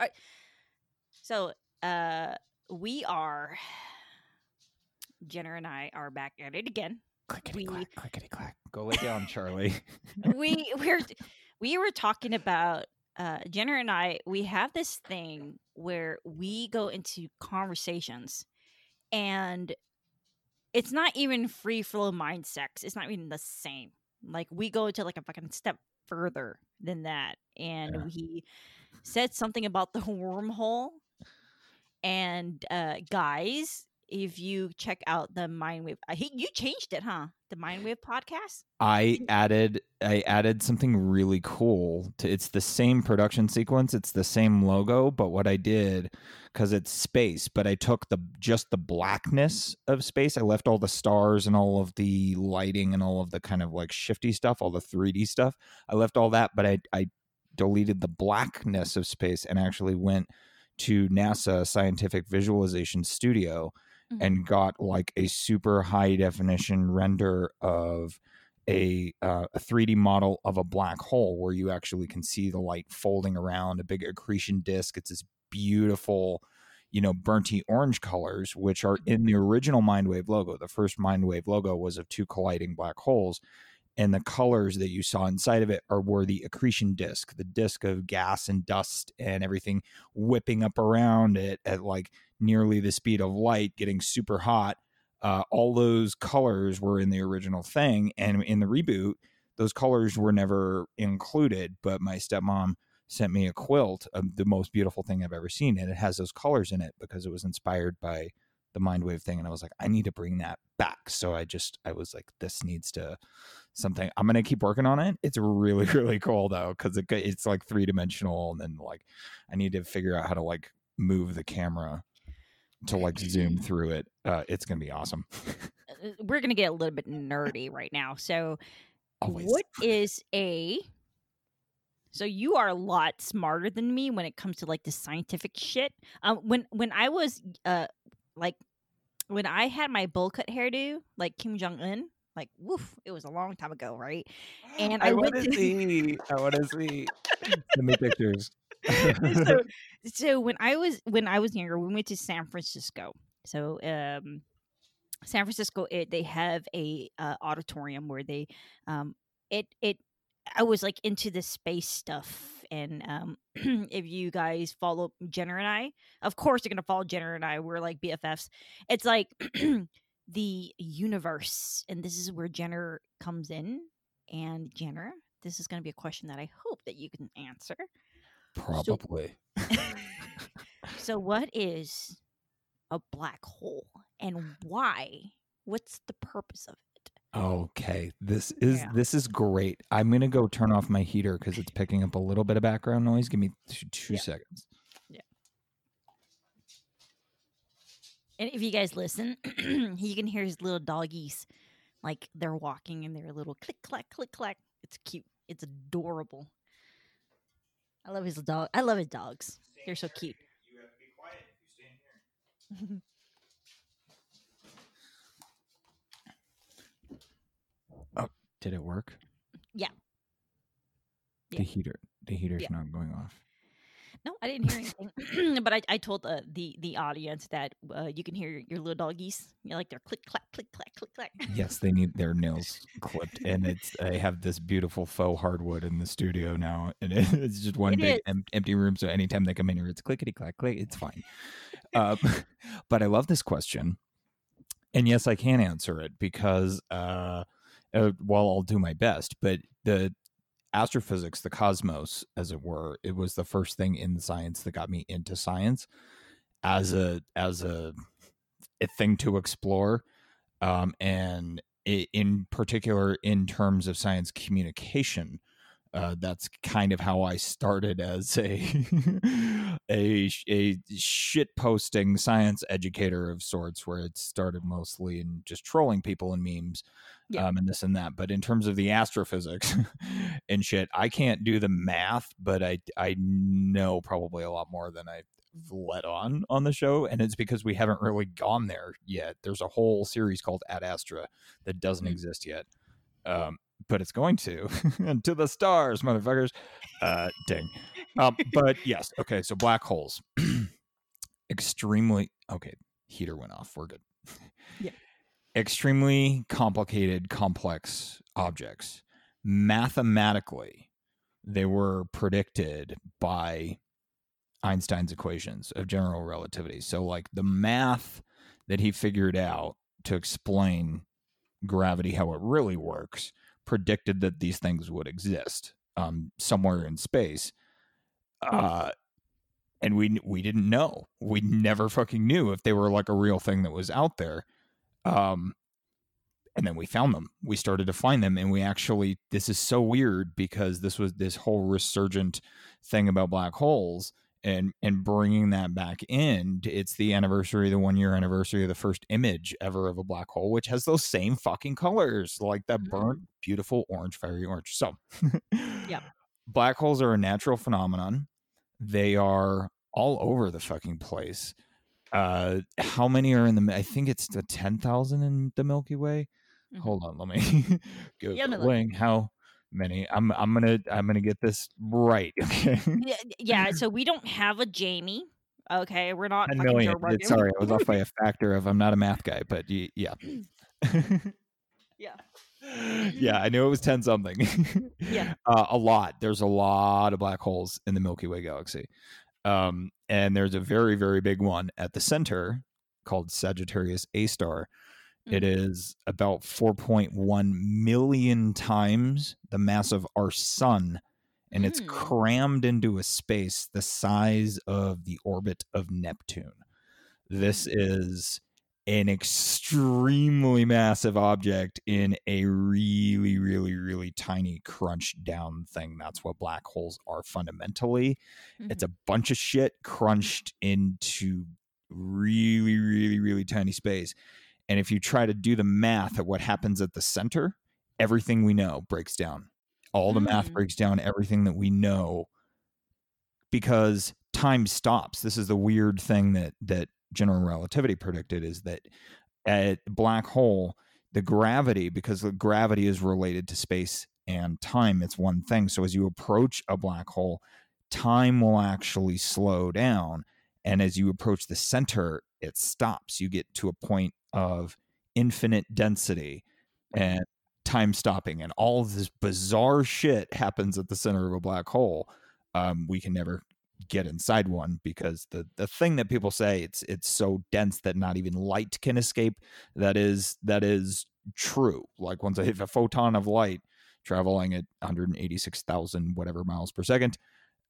right. So, uh, we are Jenner and I are back at it again. Clickety We- clack, clickety clack. Go lay down, Charlie. we we're we were talking about uh Jenner and I we have this thing where we go into conversations and it's not even free flow mind sex. It's not even the same. Like we go to like a fucking step further than that. And Yeah. we said something about the wormhole. And uh guys, if you check out the Mindwave, I think you changed it, huh? The Mindwave podcast. I added I added something really cool to it's the same production sequence, it's the same logo, but what I did cuz it's space, but I took the just the blackness of space. I left all the stars and all of the lighting and all of the kind of like shifty stuff, all the 3D stuff. I left all that, but I I deleted the blackness of space and actually went to NASA Scientific Visualization Studio Mhm. and got like a super high definition render of a uh, a 3D model of a black hole where you actually can see the light folding around a big accretion disk. It's this beautiful, you know, burnty orange colors, which are in the original Mindwave logo. The first Mindwave logo was of two colliding black holes. And the colors that you saw inside of it are were the accretion disk, the disk of gas and dust and everything whipping up around it at like nearly the speed of light, getting super hot. Uh, all those colors were in the original thing, and in the reboot, those colors were never included. But my stepmom sent me a quilt the most beautiful thing I've ever seen, and it has those colors in it because it was inspired by the mind wave thing. And I was like, I need to bring that back. So I just, I was like, this needs to something. I'm gonna keep working on it. It's really, really cool though because it, it's like three dimensional, and then like I need to figure out how to like move the camera to like zoom through it. Uh, it's gonna be awesome. Uh, we're gonna get a little bit nerdy right now. So, Always. what is a? So you are a lot smarter than me when it comes to like the scientific shit. Um, when when I was uh like when I had my bowl cut hairdo, like Kim Jong Un, like woof, it was a long time ago, right? And I, went want to to see. I want to see. Send me pictures. so, so when I was when I was younger, we went to San Francisco. So um, San Francisco, it, they have a uh, auditorium where they um, it it I was like into the space stuff, and um, if you guys follow Jenner and I, of course you're gonna follow Jenner and I. We're like BFFs. It's like the universe, and this is where Jenner comes in. And Jenner, this is gonna be a question that I hope that you can answer. Probably. So, what is a black hole and why? What's the purpose of it? Okay, this is Yeah. this is great. I'm gonna go turn off my heater because it's picking up a little bit of background noise. Give me two, two Yeah. seconds. And if you guys listen, you can hear his little doggies, like they're walking and they're little click clack click clack. It's cute. It's adorable. I love his dog. I love his dogs. They're so cute. You have to be quiet. You stay in here. Oh, did it work? Yeah. The Yeah. heater, the heater's Yeah. not going off. No, I didn't hear anything. but I, I told uh, the the audience that uh, you can hear your, little doggies. You know, like they're click clack click clack click clack. Yes, they need their nails clipped, and it's I have this beautiful faux hardwood in the studio now, and it's just one It big em- empty room. So anytime they come in here, it's clickety clack click. It's fine. uh, but I love this question, and yes, I can answer it because uh, uh, well, I'll do my best. But the astrophysics, the cosmos, as it were, it was the first thing in science that got me into science as a as a, a thing to explore um, and in particular in terms of science communication uh, that's kind of how I started as a a a shit posting science educator of sorts, where it started mostly in just trolling people and memes, Yeah. um, and this and that. But in terms of the astrophysics and shit, I can't do the math, but I I know probably a lot more than I let on on the show and it's because we haven't really gone there yet there's a whole series called ad astra that doesn't Mm. exist yet um but it's going to and to the stars motherfuckers uh ding um, but yes, okay. So black holes, extremely okay. Heater went off. We're good. Yeah. Extremely complicated, complex objects. Mathematically, they were predicted by Einstein's equations of general relativity. So, like the math that he figured out to explain gravity, how it really works, predicted that these things would exist um, somewhere in space. Uh, and we we didn't know. We never fucking knew if they were like a real thing that was out there. Um, and then we found them. We started to find them, and we actually this is so weird because this was this whole resurgent thing about black holes and and bringing that back in it's the anniversary the one year anniversary of the first image ever of a black hole which has those same fucking colors like that Mm. burnt beautiful orange fiery orange. So yeah black holes are a natural phenomenon. They are all over the fucking place. Uh how many are in the i think it's the 10,000 in the milky way? Mhm. hold on let me go Yeah, no, how many i'm i'm gonna i'm gonna get this right okay yeah, so we don't have a Jamie. Okay, we're not 10 million. Joe Rogan. It's- Sorry, I was off by a factor of I'm not a math guy, but y- yeah. yeah. yeah, I knew it was 10 something. Yeah. Uh, a lot. There's a lot of black holes in the Milky Way galaxy. Um, and there's a very, very big one at the center called Sagittarius A star. It Mm-hmm. is about 4.1 million times the mass of our sun, and it's Mm. crammed into a space the size of the orbit of Neptune. This is an extremely massive object in a really, really, really tiny crunched down thing. That's what black holes are fundamentally. It's a bunch of shit crunched into really, really, really tiny space. And if you try to do the math at what happens at the center, everything we know breaks down. All the math Mm. breaks down, everything that we know, because time stops. This is the weird thing that that general relativity predicted is that at black hole, the gravity, because the gravity is related to space and time, it's one thing. So as you approach a black hole, time will actually slow down. And as you approach the center, it stops. You get to a point of infinite density and time stopping. And all this bizarre shit happens at the center of a black hole. Um, we can never get inside one because the the thing that people say it's it's so dense that not even light can escape that is that is true like once a photon of light traveling at 186,000 whatever miles per second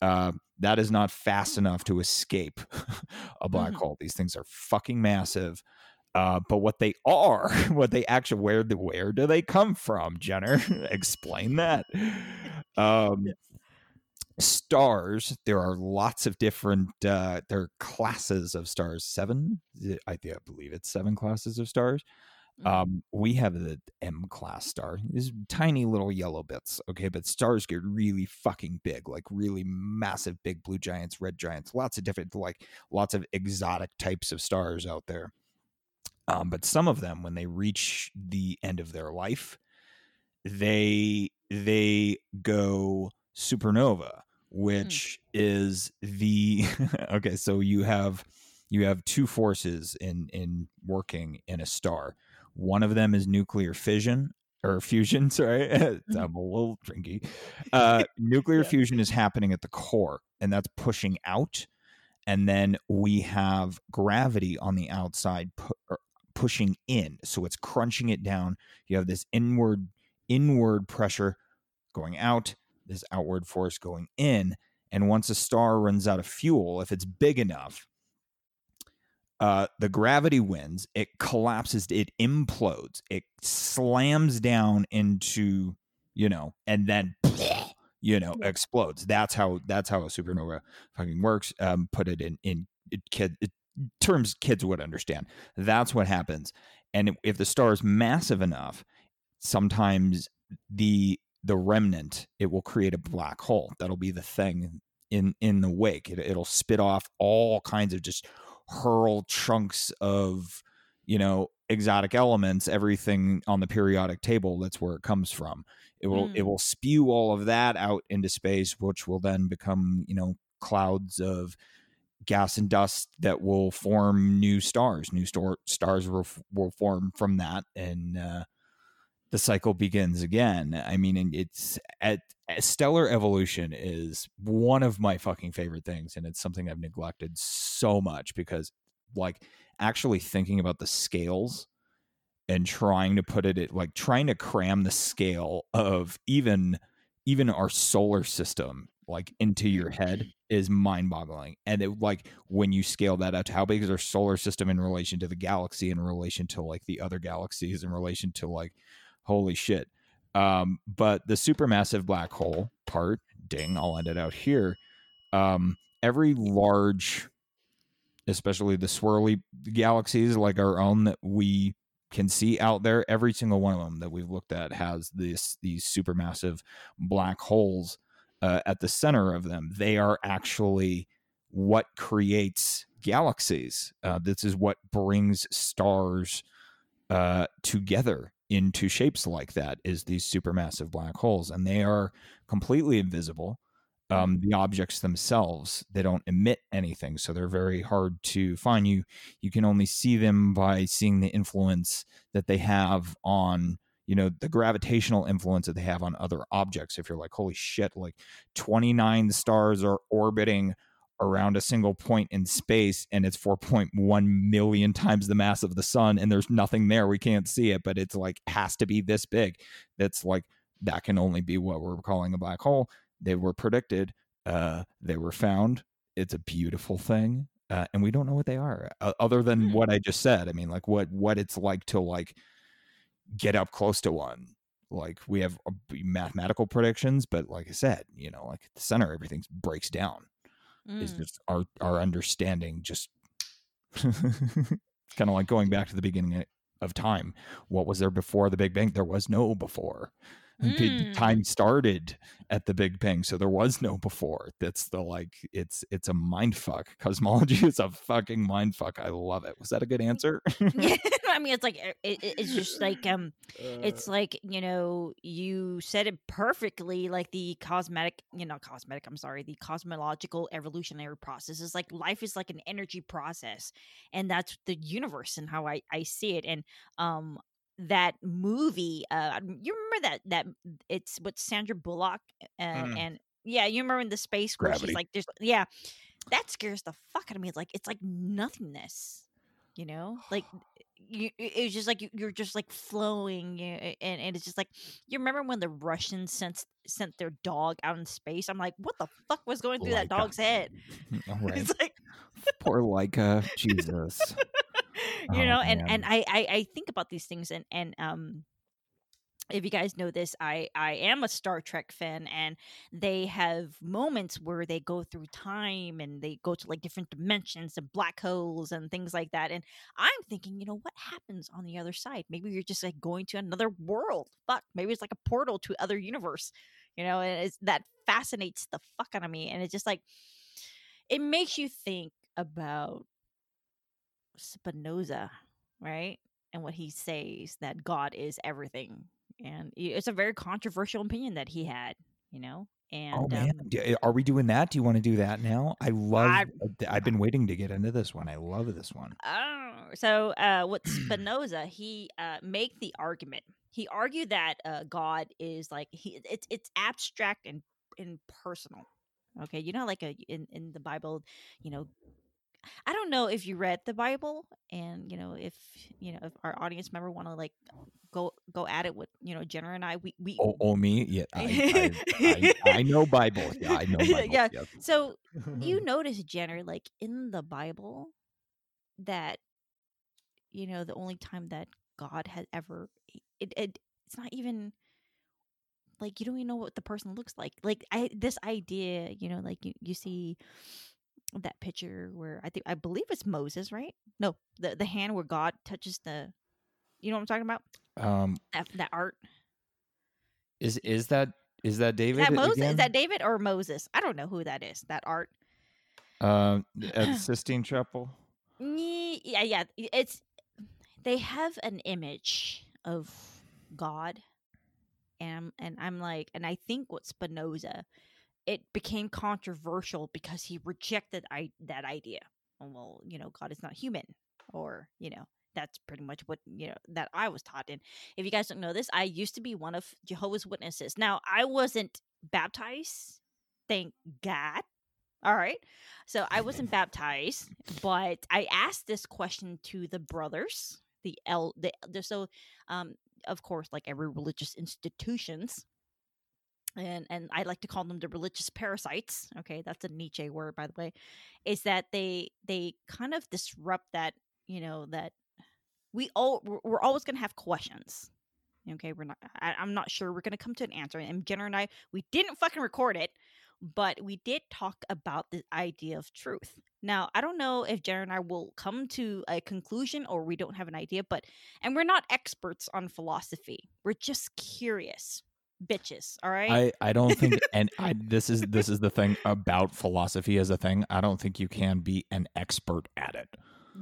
uh, that is not fast enough to escape a black Mhm. hole these things are fucking massive uh, but what they are, what they actually, where the where do they come from, Jenner? Explain that. Um, stars. There are lots of different. Uh, there are classes of stars. Seven, I, think- I believe it's seven classes of stars. Mhm. Um, we have the M class star. These tiny little yellow bits, okay, but stars get really fucking big, like really massive, big blue giants, red giants, lots of different, like lots of exotic types of stars out there. Um, but some of them, when they reach the end of their life, they they go supernova, which is the okay. So you have you have two forces in in working in a star. One of them is nuclear fission or fusion. Sorry, I'm a little drinky. Uh, nuclear Yeah. fusion is happening at the core, and that's pushing out. And then we have gravity on the outside pu- pushing in, so it's crunching it down. You have this inward inward pressure going out, this outward force going in, and once a star runs out of fuel, if it's big enough, uh, the gravity wins. It collapses. It implodes. It slams down into you know, and then you know explodes. That's how that's how a supernova fucking works. Um, put it in in it, terms kids would understand. That's what happens. And if the star is massive enough, sometimes the the remnant it will create a black hole. That'll be the thing in in the wake. It, it'll spit off all kinds of just hurl chunks of you know exotic elements everything on the periodic table that's where it comes from it will it Mm. will spew all of that out into space which will then become you know clouds of gas and dust that will form new stars. New star- stars will, will form from that and uh, the cycle begins again. I mean it's at stellar evolution is one of my fucking favorite things and it's something i've neglected so much because like actually thinking about the scales and trying to put it at like trying to cram the scale of even even our solar system like into your head is mind-boggling and it like when you scale that out to how big is our solar system in relation to the galaxy in relation to like the other galaxies in relation to like holy shit. Um but the supermassive black hole part ding i'll end it out here. Um every large especially the swirly galaxies like our own that we can see out there every single one of them that we've looked at has this these supermassive black holes uh, at the center of them. They are actually what creates galaxies. Uh, this is what brings stars uh, together into shapes like that is these supermassive black holes and they are completely invisible. Um, the objects themselves they don't emit anything so they're very hard to find. You you can only see them by seeing the influence that they have on you know the gravitational influence that they have on other objects. If you're like holy shit like 29 stars are orbiting around a single point in space and it's 4.1 million times the mass of the sun and there's nothing there we can't see it but it's like has to be this big. That's like that can only be what we're calling a black hole. They were predicted uh they were found. It's a beautiful thing uh, and we don't know what they are uh, other than Hmm. what i just said. I mean like what what it's like to like get up close to one like we have mathematical predictions but like i said you know like at the center everything breaks down is Mm. just our our understanding just kind of like going back to the beginning of time. What was there before the big bang? There was no before Mm. time started at the big bang so there was no before that's the like it's it's a mind fuck cosmology is a fucking mind fuck i love it was that a good answer Yeah, I mean, it's like it, it- it's just like um, it's like you know, you said it perfectly. Like the cosmetic, you know, cosmetic. I'm sorry, the cosmological evolutionary process is like life is like an energy process, and that's the universe and how I I see it. And um, that movie, uh, you remember that that it's with Sandra Bullock and Mm. and yeah, you remember in the space where Gravity. she's like, there's yeah, that scares the fuck out of me. It's like it's like nothingness, you know, like you, it's just like you, you're just like flowing, you know, and, and it's just like you remember when the Russians sent sent their dog out in space. I'm like, what the fuck was going through that dog's head? all right It's like poor Laika. jesus you Oh, know, and man. and I, I I think about these things, and and um. If you guys know this, I I am a Star Trek fan, and they have moments where they go through time and they go to like different dimensions and black holes and things like that. And I'm thinking, you know, what happens on the other side? Maybe you're just like going to another world. Fuck, maybe it's like a portal to other universe. You know, and it's that fascinates the fuck out of me, and it's just like it makes you think about Spinoza, right? And what he says that God is everything. And it's a very controversial opinion that he had, you know? And oh man um, are we doing that do you want to do that now i love I- i've been waiting to get into this one i love this one Oh, so uh, with Spinoza, he uh, make the argument. He argued that uh, God is like he it's it's abstract and and personal. Okay, you know, like a in in the Bible, you know, I don't know if you read the Bible, and you know if you know if our audience member want to like go go at it with you know Jenner and I, we we oh, oh me? Yeah I, I, I, I know bible yeah i know bible Yeah. so you notice Jenner like in the Bible that you know the only time that God has ever it, it it's not even like you don't even know what the person looks like. Like I this idea you know like you, you see that picture where I think I believe it's Moses right? No the the hand where God touches the you know what I'm talking about? Um that that art. is is that is that david that Moses again? is that David or Moses? I don't know who that is that art. Um at sistine chapel? Yeah yeah it's they have an image of god and and I'm like, and I think what Spinoza, it became controversial because he rejected I that idea. Well, you know, God is not human, or you know, that's pretty much what you know that I was taught. And if you guys don't know this, I used to be one of Jehovah's Witnesses. Now I wasn't baptized, thank God. All right. So I wasn't baptized, but I asked this question to the brothers, the el the, the so um of course like every religious institutions and and I like to call them the religious parasites. Okay, that's a Nietzsche word, by the way. Is that they they kind of disrupt that you know that we all we're always going to have questions. Okay, we're not. I, I'm not sure we're going to come to an answer. And Jenner and I, we didn't fucking record it, but we did talk about the idea of truth. Now, I don't know if Jenner and I will come to a conclusion or we don't have an idea, but and we're not experts on philosophy. We're just curious bitches all right I, I don't think and I this is this is the thing about philosophy as a thing. I don't think you can be an expert at it.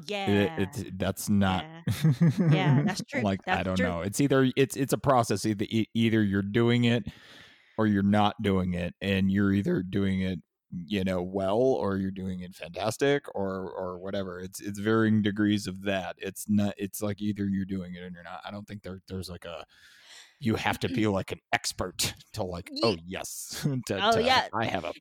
yeah It, it that's not Yeah. Yeah, that's true. like I don't true. know. It's either it's it's a process either either you're doing it or you're not doing it and you're either doing it you know well or you're doing it fantastic or or whatever it's it's varying degrees of that it's not it's like either you're doing it or you're not i don't think there there's like a you have to be like an expert to like oh yes to, Oh, to- yeah. i have a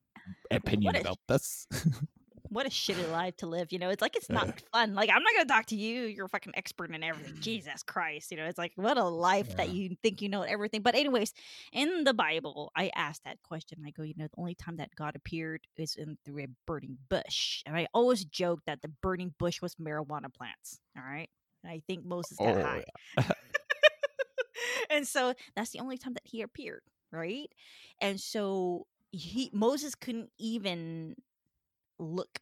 opinion a- about this. what a shitty life to live you know? It's like it's not fun like i'm not gonna talk to you you're a fucking expert in everything jesus christ you know? It's like what a life that you think you know everything. But anyways in the bible i asked that question i go you know the only time that god appeared is in through a burning bush and i always joke that the burning bush was marijuana plants all right? I think moses got Oh, high and so that's the only time that he appeared right? And so he moses couldn't even look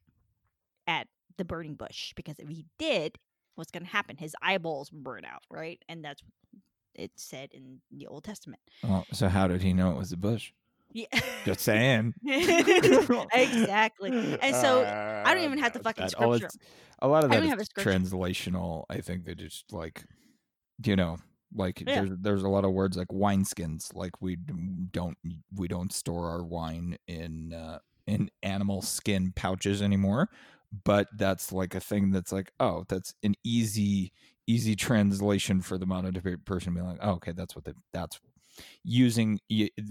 at the burning bush because if he did what's going to happen? His eyeballs burn out right? And that's what it said in the old testament. Well, so how did he know it was a bush? Yeah. Just saying. Exactly. And so I don't even have the Uh, fucking that- scripture. it's- a lot of that is have a translational. I think they just like, you know, like Yeah. there's there's a lot of words like wineskins. Like we don't we don't store our wine in uh, in animal skin pouches anymore. But that's like a thing that's like, oh, that's an easy easy translation for the modern person to be like, oh, okay, that's what they, that's using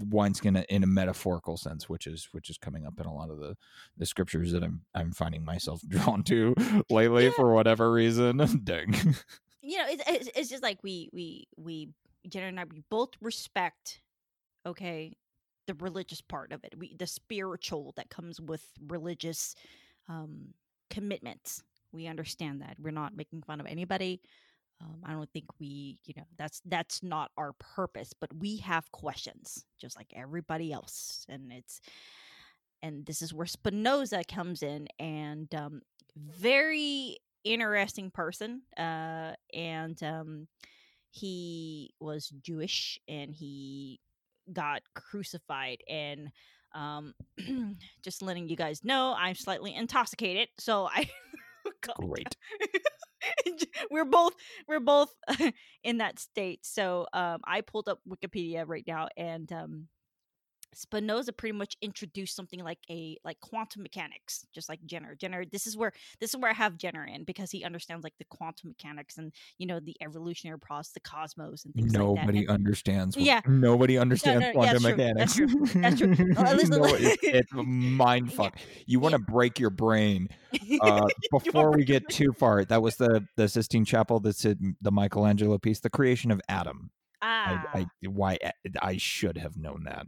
wineskin in a metaphorical sense, which is which is coming up in a lot of the the scriptures that I'm I'm finding myself drawn to lately Yeah. for whatever reason. Dang. you know, it's, it's it's just like we we we Jenner and I we both respect, okay, the religious part of it, we the spiritual that comes with religious um, commitments. We understand that we're not making fun of anybody. Um, I don't think we, you know, that's that's not our purpose. But we have questions, just like everybody else, and it's and this is where Spinoza comes in, and um, very interesting person uh and um he was jewish and he got crucified and um just letting you guys know i'm slightly intoxicated so i Great. we're both we're both in that state so um i pulled up wikipedia right now and um Spinoza pretty much introduced something like a like quantum mechanics, just like Jenner. Jenner, this is where this is where I have Jenner in because he understands like the quantum mechanics and you know the evolutionary process, the cosmos and things like that. Nobody understands. Yeah. Nobody understands no, yeah, quantum that's true, mechanics. that's true, that's true. No, it's, it's a mind Yeah, fuck. You want to break your brain uh, before we get too far. That was the the Sistine Chapel. That's the Michelangelo piece, the creation of Adam. ah, I, I why I should have known that.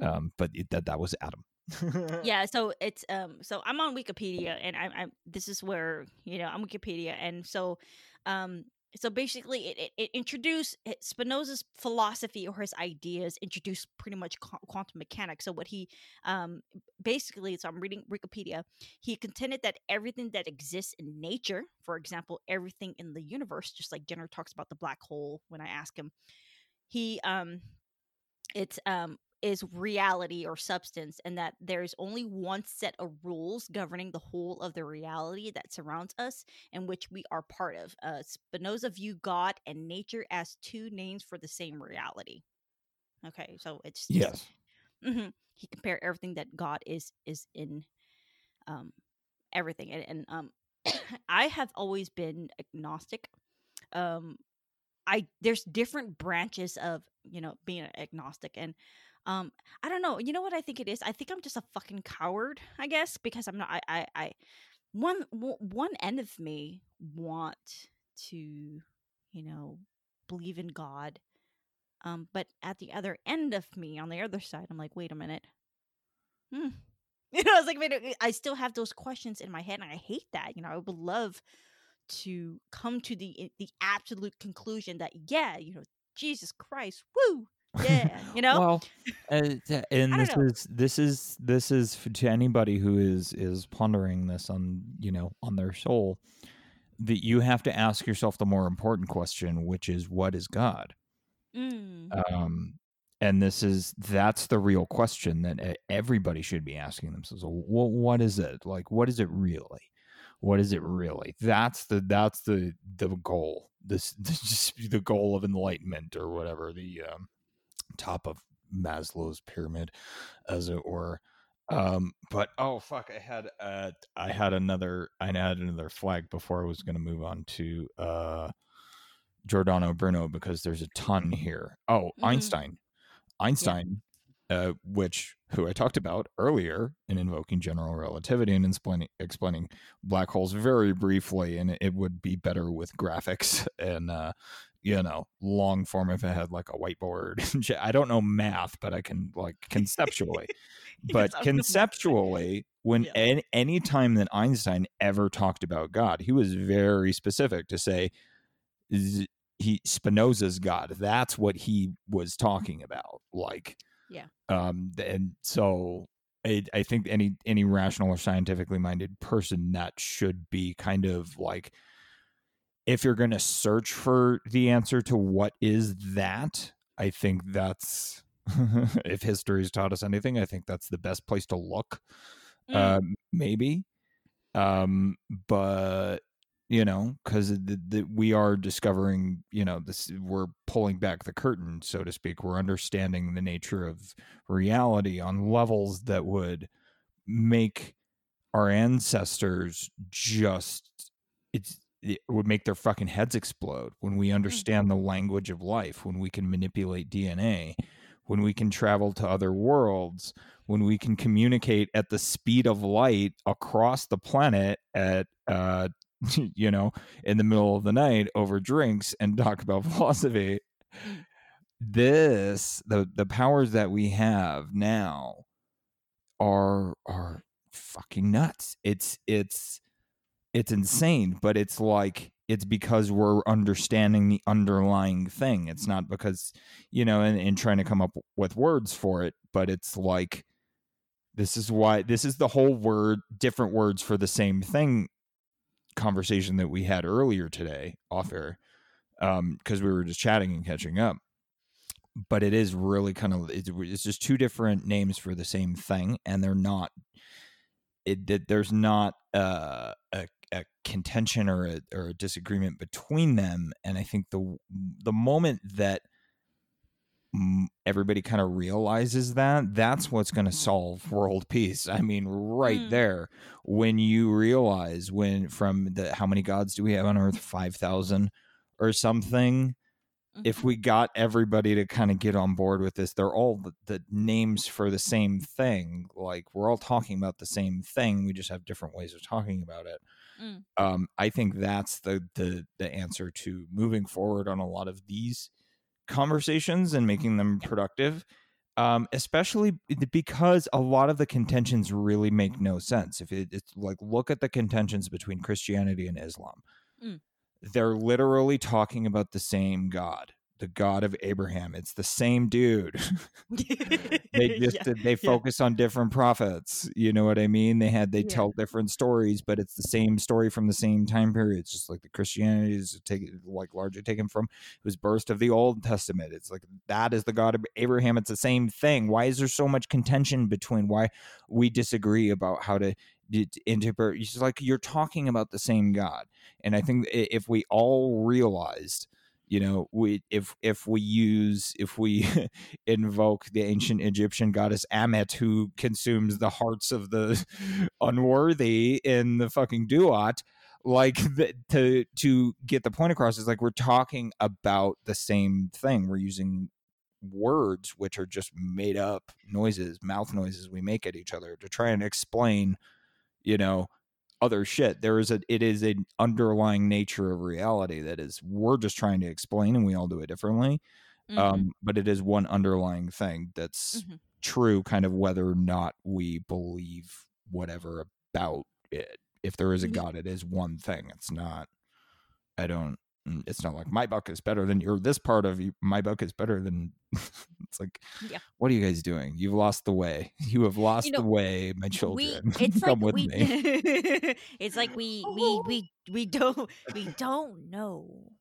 Um, but it, that that was Adam. yeah so it's um so i'm on wikipedia and i'm, I'm this is where you know i'm wikipedia and so um so basically it, it, it introduced spinoza's philosophy or his ideas introduced pretty much qu- quantum mechanics so what he um basically so i'm reading wikipedia he contended that everything that exists in nature for example everything in the universe just like jenner talks about the black hole when i ask him he um it's um is reality or substance and that there's only one set of rules governing the whole of the reality that surrounds us and which we are part of uh, spinoza viewed god and nature as two names for the same reality Okay, so it's just, Yes. hmm He compared everything that God is is in um everything, and, and um I have always been agnostic. Um, I there's different branches of you know being agnostic, and um I don't know. You know what I think it is? I think I'm just a fucking coward. I guess because I'm not. I I, I one one end of me want to you know believe in God um, but at the other end of me, on the other side, I'm like, wait a minute. Hmm. You know, I was like, wait, I still have those questions in my head, and I hate that. You know, I would love to come to the the absolute conclusion that yeah, you know, Jesus Christ, woo, yeah, you know. Well, uh, and this know. is this is this is to anybody who is is pondering this on you know on their soul that you have to ask yourself the more important question, which is what is God? Mm, Um, and this is that's the real question that everybody should be asking themselves. Well, what is it like? What is it really? What is it really? That's the that's the the goal. This, this just the goal of enlightenment or whatever the um, top of Maslow's pyramid, as it were. Um, but oh fuck, I had uh, I had another I had another flag before I was going to move on to uh, Giordano Bruno because there's a ton here. Oh, Mhm. Einstein, Einstein, uh, which who I talked about earlier in invoking general relativity and explaining explaining black holes very briefly, and it would be better with graphics and uh, you know long form if I had like a whiteboard. I don't know math, but I can like conceptually. but Yes, I was gonna say. conceptually, when Yeah. any, any time that Einstein ever talked about God, he was very specific to say he Spinoza's God. That's what he was talking about. Like, Yeah. Um, and so I, I think any any rational or scientifically minded person that should be kind of like, if you're going to search for the answer to what is that, I think that's if history's taught us anything, I think that's the best place to look. Mm, Um, maybe, um, but you know, because the, the, we are discovering, you know, this we're pulling back the curtain, so to speak. We're understanding the nature of reality on levels that would make our ancestors just it's it would make their fucking heads explode when we understand the language of life when we can manipulate dna when we can travel to other worlds when we can communicate at the speed of light across the planet at uh you know in the middle of the night over drinks and talk about philosophy. This the the powers that we have now are are fucking nuts. It's it's it's insane but it's like it's because we're understanding the underlying thing. It's not because you know and, and trying to come up with words for it but it's like this is why this is the whole word different words for the same thing conversation that we had earlier today off air um because we were just chatting and catching up. But it is really kind of it's, it's just two different names for the same thing and they're not it, it there's not uh, a, a contention or a, or a disagreement between them and i think the the moment that everybody kind of realizes that that's what's going to solve world peace i mean right Mm. there. When you realize when from the how many gods do we have on earth? 5000 or something? If we got everybody to kind of get on board with this they're all the, the names for the same thing like we're all talking about the same thing we just have different ways of talking about it Mm. um, i think that's the, the the answer to moving forward on a lot of these conversations and making them productive um, especially because a lot of the contentions really make no sense if it, it's like look at the contentions between christianity and islam Mm. they're literally talking about the same god the god of abraham. It's the same dude. They just Yeah, they focus on different prophets you know what i mean? They had they Yeah. tell different stories but it's the same story from the same time period. It's just like the christianity is taken like largely taken from was birth of the old testament. It's like that is the god of abraham. It's the same thing. Why is there so much contention between why we disagree about how to interpret it's like you're talking about the same god. And i think if we all realized you know we if if we use if we invoke the ancient egyptian goddess Ammit who consumes the hearts of the unworthy in the fucking duat like the, to to get the point across is like we're talking about the same thing. We're using words which are just made up noises mouth noises we make at each other to try and explain you know other shit. There is a it is an underlying nature of reality that is we're just trying to explain and we all do it differently. Mm-hmm. Um, but it is one underlying thing that's mm-hmm. true, kind of whether or not we believe whatever about it. If there is a God, it is one thing. It's not I don't it's not like my book is better than your this part of you, my book is better than it's like yeah. what are you guys doing? You've lost the way. You have lost you know, the way my children. we, it's come like with we, me. it's like we we we we don't we don't know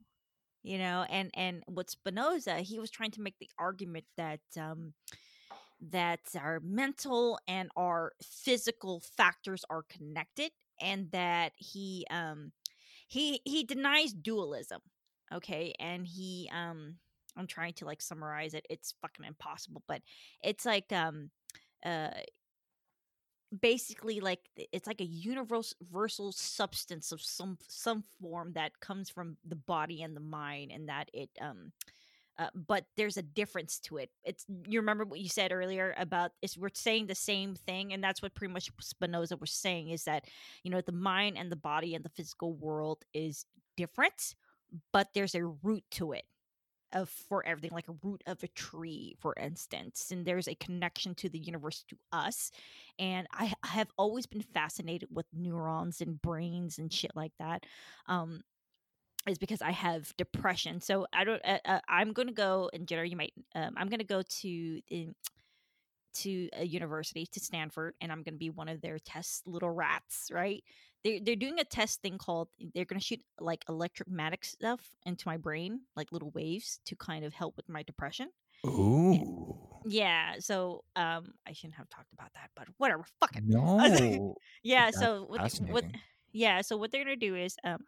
you know and and what spinoza he was trying to make the argument that um that our mental and our physical factors are connected and that he um he he denies dualism okay and he um i'm trying to like summarize it it's fucking impossible but it's like um uh basically like it's like a universal substance of some some form that comes from the body and the mind and that it um uh, but there's a difference to it. It's you remember what you said earlier about is we're saying the same thing, and that's what pretty much Spinoza was saying is that you know the mind and the body and the physical world is different, but there's a root to it of for everything like a root of a tree for instance and there's a connection to the universe to us and i have always been fascinated with neurons and brains and shit like that um is because I have depression. So I don't. Uh, uh, I'm going to go, and Jenner, you might. Um, I'm going to go to in, to a university to Stanford, and I'm going to be one of their test little rats. Right? They're they're doing a test thing called. They're going to shoot like electromagnetic stuff into my brain, like little waves, to kind of help with my depression. Ooh. Yeah, so um I shouldn't have talked about that, but whatever. Fuck it. No. yeah, That's so what, what yeah, so what they're gonna do is um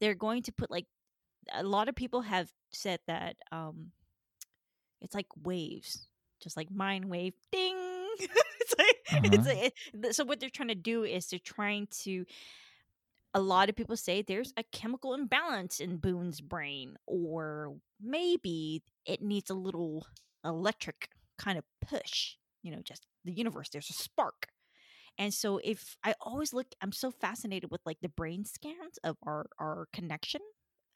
they're going to put like a lot of people have said that um it's like waves just like mind wave ding it's like uh-huh. it's like it, so what they're trying to do is they're trying to a lot of people say there's a chemical imbalance in Boonn's brain or maybe it needs a little electric kind of push you know just the universe there's a spark and so if I always look I'm so fascinated with like the brain scans of our our connection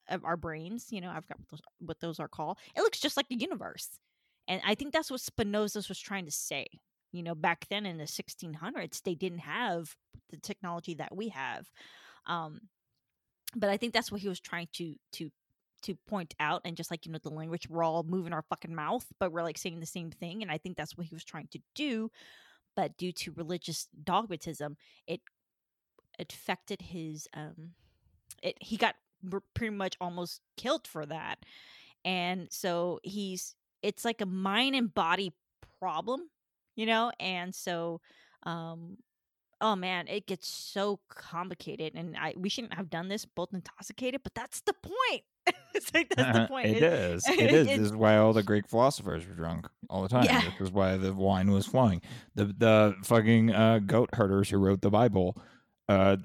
of our brains, you know, I've got what those, what those are called. It looks just like the universe. And I think that's what Spinoza was trying to say. You know, back then in the 1600s, they didn't have the technology that we have. Um, but I think that's what he was trying to to to point out and just like you know the language we're all moving our fucking mouth but we're like saying the same thing and i think that's what he was trying to do but due to religious dogmatism, it affected his um it he got pretty much almost killed for that. And so he's it's like a mind and body problem, you know? And so um oh man, it gets so complicated and I we shouldn't have done this both intoxicated, but that's the point. it's like that's the point. it, it is. It is. This is why all the Greek philosophers were drunk all the time. Yeah. This is why the wine was flowing. The the fucking uh, goat herders who wrote the Bible uh,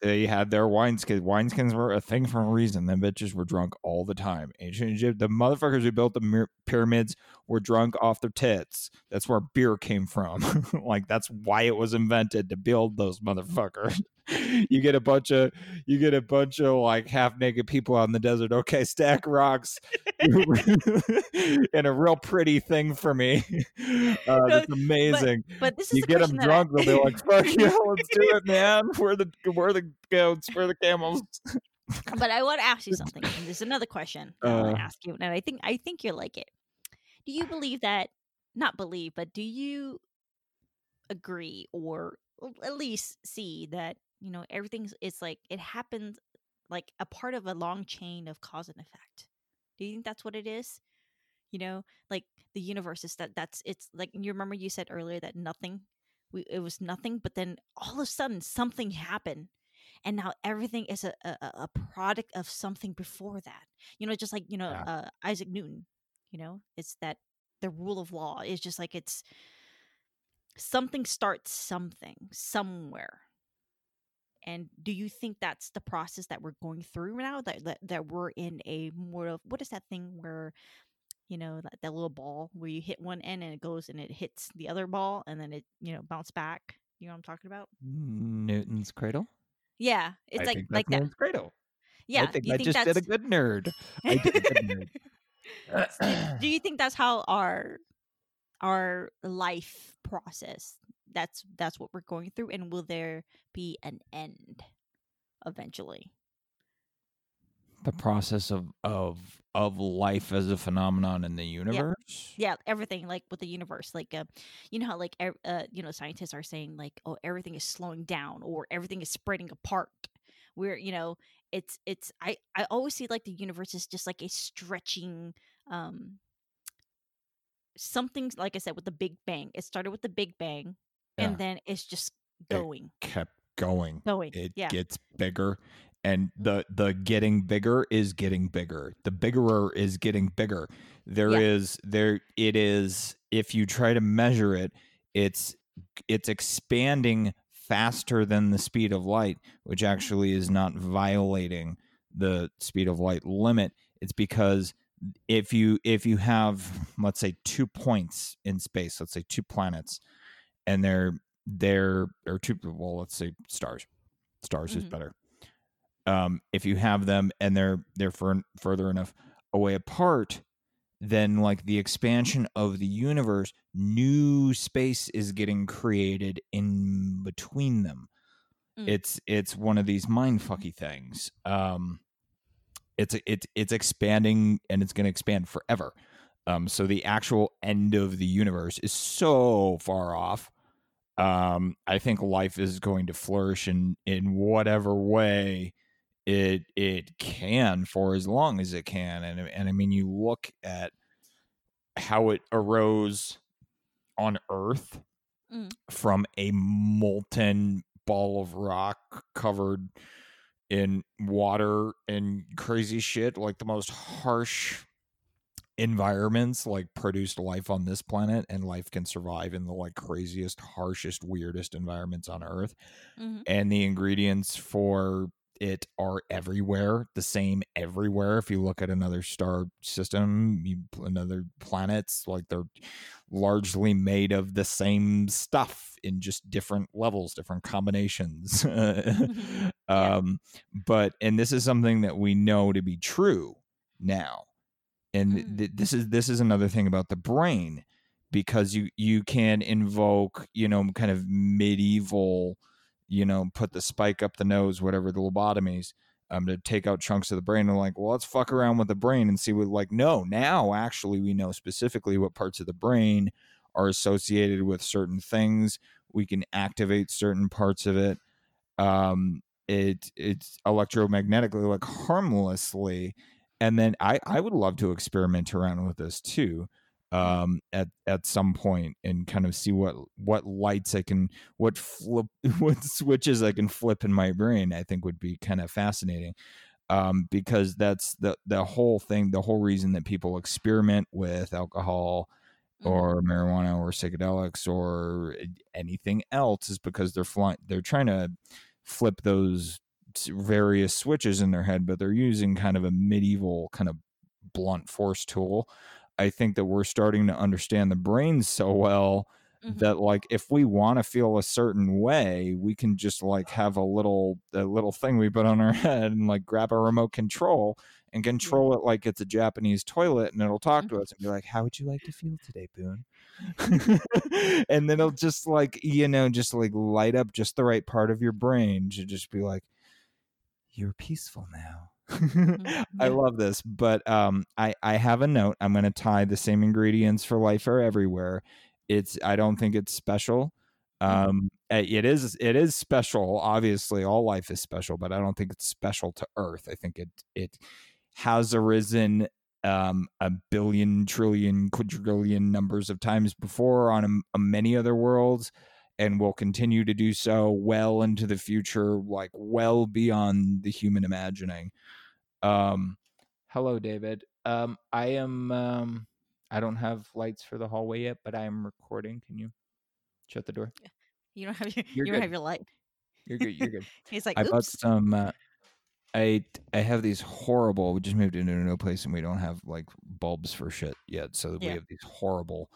they had their wineskins. Wineskins were a thing for a reason. The bitches were drunk all the time. Ancient Egypt, the motherfuckers who built the pyramids were drunk off their tits. That's where beer came from. like that's why it was invented to build those motherfuckers. you get a bunch of you get a bunch of like half naked people out in the desert. Okay, stack rocks, and a real pretty thing for me. Uh, that's amazing. But, but this is you get them drunk, I... they'll be like, "Fuck yeah, let's do it, man. We're the we're the goats, we're the camels." but I want to ask you something. There's another question I want to uh. ask you, and I think I think you're like it. Do you believe that? Not believe, but do you agree or at least see that you know everything's it's like it happens like a part of a long chain of cause and effect do you think that's what it is you know like the universe is that that's it's like you remember you said earlier that nothing we, it was nothing but then all of a sudden something happened and now everything is a, a, a product of something before that you know just like you know Yeah. uh, isaac newton you know it's that the rule of law is just like it's something starts something somewhere and do you think that's the process that we're going through now that that, that we're in a more of what is that thing where you know that, that little ball where you hit one end and it goes and it hits the other ball and then it you know bounce back you know what i'm talking about Newton's cradle. yeah it's I like like that Newton's cradle. yeah I think I think just did a good nerd. I did a good nerd. do you think that's how our our life process that's that's what we're going through and will there be an end eventually the process of of of life as a phenomenon in the universe. yeah everything like with the universe like uh, you know how like uh, you know scientists are saying like oh everything is slowing down or everything is spreading apart where you know it's it's i i always see like the universe is just like a stretching um something like i said with the big bang it started with the big bang Yeah. and then it's just It- going Kept going. going It yeah gets bigger and the the getting bigger is getting bigger. The biggerer is getting bigger. There Yeah. is there it is if you try to measure it, it's it's expanding faster than the speed of light, which actually is not violating the speed of light limit. It's because if you if you have let's say two points in space, let's say two planets, and they're they're or two well, let's say stars. Stars is Mhm. better. Um, if you have them and they're they're fur- further enough away apart, then like the expansion of the universe, new space is getting created in between them. Mm. It's it's one of these mind fucky things. Um, it's it's it's expanding and it's going to expand forever. Um, so the actual end of the universe is so far off. Um, I think life is going to flourish in in whatever way it it can for as long as it can. And and I mean, you look at how it arose on Earth Mm. from a molten ball of rock covered in water and crazy shit like the most harsh environments like produced life on this planet and life can survive in the like craziest harshest weirdest environments on earth Mhm. and the ingredients for it are everywhere the same everywhere if you look at another star system you, another planets like they're largely made of the same stuff in just different levels different combinations Yeah. um but and this is something that we know to be true now and Mm. th- this is this is another thing about the brain because you you can invoke you know kind of medieval you know put the spike up the nose whatever the lobotomies um to take out chunks of the brain. And like well let's fuck around with the brain and see what like no now actually we know specifically what parts of the brain are associated with certain things. We can activate certain parts of it. Um it it's electromagnetically like harmlessly. And then i i would love to experiment around with this too um at at some point and kind of see what what lights i can what flip what switches i can flip in my brain i think would be kind of fascinating um because that's the the whole thing the whole reason that people experiment with alcohol Mhm. or marijuana or psychedelics or anything else is because they're flying they're trying to flip those various switches in their head but they're using kind of a medieval kind of blunt force tool i think that we're starting to understand the brain so well Mhm. that like if we want to feel a certain way we can just like have a little a little thing we put on our head and like grab a remote control and control it like it's a Japanese toilet and it'll talk to us and be like, How would you like to feel today, Boonn? and then it'll just like, you know, just like light up just the right part of your brain to just be like, You're peaceful now. I love this, but um, I I have a note. I'm going to tie the same ingredients for life are everywhere. It's I don't think it's special. Mhm. Um, it is it is special. Obviously, all life is special, but I don't think it's special to Earth. I think it it has arisen um, a billion, trillion, quadrillion numbers of times before on a, a many other worlds, and will continue to do so well into the future, like well beyond the human imagining. Um, hello, David. Um, I am. Um, I don't have lights for the hallway yet, but I am recording. Can you shut the door? You don't have your You're you don't have your light. You're good. You're good. He's like, I bought some. Uh, I I have these horrible. We just moved into a new place and we don't have like bulbs for shit yet, so we have these horrible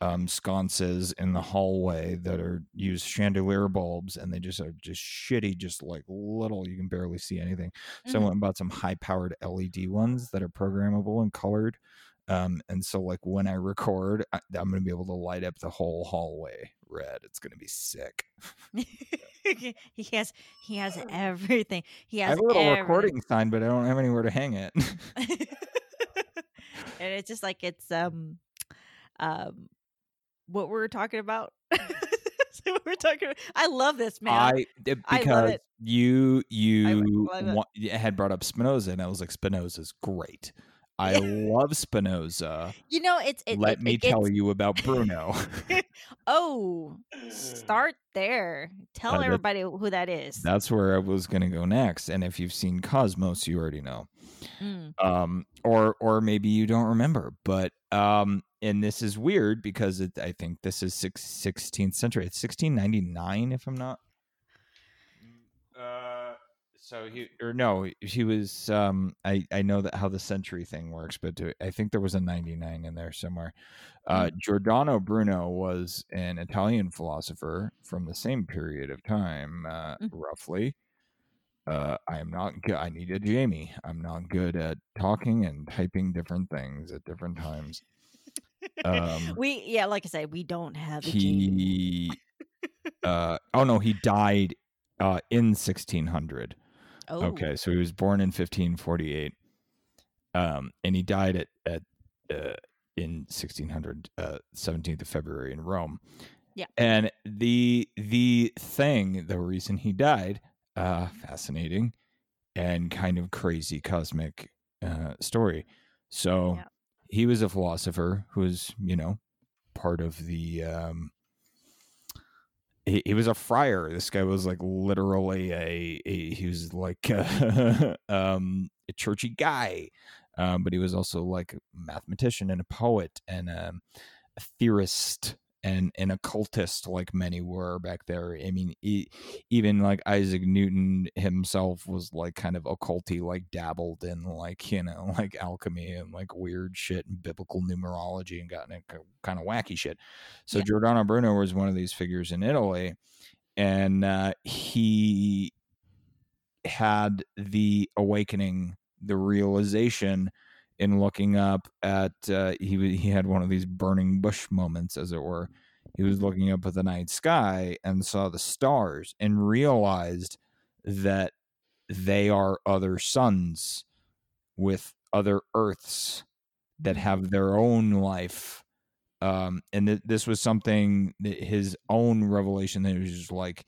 um, sconces in the hallway that are use chandelier bulbs, and they just are just shitty, just like little. You can barely see anything. So I Mhm. went and bought some high powered LED ones that are programmable and colored. Um, and so like when I record, I, I'm gonna be able to light up the whole hallway red. It's gonna be sick. he has he has everything. He I has have a little everything. recording sign, but I don't have anywhere to hang it. and it's just like it's um um what we're talking about. What we're talking about. I love this man. I I because you you wa- had brought up Spinoza, and I was like, Spinoza's great. I love Spinoza. you know, it's it, Let it- me it tell gets- you about Bruno. Oh, start there. Tell Uh, that- everybody who that is. That's where I was going to go next. And if you've seen Cosmos, you already know. Mm. Um, or or maybe you don't remember, but um, and this is weird because it, I think this is six, 16th century. It's 1699, if I'm not. Uh, so he or no, he was. Um, I I know that how the century thing works, but do, I think there was a 99 in there somewhere. Uh, Giordano Bruno was an Italian philosopher from the same period of time, uh, Mm. roughly. Uh, I am not good. I need a Jamie. I'm not good at talking and typing different things at different times. Um, we yeah, like I said, we don't have a gene. he, uh, oh no, he died uh, in 1600. Oh, Okay, so he was born in 1548, um, and he died at at uh, in 1600, uh, 17th of February in Rome. Yeah. and the the thing, the reason he died, uh, fascinating and kind of crazy cosmic uh, story. So Yeah. He was a philosopher who was, you know, part of the um, he, he was a friar. This guy was like literally a, a he was like a, um, a churchy guy, um, but he was also like a mathematician and a poet and um, a theorist and an occultist, like many were back there. I mean, e even like Isaac Newton himself was like kind of occulty, like dabbled in like you know like alchemy and like weird shit and biblical numerology and gotten kind of wacky shit. So Yeah. Giordano Bruno was one of these figures in Italy, and uh, he had the awakening, the realization in looking up at uh, he he had one of these burning bush moments, as it were. He was looking up at the night sky and saw the stars and realized that they are other suns with other earths that have their own life um and th- this was something that his own revelation that he was just like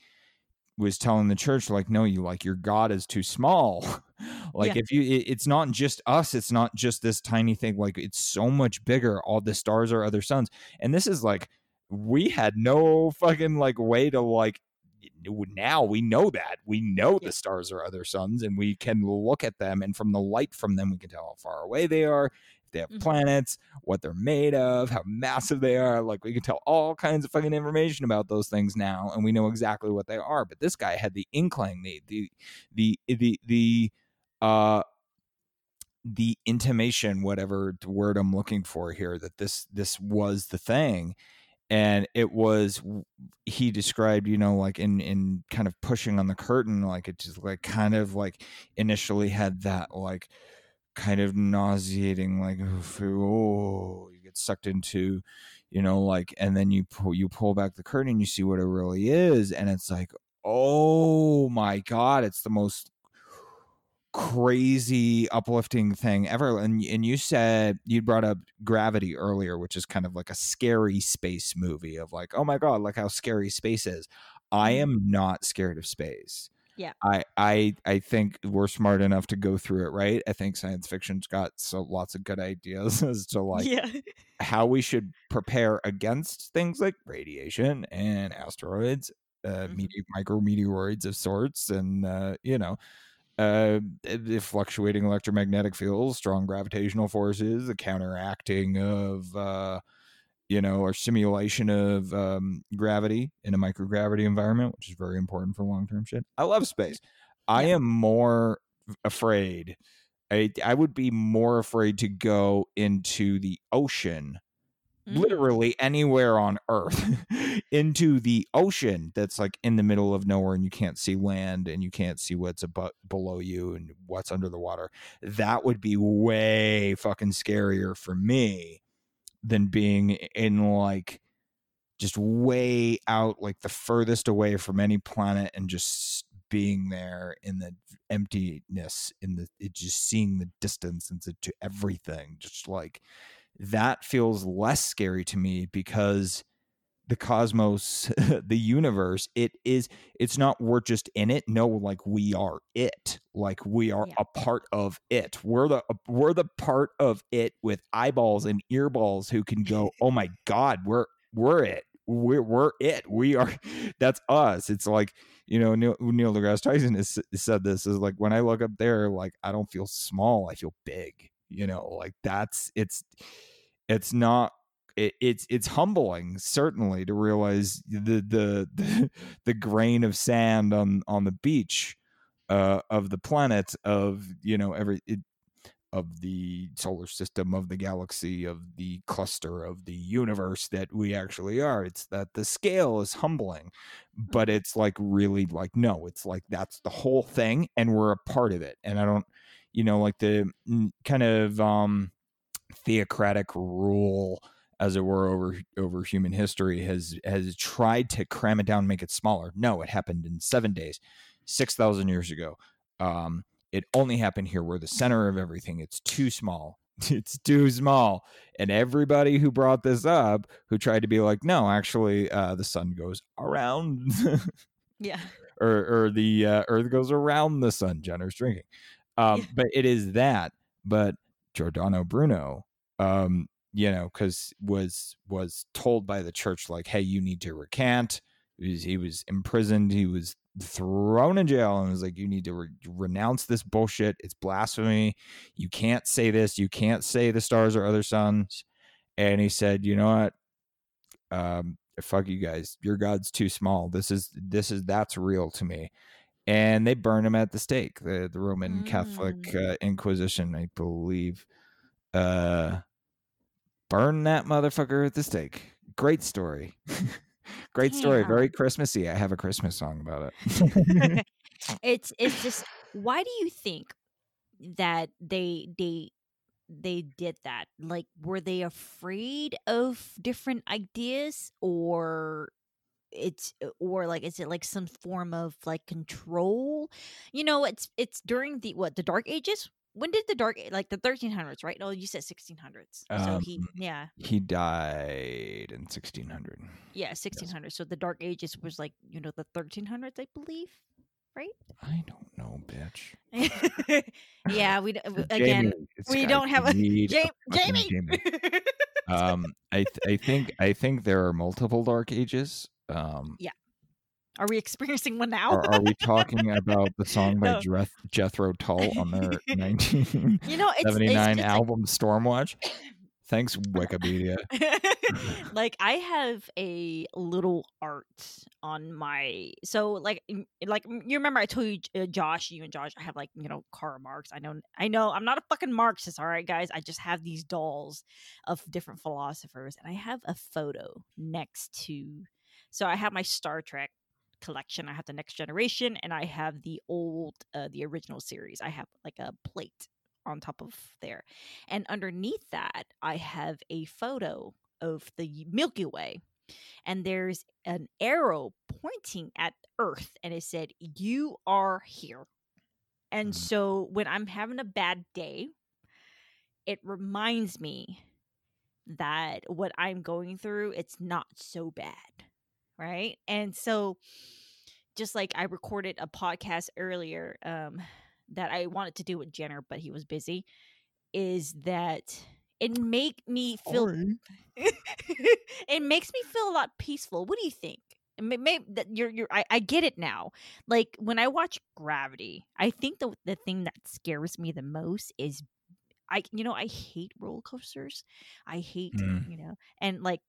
was telling the church like no you like your god is too small like Yeah. if you it, it's not just us it's not just this tiny thing like it's so much bigger all the stars are other suns and this is like we had no fucking like way to like now we know that we know Yeah. the stars are other suns and we can look at them and from the light from them we can tell how far away they are they have Mhm. planets what they're made of how massive they are like we can tell all kinds of fucking information about those things now and we know exactly what they are but this guy had the inkling the the the the, the uh the intimation whatever word i'm looking for here that this this was the thing and it was he described you know like in in kind of pushing on the curtain like it just like kind of like initially had that like kind of nauseating like oh you get sucked into you know like and then you pull you pull back the curtain and you see what it really is and it's like oh my god it's the most crazy uplifting thing ever and and you said you brought up gravity earlier which is kind of like a scary space movie of like oh my god like how scary space is i Mhm. am not scared of space Yeah. I I I think we're smart enough to go through it, right? I think science fiction's got so lots of good ideas as to like yeah. how we should prepare against things like radiation and asteroids, uh, Mhm. mete- micrometeoroids of sorts, and uh, you know, uh, the fluctuating electromagnetic fields, strong gravitational forces, the counteracting of, uh, you know, or simulation of um, gravity in a microgravity environment, which is very important for long term shit. I love space. I am more afraid. I, I would be more afraid to go into the ocean Mm. literally anywhere on earth into the ocean that's like in the middle of nowhere and you can't see land and you can't see what's above below you and what's under the water that would be way fucking scarier for me than being in like just way out like the furthest away from any planet and just being there in the emptiness in the it just seeing the distance into to everything just like that feels less scary to me because the cosmos the universe it is it's not we're just in it. No like we are it. Like we are Yeah. a part of it. We're the we're the part of it with eyeballs and earballs who can go oh my god we're we're it. We're we're it. We are that's us. It's like you know neil, neil degrasse tyson has said this is like when i look up there like i don't feel small i feel big. You know like that's it's it's not it, it's it's humbling certainly to realize the the the, the grain of sand on on the beach uh, of the planet of you know every it, of the solar system of the galaxy of the cluster of the universe that we actually are it's that the scale is humbling but Mhm. it's like really like no it's like that's the whole thing and we're a part of it and i don't you know like the mm, kind of um theocratic rule as it were over over human history has has tried to cram it down and make it smaller. No it happened in seven days 6000 years ago. Um it only happened here. We're the center of everything. It's too small. It's too small. And everybody who brought this up who tried to be like no actually uh the sun goes around. Yeah. or or the uh, earth goes around the sun. Jenner's drinking. Um Yeah. but it is that. But giordano bruno um you know because was was told by the church like hey you need to recant. He was, he was imprisoned he was thrown in jail and was like you need to re- renounce this bullshit it's blasphemy you can't say this you can't say the stars are other suns. And he said you know what? Um fuck you guys your god's too small this is this is that's real to me. And they burned him at the stake the, the roman catholic Mm. uh, inquisition i believe. Uh burn that motherfucker at the stake. Great story. Great story. Very christmassy. I have a christmas song about it. It's it's just why do you think that they they they did that? Like were they afraid of different ideas or it's or like is it like some form of like control? You know it's it's during the what the dark ages when did the dark like the 1300s right? No you said 1600s so he Um, yeah. he died in 1600 yeah 1600s so the dark ages was like you know the 1300s i believe right? i don't know bitch. Yeah we again Jamie, we don't have a- need Ja- jamie. Um i th- i think i think there are multiple dark ages. Um are we experiencing one now? Are, are we talking about the song by No. Jeth- jethro tull on their 1979 you know it's, it's just like- album stormwatch? Thanks wikipedia. Like I have a little art on my so like like you remember I told you uh, Josh you and Josh I have like you know Karl Marx. I know I know I'm not a fucking Marxist all right guys? I just have these dolls of different philosophers and I have a photo next to so I have my Star Trek collection I have the next generation and I have the old uh, the original series I have like a plate on top of there and underneath that I have a photo of the Milky Way. And there's an arrow pointing at Earth, and it said, You are here. And Mm. so when I'm having a bad day, it reminds me that what I'm going through, it's not so bad. Right. And so just like I recorded a podcast earlier um, that I wanted to do with Jenner, but he was busy. Is that it make me feel? it makes me feel a lot peaceful. What do you think? Maybe that you're you're I, I get it now. Like when I watch Gravity, I think the the thing that scares me the most is I you know I hate roller coasters. I hate Mm. you know and like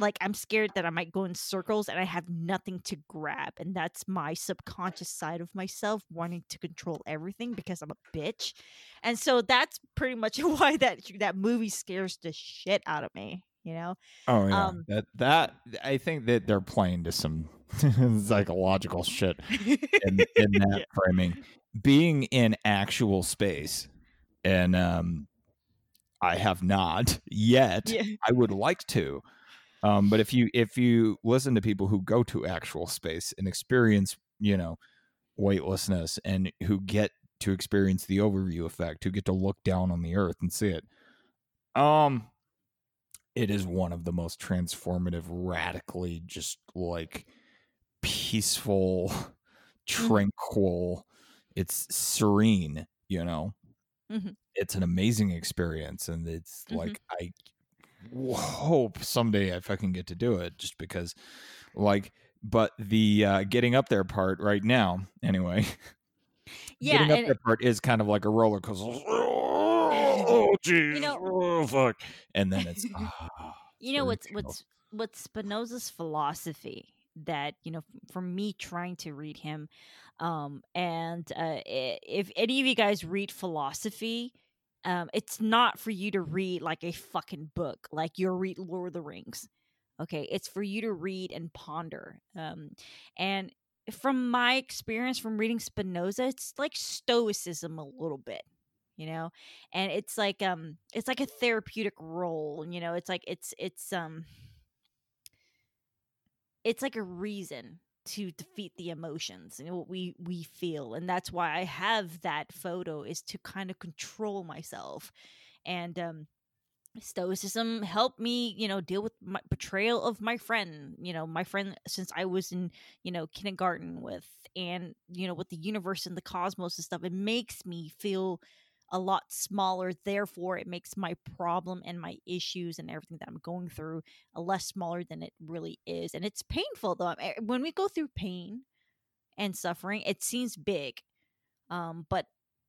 like I'm scared that I might go in circles and I have nothing to grab and that's my subconscious side of myself wanting to control everything because I'm a bitch. And so that's pretty much why that that movie scares the shit out of me, you know. Oh yeah, Um, that that I think that they're playing to some psychological shit in, in that Yeah. framing. Being in actual space, and um, I have not yet. Yeah. I would like to, um, but if you if you listen to people who go to actual space and experience, you know, weightlessness, and who get to experience the overview effect, who get to look down on the earth and see it, um, it is one of the most transformative, radically just like peaceful, tranquil. It's serene, you know. Mhm. It's an amazing experience, and it's Mhm. like I hope someday I fucking get to do it, just because, like. But the uh, getting up there part right now, anyway. Yeah, getting up there part is kind of like a roller coaster. Oh, jeez. You know- oh, fuck. And then it's. ah, you know what's what's what's Spinoza's philosophy that you know for me trying to read him um and uh if any of you guys read philosophy um it's not for you to read like a fucking book like you'll read Lord of the Rings okay? It's for you to read and ponder um and from my experience from reading Spinoza it's like stoicism a little bit you know? And it's like um it's like a therapeutic role you know? It's like it's it's um it's like a reason to defeat the emotions and what we we feel. And that's why i have that photo is to kind of control myself. And um stoicism helped me you know deal with my betrayal of my friend you know my friend since i was in you know kindergarten with and you know with the universe and the cosmos and stuff it makes me feel a lot smaller therefore it makes my problem and my issues and everything that i'm going through a less smaller than it really is and it's painful though I- when we go through pain and suffering it seems big um but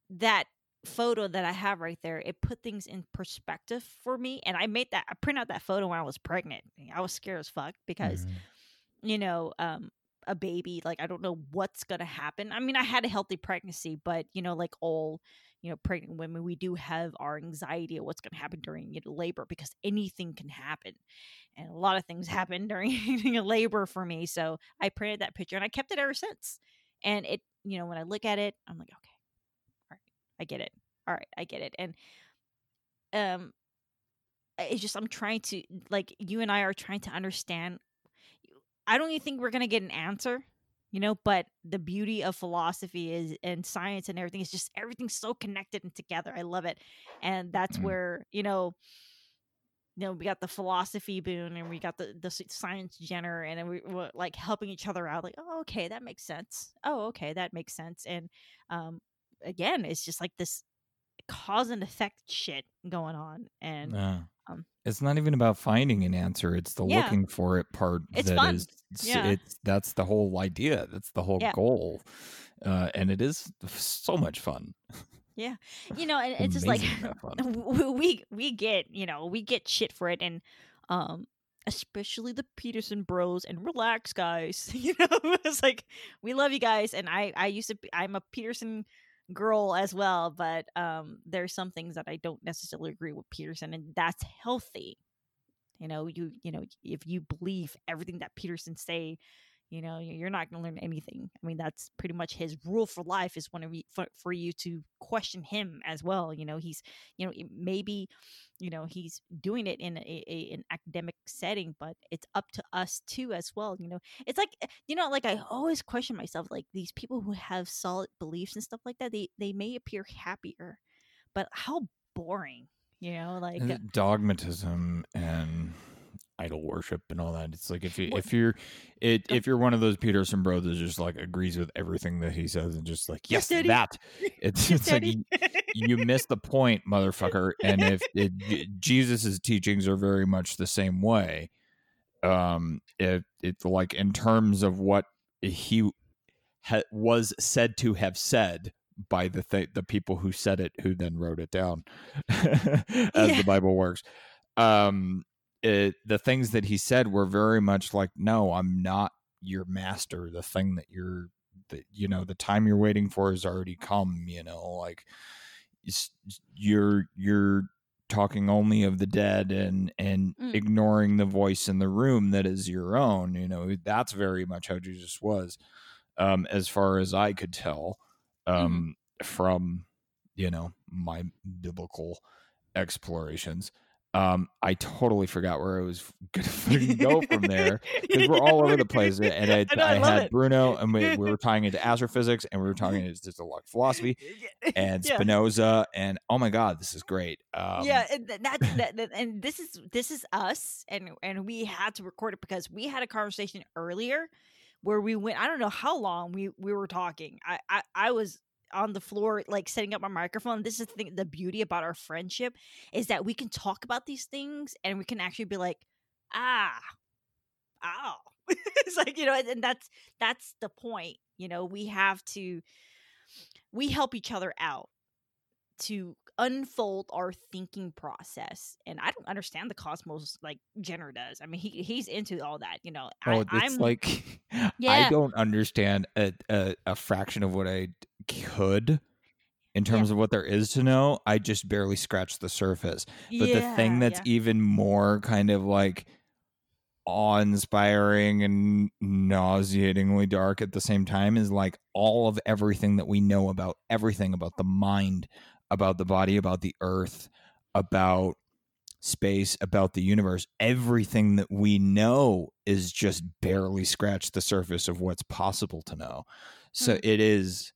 that photo that i have right there it put things in perspective for me and i made that i printed out that photo when i was pregnant i was scared as fuck because Mhm. you know um a baby like i don't know what's gonna happen i mean i had a healthy pregnancy but you know like all you know pregnant women we do have our anxiety of what's gonna happen during you know, labor because anything can happen. And a lot of things happen during labor for me so i printed that picture and i kept it ever since. And it you know when i look at it i'm like okay. All right. I get it. All right. I get it. And um it's just i'm trying to like you and i are trying to understand I don't even think we're gonna get an answer, you know. But the beauty of philosophy is and science and everything is just everything's so connected and together. I love it, and that's Mhm. where you know, you know, we got the philosophy Boonn and we got the the science Jenner, and we were like helping each other out. Like, oh, okay, that makes sense. Oh, okay, that makes sense. And um, again, it's just like this cause and effect shit going on, and Yeah. Um, it's not even about finding an answer. It's the Yeah. looking for it part It's that fun. is- Yeah. It's that's the whole idea. That's the whole Yeah. goal, uh, and it is so much fun. Yeah, you know, and it's just like Amazing amount of fun. w- we we get you know we get shit for it and um especially the peterson bros and relax guys you know it's like we love you guys and i i used to be, i'm a peterson girl as well but um there's some things that i don't necessarily agree with peterson and that's healthy. You know you you know if you believe everything that peterson say you know you- you're not going to learn anything. I mean that's pretty much his rule for life is whenever you, for, for you to question him as well you know he's you know maybe you know he's doing it in a, a an academic setting but it's up to us too as well you know. It's like eh, you know like i always question myself like these people who have solid beliefs and stuff like that they they may appear happier but how boring you know like dogmatism and idol worship and all that. It's like if you if you're it if you're one of those Peterson brothers, just like agrees with everything that he says and just like yes, that. It's Yes, it's like you, you missed the point, motherfucker. And if it, Jesus's teachings are very much the same way, um, it it's like in terms of what he ha- was said to have said by the th- the people who said it, who then wrote it down, as Yeah. the Bible works. Um, it, the things that he said were very much like, no, I'm not your master. The thing that you're, that you know, the time you're waiting for has already come. You know, like you're you're talking only of the dead and and Mm. ignoring the voice in the room that is your own you know that's very much how jesus was um as far as i could tell um from you know my biblical explorations um i totally forgot where i was gonna go from there because we're all over the place and i, I know, I I, had it. bruno and we, we were tying into astrophysics and we were talking into systematic philosophy and Yeah. Spinoza, and oh my god, this is great. Um, yeah, and that, that, that- and this is this is us, and and we had to record it because we had a conversation earlier where we went. I don't know how long we we were talking. I I, I was on the floor like setting up my microphone. This is the thing, the beauty about our friendship is that we can talk about these things and we can actually be like, ah, ow. it's like you know, and, that's that's the point. You know, we have to we help each other out to unfold our thinking process. And I don't understand the cosmos like Jenner does. I mean, he he's into all that, you know. Oh, I, it's I'm like I don't understand a, a a fraction of what I could in terms of what there is to know. I just barely scratched the surface. But the thing that's yeah. even more kind of like awe-inspiring and nauseatingly dark at the same time is like all of everything that we know about everything about the mind, about the body, about the earth, about space, about the universe. Everything that we know is just barely scratched the surface of what's possible to know. So Mm. it is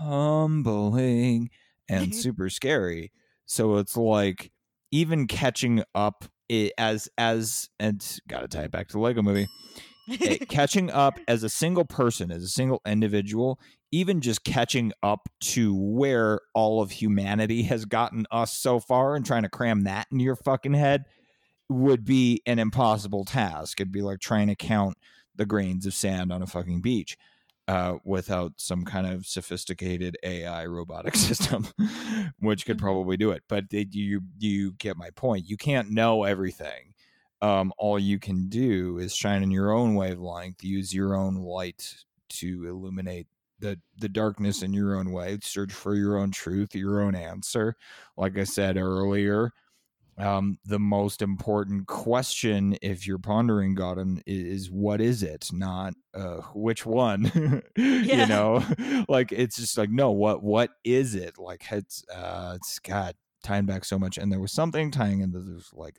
humbling and super scary. So it's like even catching up i- as as and gotta tie it back to the Lego movie. eh, catching up as a single person, as a single individual, even just catching up to where all of humanity has gotten us so far and trying to cram that into your fucking head would be an impossible task. It'd be like trying to count the grains of sand on a fucking beach uh, without some kind of sophisticated AI robotic system, which could Mhm. probably do it. But they, you you get my point. You can't know everything. Um, all you can do is shine in your own wavelength, use your own light to illuminate the the darkness in your own way. Search for your own truth, your own answer. Like I said earlier, um, the most important question if you're pondering God is what is it, not uh, which one. You know, like it's just like no, what what is it? Like it's uh, it's God tying back so much, and there was something tying into this like.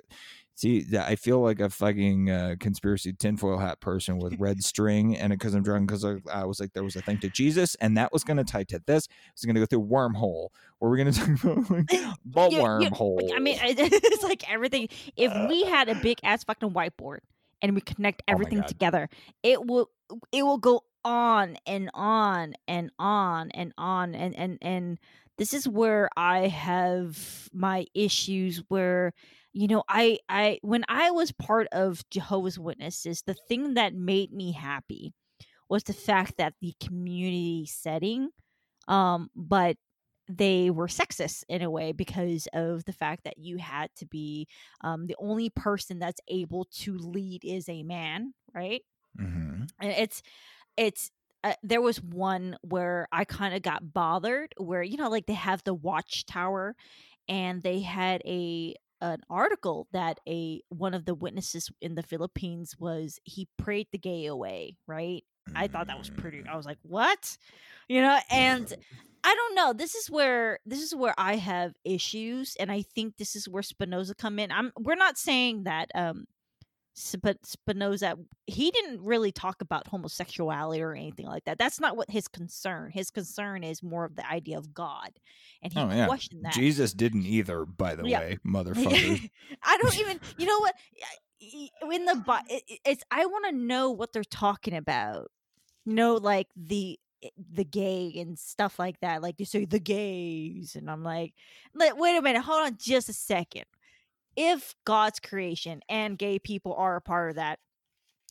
See, I feel like a fucking uh, conspiracy tinfoil hat person with red string, and because I'm drunk, because I, I was like, there was a thing to Jesus, and that was going to tie to this. It's going to go through wormhole. Where we're going to talk about like, the Yeah, wormhole. I mean, it's like everything. If we had a big ass fucking whiteboard and we connect Oh everything God. together, it will it will go on and on and on and on and and and this is where I have my issues where you know I I when I was part of Jehovah's Witnesses, the thing that made me happy was the fact that the community setting um but they were sexist in a way because of the fact that you had to be um, the only person that's able to lead is a man, right? hmm And it's it's uh, there was one where I kind of got bothered where you know like they have the watchtower and they had a an article that a one of the witnesses in the Philippines was he prayed the gay away, right? I thought that was pretty. I was like, "What?" You know, and I don't know. This is where this is where I have issues, and I think this is where Spinoza come in. I'm we're not saying that um Sp- Spinoza he didn't really talk about homosexuality or anything like that. That's not what his concern. His concern is more of the idea of God, and he Oh, yeah. questioned that. Jesus didn't either, by the Yeah. way, motherfucker. I don't even. You know what? in the it's I want to know what they're talking about. You know, like the eh, the gay and stuff like that. Like they say the gays, and I'm like wait a minute, hold on, just a second. If God's creation and gay people are a part of that,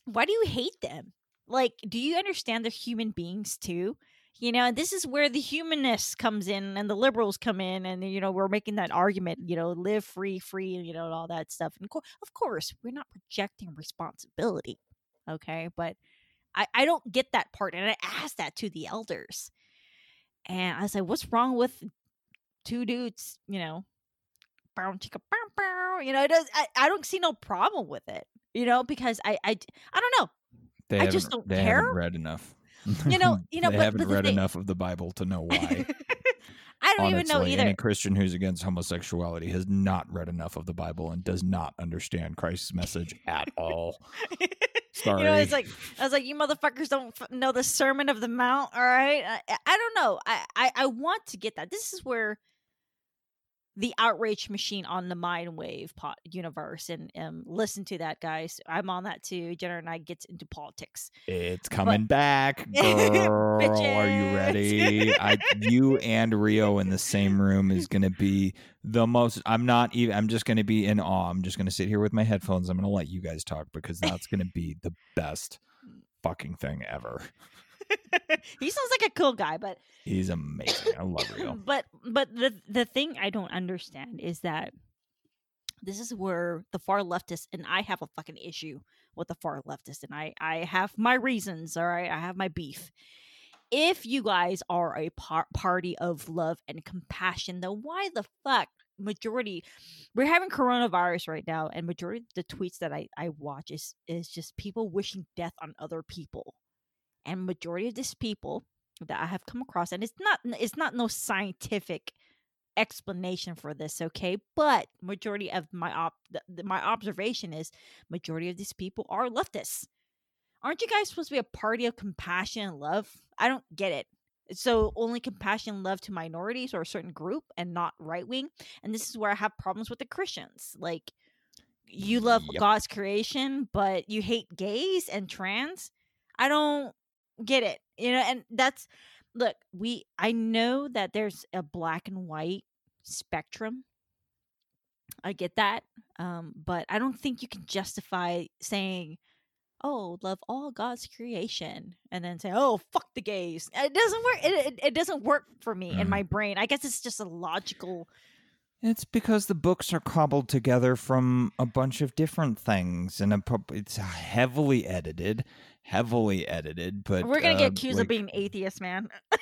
why do you hate them? Like, do you understand they're human beings too? You know, and this is where the humanists comes in and the liberals come in, and you know we're making that argument. You know, live free, free, you know, all that stuff. And of course, we're not projecting responsibility, okay? But I I don't get that part, and I asked that to the elders, and I said, "What's wrong with two dudes?" You know, bow, chicka. You know, it does. I, I don't see no problem with it. You know, because I I I don't know. They I just don't they care. read enough. You know- you know, they but- haven't but read thing- enough of the Bible to know why. I don't Honestly, even know either. any Christian who's against homosexuality has not read enough of the Bible and does not understand Christ's message at all. Sorry. You know, it's like I was like, you motherfuckers don't f- know the Sermon of the Mount, all right? I, I- I don't know. I, I I want to get that. This is where the outrage machine on the mind wave pot universe and um listen to that guys i'm on that too Jenner and i gets into politics It's coming back, girl. Are you ready? I, you and Rio in the same room is going to be the most. I'm not even. I'm just going to be in awe. I'm just going to sit here with my headphones. I'm going to let you guys talk because that's going to be the best fucking thing ever. he sounds like a cool guy but He's amazing. I love Rio. but but the the thing I don't understand is that this is where the far leftists and I have a fucking issue with the far leftists and I I have my reasons all right I have my beef if you guys are a par- party of love and compassion then why the fuck majority we're having coronavirus right now and majority of the tweets that I I watch is is just people wishing death on other people and majority of these people that I have come across, and it's not it's not no scientific explanation for this, okay? But majority of my op th- th- my observation is majority of these people are leftists. Aren't you guys supposed to be a party of compassion and love? I don't get it. So only compassion and love to minorities or a certain group and not right wing. And this is where I have problems with the Christians. Like you love Yep. God's creation, but you hate gays and trans. I don't get it. You know, and that's look, we I know that there's a black and white spectrum. I get that. Um, but I don't think you can justify saying, Oh, love all God's creation and then say, Oh, fuck the gays. It doesn't work. It, it, it doesn't work for me in Mhm. my brain. I guess it's just a logical It's because the books are cobbled together from a bunch of different things, and a, it's heavily edited, heavily edited. But we're gonna uh, get accused like, of being atheist, man.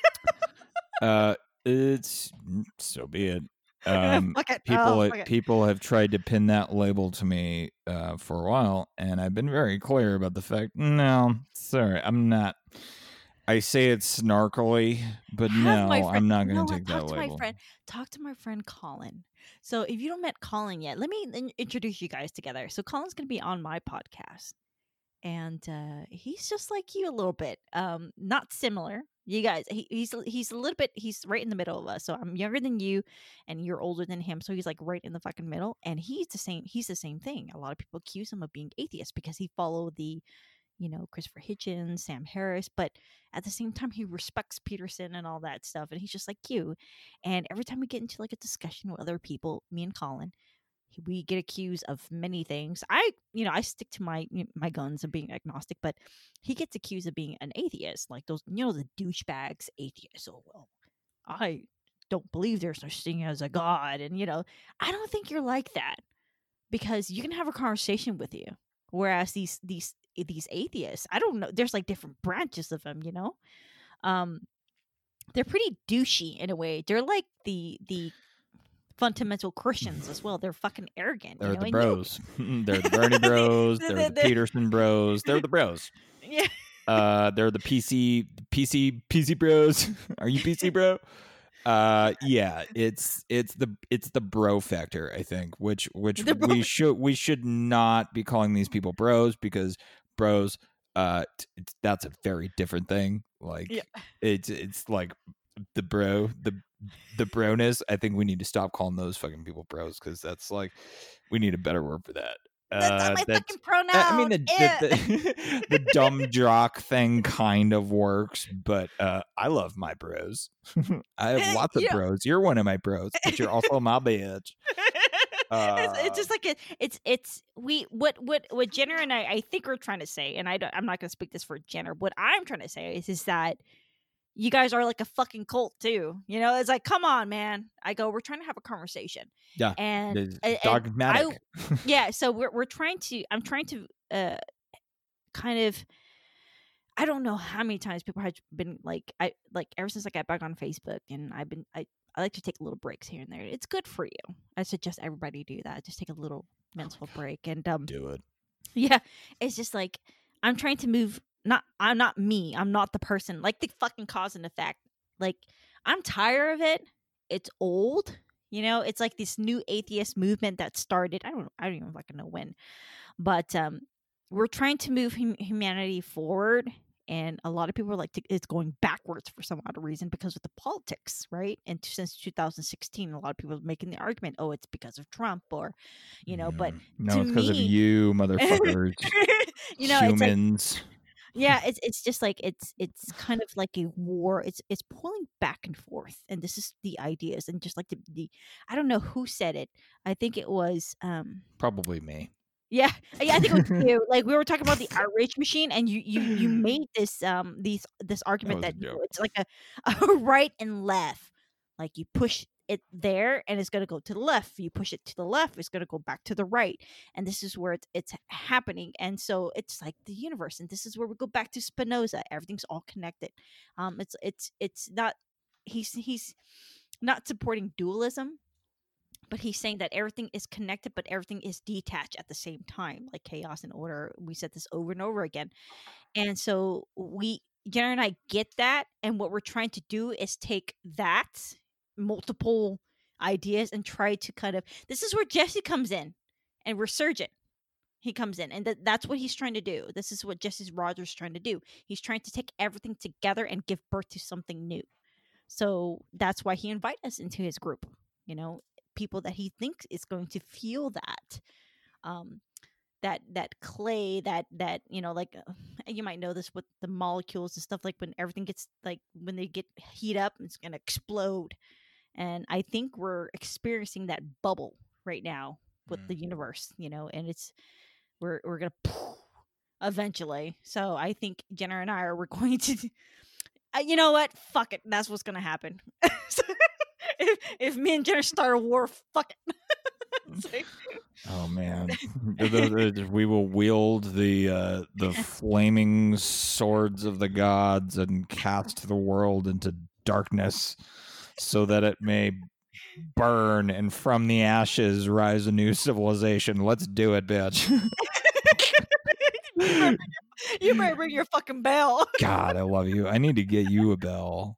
Uh, it's so be it. Um, it. people Oh, it. people have tried to pin that label to me uh, for a while, and I've been very clear about the fact. No, sorry, I'm not. I say it snarkily, but Have no, I'm not going to what? take talk that to label. my friend talk to my friend colin so if you don't met colin yet let me introduce you guys together so colin's going to be on my podcast and uh he's just like you a little bit um not similar. You guys he, he's he's a little bit he's right in the middle of us so i'm younger than you and you're older than him so he's like right in the fucking middle and he's the same he's the same thing. A lot of people accuse him of being atheist because he followed the you know christopher hitchens sam harris but at the same time he respects peterson and all that stuff and he's just like you and every time we get into like a discussion with other people me and colin we get accused of many things. I you know i stick to my my guns of being agnostic but he gets accused of being an atheist like those you know the douchebags atheists. Oh well i don't believe there's such thing as a god and you know i don't think you're like that because you can have a conversation with you. Whereas these these these atheists i don't know there's like different branches of them you know? Um they're pretty douchey in a way. They're like the the fundamental christians as well they're fucking arrogant They're you know? the bros. they're the Bernie bros. They're the- Peterson bros. They're the bros. yeah Uh, they're the PC PC PC bros. Are you PC bro? Uh, yeah. It's it's the it's the bro factor. I think, which which The bro- we should we should not be calling these people bros because bros. Uh, t- it's, that's a very different thing. Like Yeah. it's it's like the bro the the broness. I think we need to stop calling those fucking people bros because that's like we need a better word for that. That's not uh, my that's- fucking pronoun. I mean, the, the, the, the dumb jock thing kind of works, but uh, I love my bros. I have lots of yeah. bros. You're one of my bros, but you're also my bitch. it's, it's just Uh, like it, it's it's we what what what Jenner and I I think we're trying to say, and I don't, I'm not going to speak this for Jenner. What I'm trying to say is is that you guys are like a fucking cult too. You know, it's like come on, man. I go, we're trying to have a conversation. Yeah, and, It's and- dogmatic. yeah, so we're we're trying to. I'm trying to uh kind of. I don't know how many times people have been like I like ever since I got back on Facebook and I've been I I like to take little breaks here and there. It's good for you. I suggest everybody do that. Just take a little mental break and um Do it. yeah, it's just like I'm trying to move. Not I'm not me. I'm not the person. Like the fucking cause and effect. Like I'm tired of it. It's old. You know, it's like this new atheist movement that started. I don't. I don't even fucking know when, but um, we're trying to move hum- humanity forward. And a lot of people are like, it's going backwards for some odd reason because of the politics, right? And since 2016, a lot of people are making the argument, oh, it's because of Trump, or, you know, but Mm, no, it's because of you, motherfuckers. you know, it's like humans. Yeah it's it's just like it's it's kind of like a war it's it's pulling back and forth and this is the ideas and just like the, the i don't know who said it i think it was um Probably me. yeah yeah i think it was you like we were talking about the outrage machine and you you you made this um these this argument a that you know, it's like a, a right and left like you push it there and it's going to go to the left you push it to the left it's going to go back to the right and this is where it's, it's happening and so it's like the universe and this is where we go back to spinoza everything's all connected um it's it's it's not he's he's not supporting dualism but he's saying that everything is connected but everything is detached at the same time like chaos and order we said this over and over again and so we jenner and i get that and what we're trying to do is take that multiple ideas and try to kind of this is where jesse comes in and resurgent he comes in and th- that's what he's trying to do this is what jesse rogers trying to do he's trying to take everything together and give birth to something new. So that's why he invited us into his group you know people that he thinks is going to feel that um that that clay that that you know like uh, you might know this with the molecules and stuff like when everything gets like when they get heat up it's going to explode and i think we're experiencing that bubble right now with Mm. the universe you know and it's we're we're going to eventually. So i think jenner and i are we're going to uh, you know what? Fuck it. That's what's going to happen if, if me and jenner start a war fuck it. Like- Oh man, we will wield the uh, the flaming swords of the gods and cast the world into darkness, so that it may burn and from the ashes rise a new civilization. Let's do it, bitch. you, better, bring your fucking bell. God, I love you. I need to get you a bell.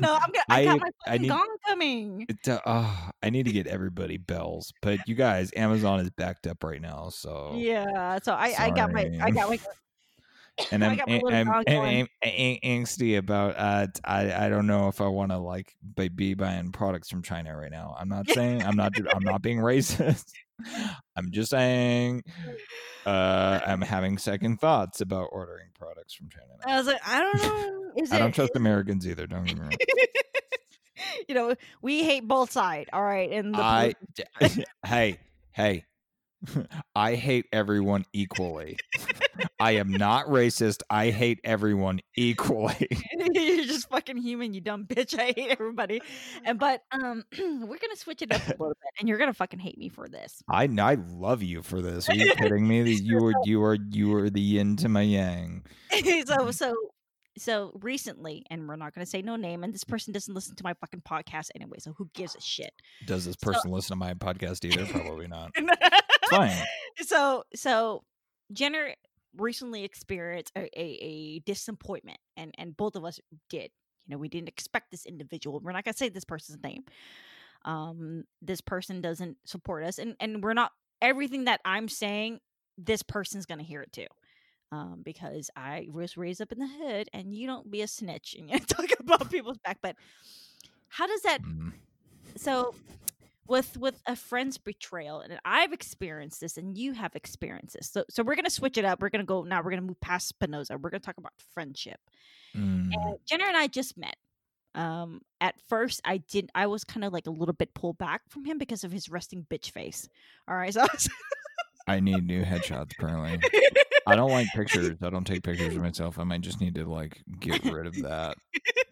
No, I'm gonna. I, I- got my I need- gong coming. It, uh, ah, I need to get everybody bells, but you guys, Amazon is backed up right now, so Yeah, so I, I got my, I got my. And I'm, I'm, I'm, gong I'm, going. I'm angsty about uh I I don't know if I want to like be, buying products from China right now. I'm not saying I'm not I'm not being racist. I'm just saying uh I'm having second thoughts about ordering products from China. Now. I was like, I don't know. Is I it? don't trust Americans either. Don't get me wrong. you know, we hate both side. All right, and the I hey hey I hate everyone equally. I am not racist. I hate everyone equally. you're just fucking human, you dumb bitch. I hate everybody. And but um, we're gonna switch it up a little bit, and you're gonna fucking hate me for this. I I love you for this. Are you kidding me? You are you are you are the yin to my yang. so so so recently, and we're not gonna say no name, and this person doesn't listen to my fucking podcast anyway. So who gives a shit? Does this So- person listen to my podcast either? Probably not. Fine. so so Jenner recently experienced a, a, a disappointment and and both of us did you know we didn't expect this individual we're not to say this person's name um this person doesn't support us and and we're not everything that i'm saying this person's going to hear it too um because i was raised up in the hood and you don't be a snitch and you talk about people's back but how does that Mm. so with with a friend's betrayal and i've experienced this and you have experienced this so so we're gonna switch it up we're gonna go now we're gonna move past spinoza we're gonna talk about friendship Mm. and jenner and i just met um at first i didn't i was kind of like a little bit pulled back from him because of his resting bitch face all right so I was- I need new headshots. Apparently, I don't like pictures. I don't take pictures of myself. I might just need to like get rid of that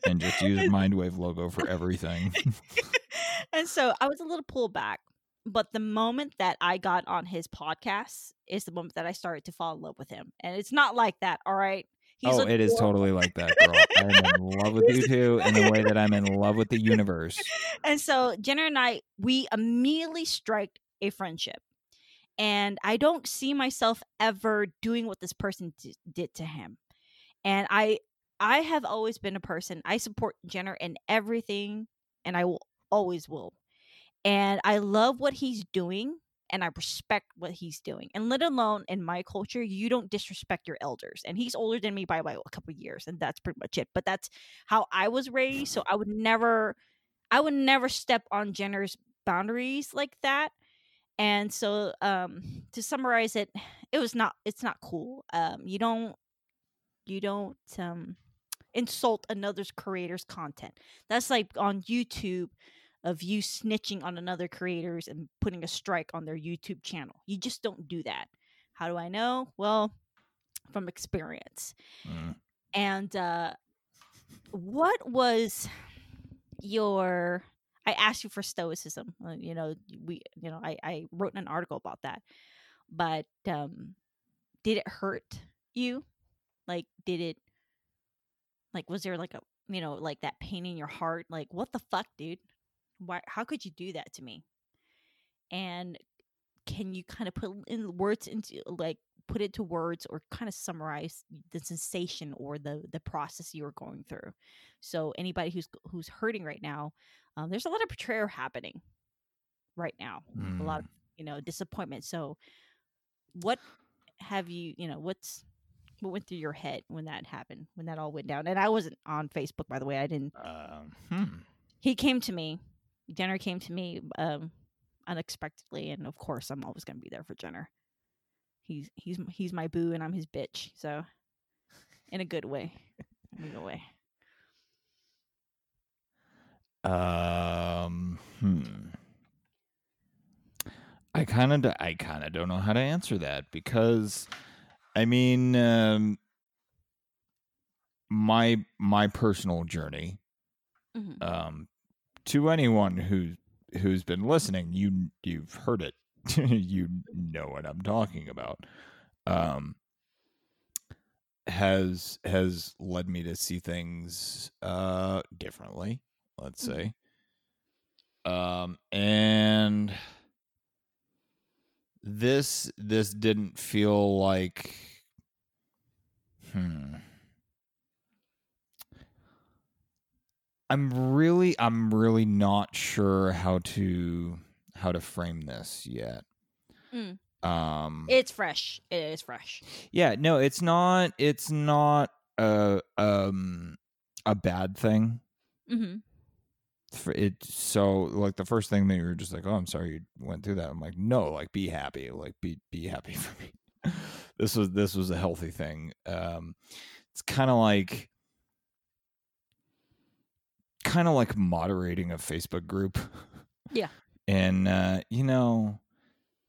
and just use Mindwave logo for everything. and so I was a little pulled back. But the moment that I got on his podcast is the moment that I started to fall in love with him. And it's not like that, all right? oh, it is totally like that, girl. I'm in love with you too, in the way that I'm in love with the universe. And so Jenner and I, we immediately strike a friendship. And I don't see myself ever doing what this person d- did to him. And I I have always been a person I support Jenner in everything and I will always will. And I love what he's doing and I respect what he's doing. And let alone in my culture, you don't disrespect your elders. And he's older than me by, by a couple years, and that's pretty much it. But that's how I was raised. So I would never I would never step on Jenner's boundaries like that. And so um to summarize it, it was not it's not cool. Um you don't you don't um insult another's creator's content. That's like on YouTube of you snitching on another creators and putting a strike on their YouTube channel. You just don't do that. How do I know? Well, from experience. Mm. And uh what was your I asked you for stoicism. uh, You know, we you know, I I wrote an article about that. But um did it hurt you? Like did it like was there like a you know, like that pain in your heart like what the fuck, dude? Why how could you do that to me? And can you kind of put in words into like put it to words or kind of summarize the sensation or the the process you were going through so anybody who's who's hurting right now um, there's a lot of betrayal happening right now a lot of you know disappointment so what have you you know what's what went through your head when that happened when that all went down and i wasn't on facebook by the way i didn't Um, hmm. he came to me jenner came to me um unexpectedly and of course i'm always going to be there for jenner he's he's he's my boo and i'm his bitch so in a good way in a good way Um, hmm. I kind of, I kind of don't know how to answer that because, I mean, um, my my personal journey, Mhm. um, to anyone who who's been listening, you you've heard it, you know what I'm talking about. Um, has has led me to see things uh differently let's Mhm. say um and this this didn't feel like hmm i'm really i'm really not sure how to how to frame this yet Mm. um it's fresh it is fresh yeah, no, it's not it's not a um a bad thing. mm-hmm. It so like the first thing that you were just like, "Oh, I'm sorry you went through that." I'm like, "No, like be happy. Like be be happy for me." this was this was a healthy thing. Um it's kind of like kind of like moderating a Facebook group. Yeah. And uh you know,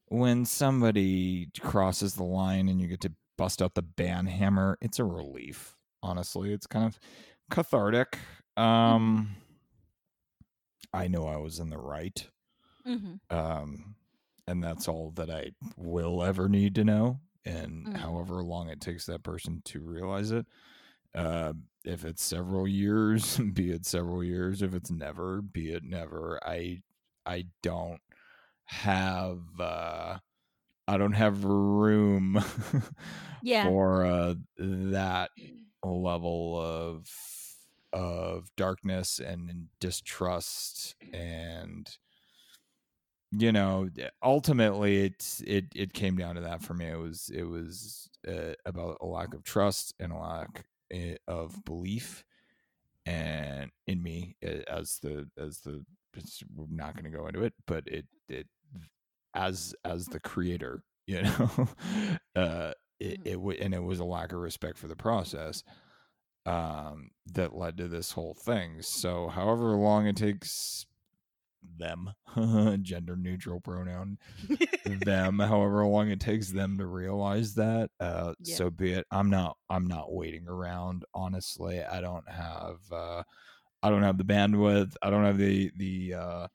when somebody crosses the line and you get to bust out the ban hammer, it's a relief. Honestly, it's kind of cathartic. Um I know I was in the right. Mm-hmm. Um and that's all that I will ever need to know and Mhm. however long it takes that person to realize it. Uh, if it's several years, be it several years. If it's never, be it never. I I don't have uh I don't have room Yeah. for uh that level of of darkness and distrust and you know ultimately it's it it came down to that for me it was it was uh, about a lack of trust and a lack of belief and in me eh, as the as the we're not going to go into it, but it it as as the creator, you know, uh, it, Mhm. it w- and it was a lack of respect for the process um, that led to this whole thing. So, however long it takes them, gender neutral pronoun, them, however long it takes them to realize that, uh, Yeah. so be it. I'm not. I'm not waiting around. Honestly, I don't have. Uh, I don't have the bandwidth. I don't have the the. Uh,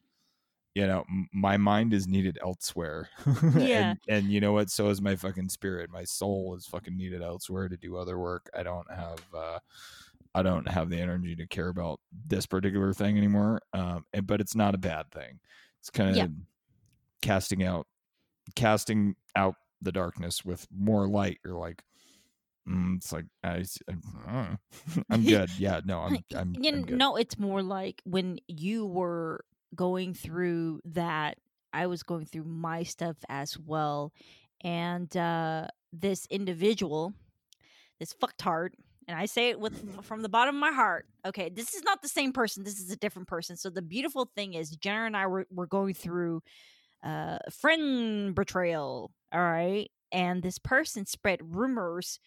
you know, m- my mind is needed elsewhere. Yeah. and, and you know what? So is my fucking spirit. My soul is fucking needed elsewhere to do other work. I don't have. uh I don't have the energy to care about this particular thing anymore. Um, and, but it's not a bad thing. It's kind of Yeah. casting out, casting out the darkness with more light. You're like, mm, it's like I, s- uh, I'm good. Yeah, no, I'm, I'm, you I'm good. know, it's more like when you were going through that, I was going through my stuff as well. And uh, this individual, this fucktard, and I say it with from the bottom of my heart. Okay, this is not the same person. This is a different person. So the beautiful thing is, Jenner and I were, were going through uh, friend betrayal. All right, and this person spread rumors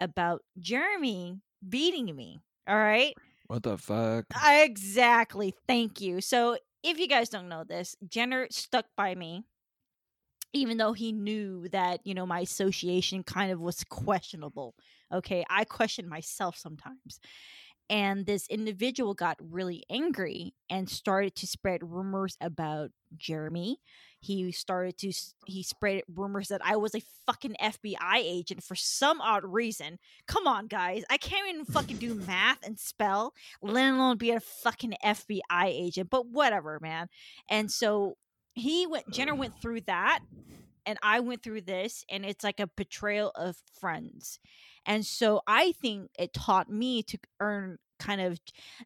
about Jeremy beating me. All right. What the fuck? Exactly. Thank you. So, if you guys don't know this, Jenner stuck by me, even though he knew that, you know, my association kind of was questionable. Okay. I question myself sometimes. And this individual got really angry and started to spread rumors about Jeremy. He started to, he spread rumors that I was a fucking FBI agent for some odd reason. Come on, guys. I can't even fucking do math and spell let alone be a fucking FBI agent. But whatever, man. And so he went. Jenner went through that, and I went through this, and it's like a betrayal of friends. And so I think it taught me to earn kind of.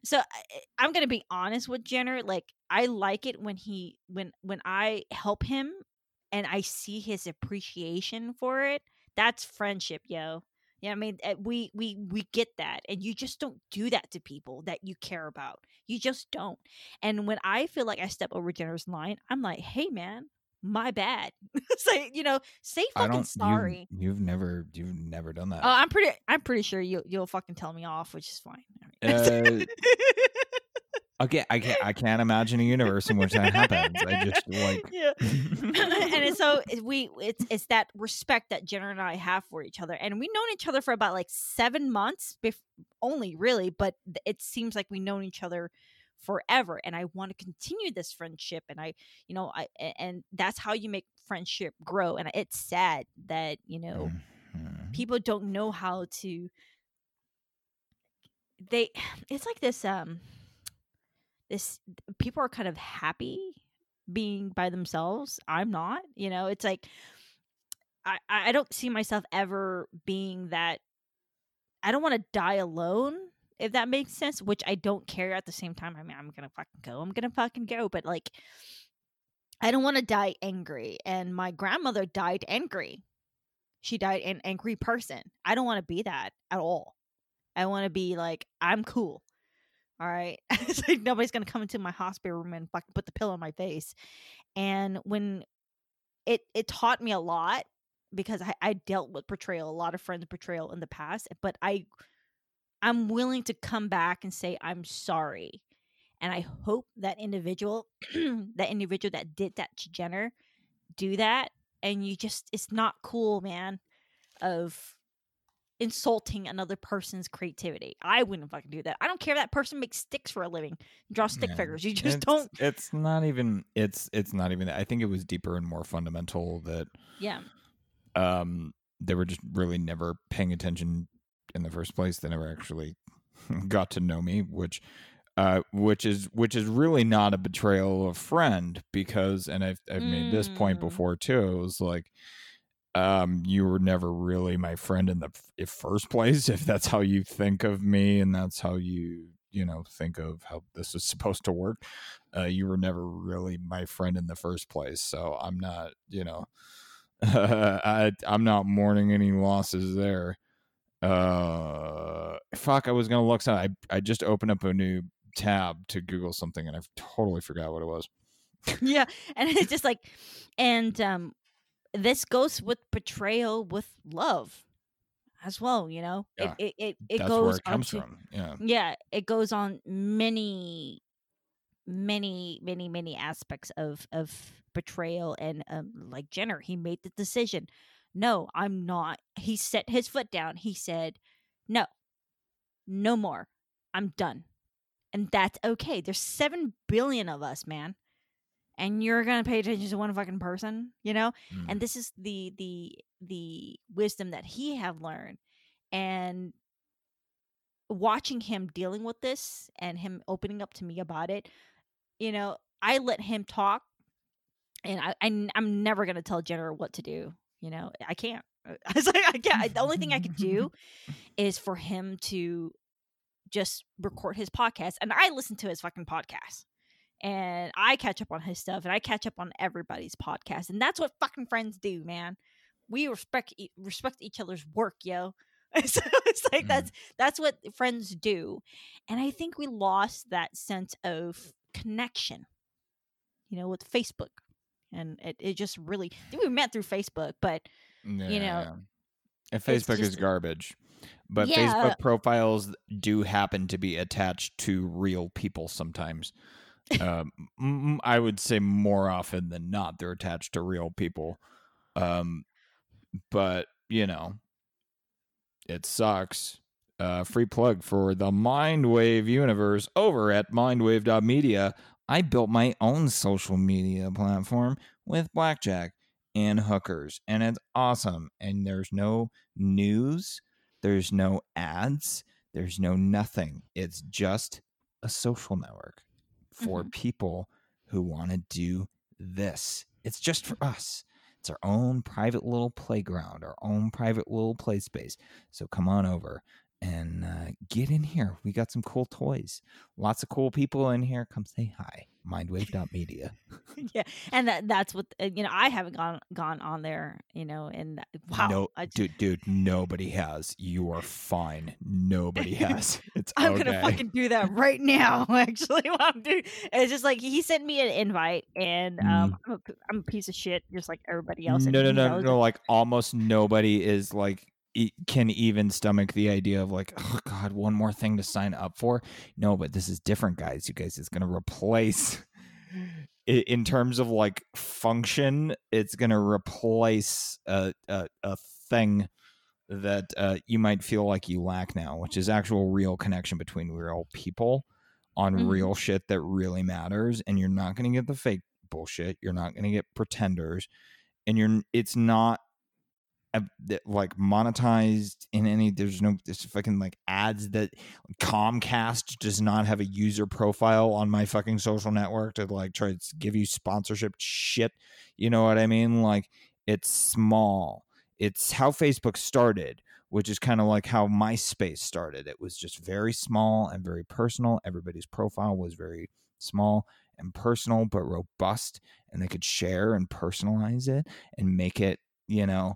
So I- I'm gonna be honest with Jenner. Like I like it when he when when I help him, and I see his appreciation for it. That's friendship, yo. Yeah, I mean, uh, we we we get that, and you just don't do that to people that you care about. You just don't. And when I feel like I step over Jenner's line, I'm like, "Hey, man, my bad." say, you know, say fucking sorry. You've, you've never. You've never done that. Oh, I'm pretty. I'm pretty sure you you'll fucking tell me off, which is fine. Uh, okay, I can't. I can't imagine a universe in which that happens. I just like. yeah. and it's so we it's it's that respect that Jenner and I have for each other, and we've known each other for about like seven months, bef- only really, but it seems like we've known each other forever, and I want to continue this friendship, and I, you know, i and that's how you make friendship grow, and it's sad that you know Mhm. people don't know how to they it's like this um this people are kind of happy being by themselves i'm not you know it's like i i don't see myself ever being that i don't want to die alone if that makes sense which i don't care at the same time i mean i'm gonna fucking go i'm gonna fucking go but like i don't want to die angry and my grandmother died angry. She died an angry person. I don't want to be that at all. I want to be like i'm cool all right? It's like nobody's gonna come into my hospital room and fucking put the pill on my face. And when it it taught me a lot because I, I dealt with betrayal a lot of friends betrayal in the past but i i'm willing to come back and say i'm sorry and i hope that individual that individual that did that to jenner do that and you just it's not cool man of insulting another person's creativity i wouldn't fucking do that i don't care if that person makes sticks for a living draw stick Yeah. figures you just it's, don't It's not even. It's. It's not even. that. I think it was deeper and more fundamental that yeah um they were just really never paying attention in the first place. They never actually got to know me, which. Uh, which is which is really not a betrayal of friend because and I've I've made this point Mm. before too. It was like um you were never really my friend in the f- first place if that's how you think of me and that's how you you know think of how this is supposed to work uh you were never really my friend in the first place so i'm not you know i i'm not mourning any losses there uh fuck i was gonna look i i just opened up a new tab to Google something, and I totally forgot what it was. yeah, and it's just like, and um, this goes with betrayal with love as well. You know, Yeah, it it it, it That's goes where it from. Yeah. yeah it goes on many many many many aspects of of betrayal and um like jenner he made the decision no i'm not. He set his foot down. He said no. No more. I'm done. And that's okay. There's 7 billion of us man. And you're gonna pay attention to one fucking person you know? Mm. and this is the the the wisdom that he have learned. And watching him dealing with this and him opening up to me about it you know i let him talk and i, I am never going to tell jenner what to do you know i can't. I was like i can't the only thing i could do is for him to just record his podcast and i listen to his fucking podcast and i catch up on his stuff and i catch up on everybody's podcast and that's what fucking friends do man. We respect respect each other's work yo. So it's like Mhm. that's that's what friends do and i think we lost that sense of connection you know with facebook and it, it just really we met through facebook but Yeah, know, yeah. And Facebook is garbage. But Yeah. Facebook profiles do happen to be attached to real people sometimes. um, I would say more often than not, they're attached to real people. Um, but, you know, it sucks. Uh, free plug for the Mindwave universe over at mindwave.media. I built my own social media platform with Blackjack and hookers, and it's awesome. And there's no news, there's no ads, there's no nothing. It's just a social network for mm-hmm. people who want to do this. It's just for us. It's our own private little playground, our own private little play space. So come on over and uh, get in here. We got some cool toys. Lots of cool people in here. Come say hi. Mindwave.media. yeah and that that's what uh, you know i haven't gone gone on there you know and wow no, I dude, dude, nobody has. You are fine. Nobody has. It's I'm okay. gonna fucking do that right now. Actually, what I'm doing it's just like he sent me an invite, and um, I'm, a, I'm a piece of shit, just like everybody else. Mm. no, no, no, knows no. Like almost nobody is like can even stomach the idea of like, oh god, one more thing to sign up for. No, but this is different, guys. You guys, it's gonna replace. In terms of like function, it's gonna replace a a, a thing that uh, you might feel like you lack now, which is actual real connection between real people on Mhm. real shit that really matters. And you're not going to get the fake bullshit. You're not going to get pretenders, and you're. It's not like monetized in any. There's no this fucking like ads that Comcast does not have a user profile on my fucking social network to like try to give you sponsorship shit. You know what I mean? Like it's small. It's how Facebook started, which is kind of like how MySpace started. It was just very small and very personal. Everybody's profile was very small and personal, but robust, and they could share and personalize it and make it, you know,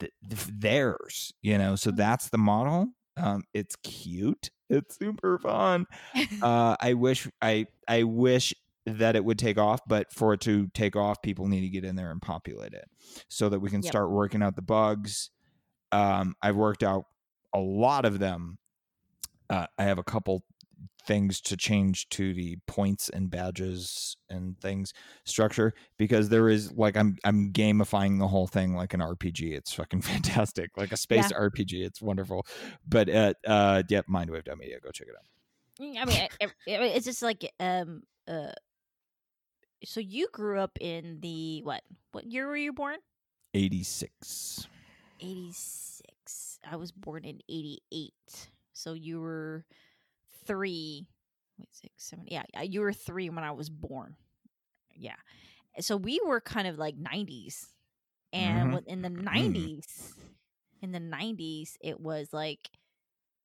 th- th- theirs. You know, so that's the model. Um, it's cute. It's super fun uh, I wish I I wish that it would take off, but for it to take off, people need to get in there and populate it so that we can Yep. start working out the bugs. Um, I've worked out a lot of them. Uh, I have a couple things to change to the points and badges and things structure because there is like I'm I'm gamifying the whole thing like an RPG. It's fucking fantastic, like a space RPG. It's wonderful. But uh, uh, yeah, mindwave.media, go check it out. Mm, I mean, it, it- it's just like um uh. So you grew up in the what? What year were you born? 86. Eighty six. I was born in eighty eight. So you were three. Wait, six, seven. Yeah, you were three when I was born. Yeah. So we were kind of like nineties, and Mhm. in the nineties, in the nineties, it was like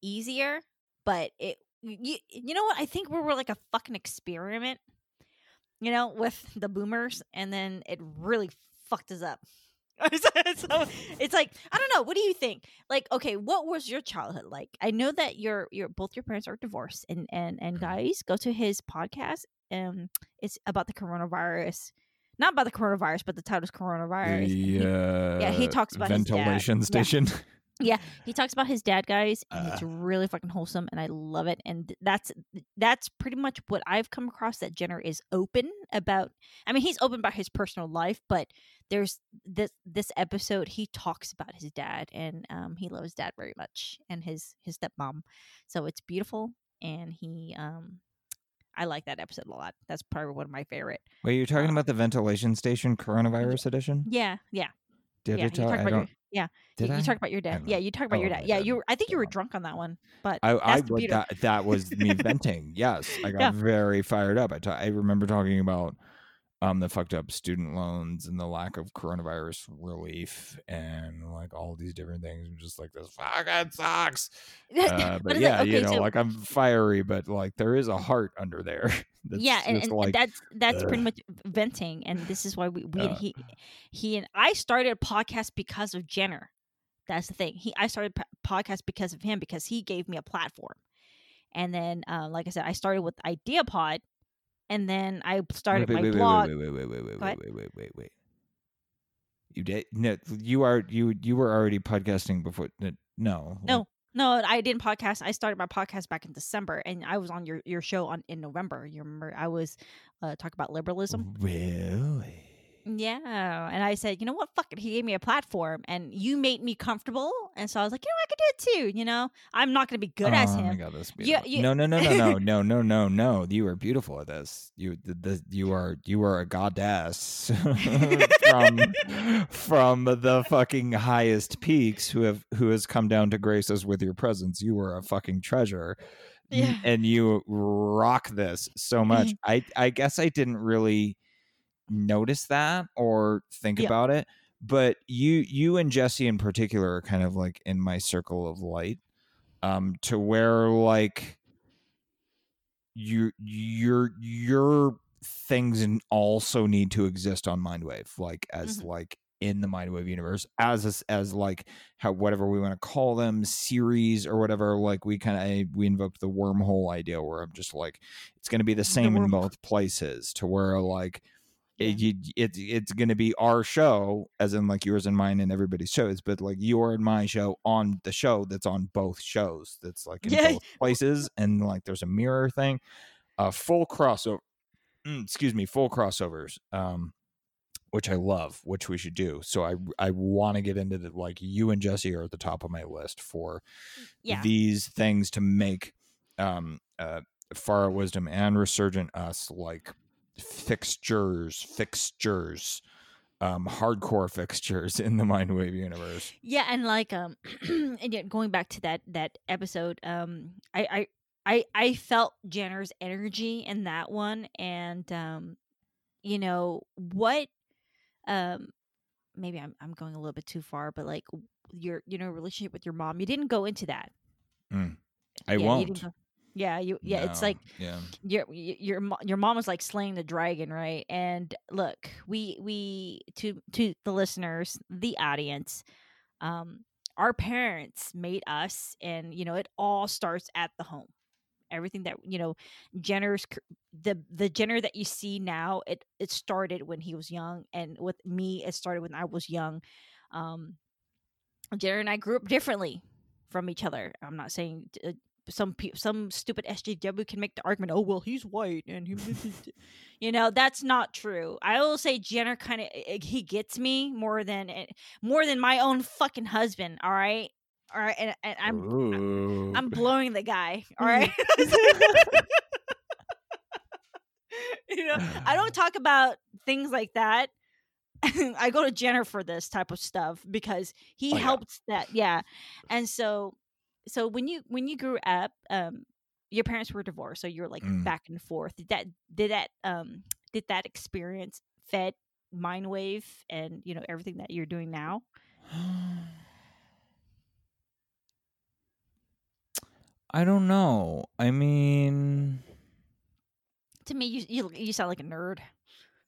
easier, but it. You, you know what? I think we were like a fucking experiment, you know, with the boomers, and then it really fucked us up. so it's like I don't know. What do you think? Like, okay, what was your childhood like? I know that your your both your parents are divorced, and and and Mm-hmm. guys go to his podcast. Um, it's about the coronavirus, not about the coronavirus, but the title is coronavirus. and he- uh, yeah, he talks about ventilation station. yeah, he talks about his dad, guys, and it's Uh. really fucking wholesome, and I love it. And that's that's pretty much what I've come across. That Jenner is open about. I mean, he's open about his personal life, but there's this this episode he talks about his dad, and um, he loves dad very much, and his his stepmom. So it's beautiful, and he um, I like that episode a lot. That's probably one of my favorite. Wait, you're talking Uh, about the ventilation station coronavirus edition? Yeah, yeah, Did yeah. I You talk? I about your yeah. Did you, I? you talk about your dad. Yeah, you talk about oh, your Oh, dad. Yeah, you. Were, I think you were drunk on that one, but I, I that's the would- beauty. that, that was me venting. Yes, I got Yeah. very fired up. I ta- I remember talking about um the fucked up student loans and the lack of coronavirus relief and like all these different things. I'm just like this fucking sucks. Uh, but it's yeah, like, you know, so- like I'm fiery, but like there is a heart under there. That's yeah, and, and like that's that's pretty much venting, and this is why we, we Uh. he he and I started a podcast because of Jenner. That's the thing. He I started a podcast because of him because he gave me a platform, and then uh, like I said, I started with Idea IdeaPod, and then I started wait, my wait, wait, blog. Wait, wait, wait, wait, wait, wait, wait, wait, wait, wait. You did no. You are you you were already podcasting before. No, No, no, I didn't podcast. I started my podcast back in December, and I was on your your show on in November. You remember I was uh, talking about liberalism. Really? Yeah, and I said, you know what, fuck it. He gave me a platform, and you made me comfortable, and so I was like, you know, I could do it too. You know, I'm not going to be good as oh my him. god, Yeah, you- no, no, no, no, no, no, no, no, no. You are beautiful at this. You, the, the, you are, you are a goddess from from the fucking highest peaks who have who has come down to grace us with your presence. You are a fucking treasure. Yeah. and you rock this so much. I, I guess I didn't really notice that or think Yeah. about it but you you and jesse in particular are kind of like in my circle of light um to where like your your your things and also need to exist on mindwave like as Mhm. like in the mindwave universe as as, as like how whatever we want to call them series or whatever like we kind of we invoked the wormhole idea where i'm just like it's going to be the same in both places to where like. It, you, it's it's going to be our show as in like yours and mine and everybody's shows but like your and my show on the show that's on both shows that's like in Yeah. both places and like there's a mirror thing uh full crossover mm, excuse me full crossovers um which I love, which we should do. So I I want to get into the like you and Jesse are at the top of my list for Yeah, these things to make um uh far wisdom and resurgent us like fixtures fixtures um hardcore fixtures in the mindwave universe yeah, and like um, and yet going back to that that episode, um, I I I I felt Jenner's energy in that one, and um, you know what, um, maybe I'm I'm going a little bit too far, but like your you know relationship with your mom, you didn't go into that. Mm. I Yeah, won't. go- yeah, you yeah, it's like yeah your your your mom was like slaying the dragon, right? And look, we we to to the listeners, the audience, um, our parents made us, and you know it all starts at the home. Everything that you know, Jenner's the the Jenner that you see now, it it started when he was young, and with me, it started when I was young. Um, Jenner and I grew up differently from each other. I'm not saying uh, some pe- some stupid SJW can make the argument, oh well, he's white and he, misses, you know, that's not true. I will say Jenner kind of he gets me more than eh, more than my own fucking husband. All right, all right, and, and I'm Ooh. I'm blowing the guy. All right. you know, I don't talk about things like that. I go to Jenner for this type of stuff because he Oh, yeah. helped that. Yeah. And so so when you when you grew up, um your parents were divorced, so you're like Mm. back and forth. Did that did that um did that experience fed mind wave and you know everything that you're doing now? I don't know. I mean, To me, you you, you sound like a nerd.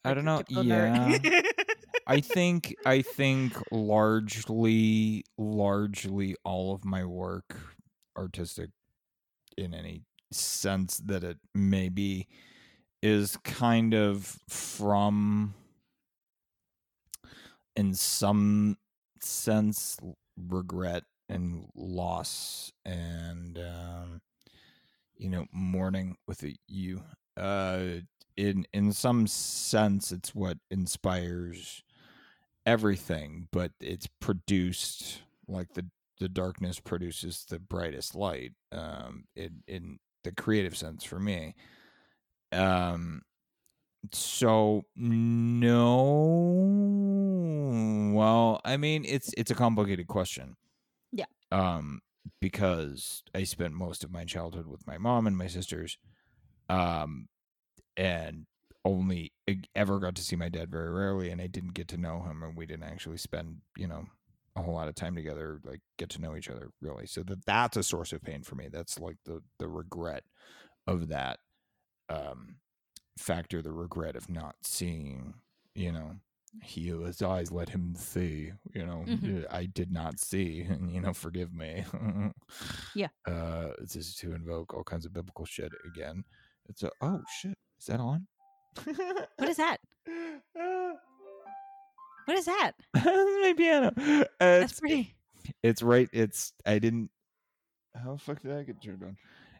I don't know. Yeah. I think I think largely largely all of my work artistic in any sense that it may be is kind of from in some sense regret and loss and um, you know mourning with you. Uh in in some sense it's what inspires everything but it's produced like the the darkness produces the brightest light um in in the creative sense for me um so no well i mean it's it's a complicated question Yeah. um because i spent most of my childhood with my mom and my sisters um and only ever got to see my dad very rarely and i didn't get to know him and we didn't actually spend you know a whole lot of time together like get to know each other really. So that that's a source of pain for me. That's like the the regret of that um factor the regret of not seeing you know he who has eyes let him see you know Mhm. i did not see and you know forgive me. Yeah. uh this is to invoke all kinds of biblical shit again. It's a oh shit. Is that on What is that? What is that? That's my piano uh, That's it's, pretty. it's right it's i didn't how the fuck did i get turned on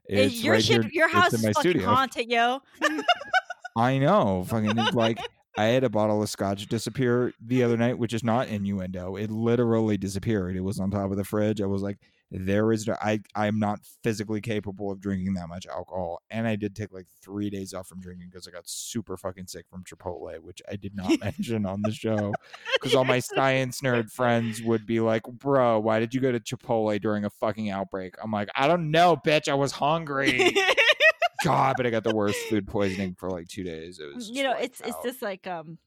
Hey, it's your right shit, here your it's house in is my fucking studio haunted, yo. I know. Fucking like I had a bottle of scotch disappear the other night, which is not innuendo. It literally disappeared. It was on top of the fridge. I was like, there is no I I'm not physically capable of drinking that much alcohol. And I did take like three days off from drinking because I got super fucking sick from Chipotle, which I did not mention on the show. Because all my science nerd friends would be like, bro, why did you go to Chipotle during a fucking outbreak? I'm like, I don't know, bitch. I was hungry. God, but I got the worst food poisoning for like two days. It was, you know, it's it's just like um.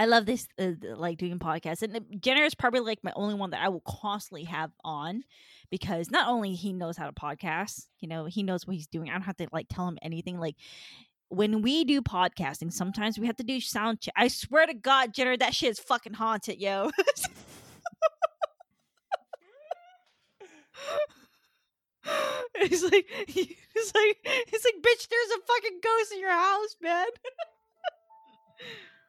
I love this, uh, like doing podcasts, and uh, Jenner is probably like my only one that I will constantly have on, because not only he knows how to podcast, you know, he knows what he's doing. I don't have to like tell him anything. Like when we do podcasting, sometimes we have to do sound check. I swear to God, Jenner, that shit is fucking haunted, yo. it's like it's like it's like bitch there's a fucking ghost in your house man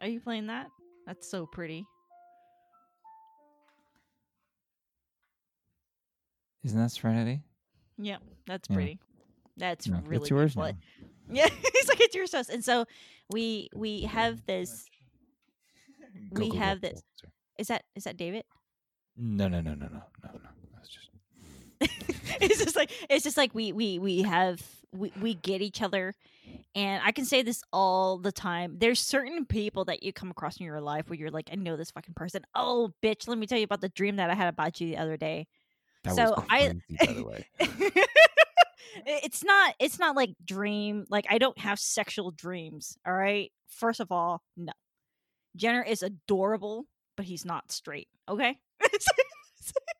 are you playing that that's so pretty Isn't that Serenity? yep that's Yeah. pretty that's No, really it's yours now. yeah it's like it's your sauce and so we we have this Go, we go, have go. this- is that is that david No, no, no, no, no, no, no. That's just it's just like it's just like we we we have we, we get each other and i can say this all the time there's certain people that you come across in your life where you're like i know this fucking person. Oh bitch let me tell you about the dream that i had about you the other day. That So was I- by the way. it's not it's not like dream like i don't have sexual dreams all right? First of all no. Jenner is adorable but he's not straight okay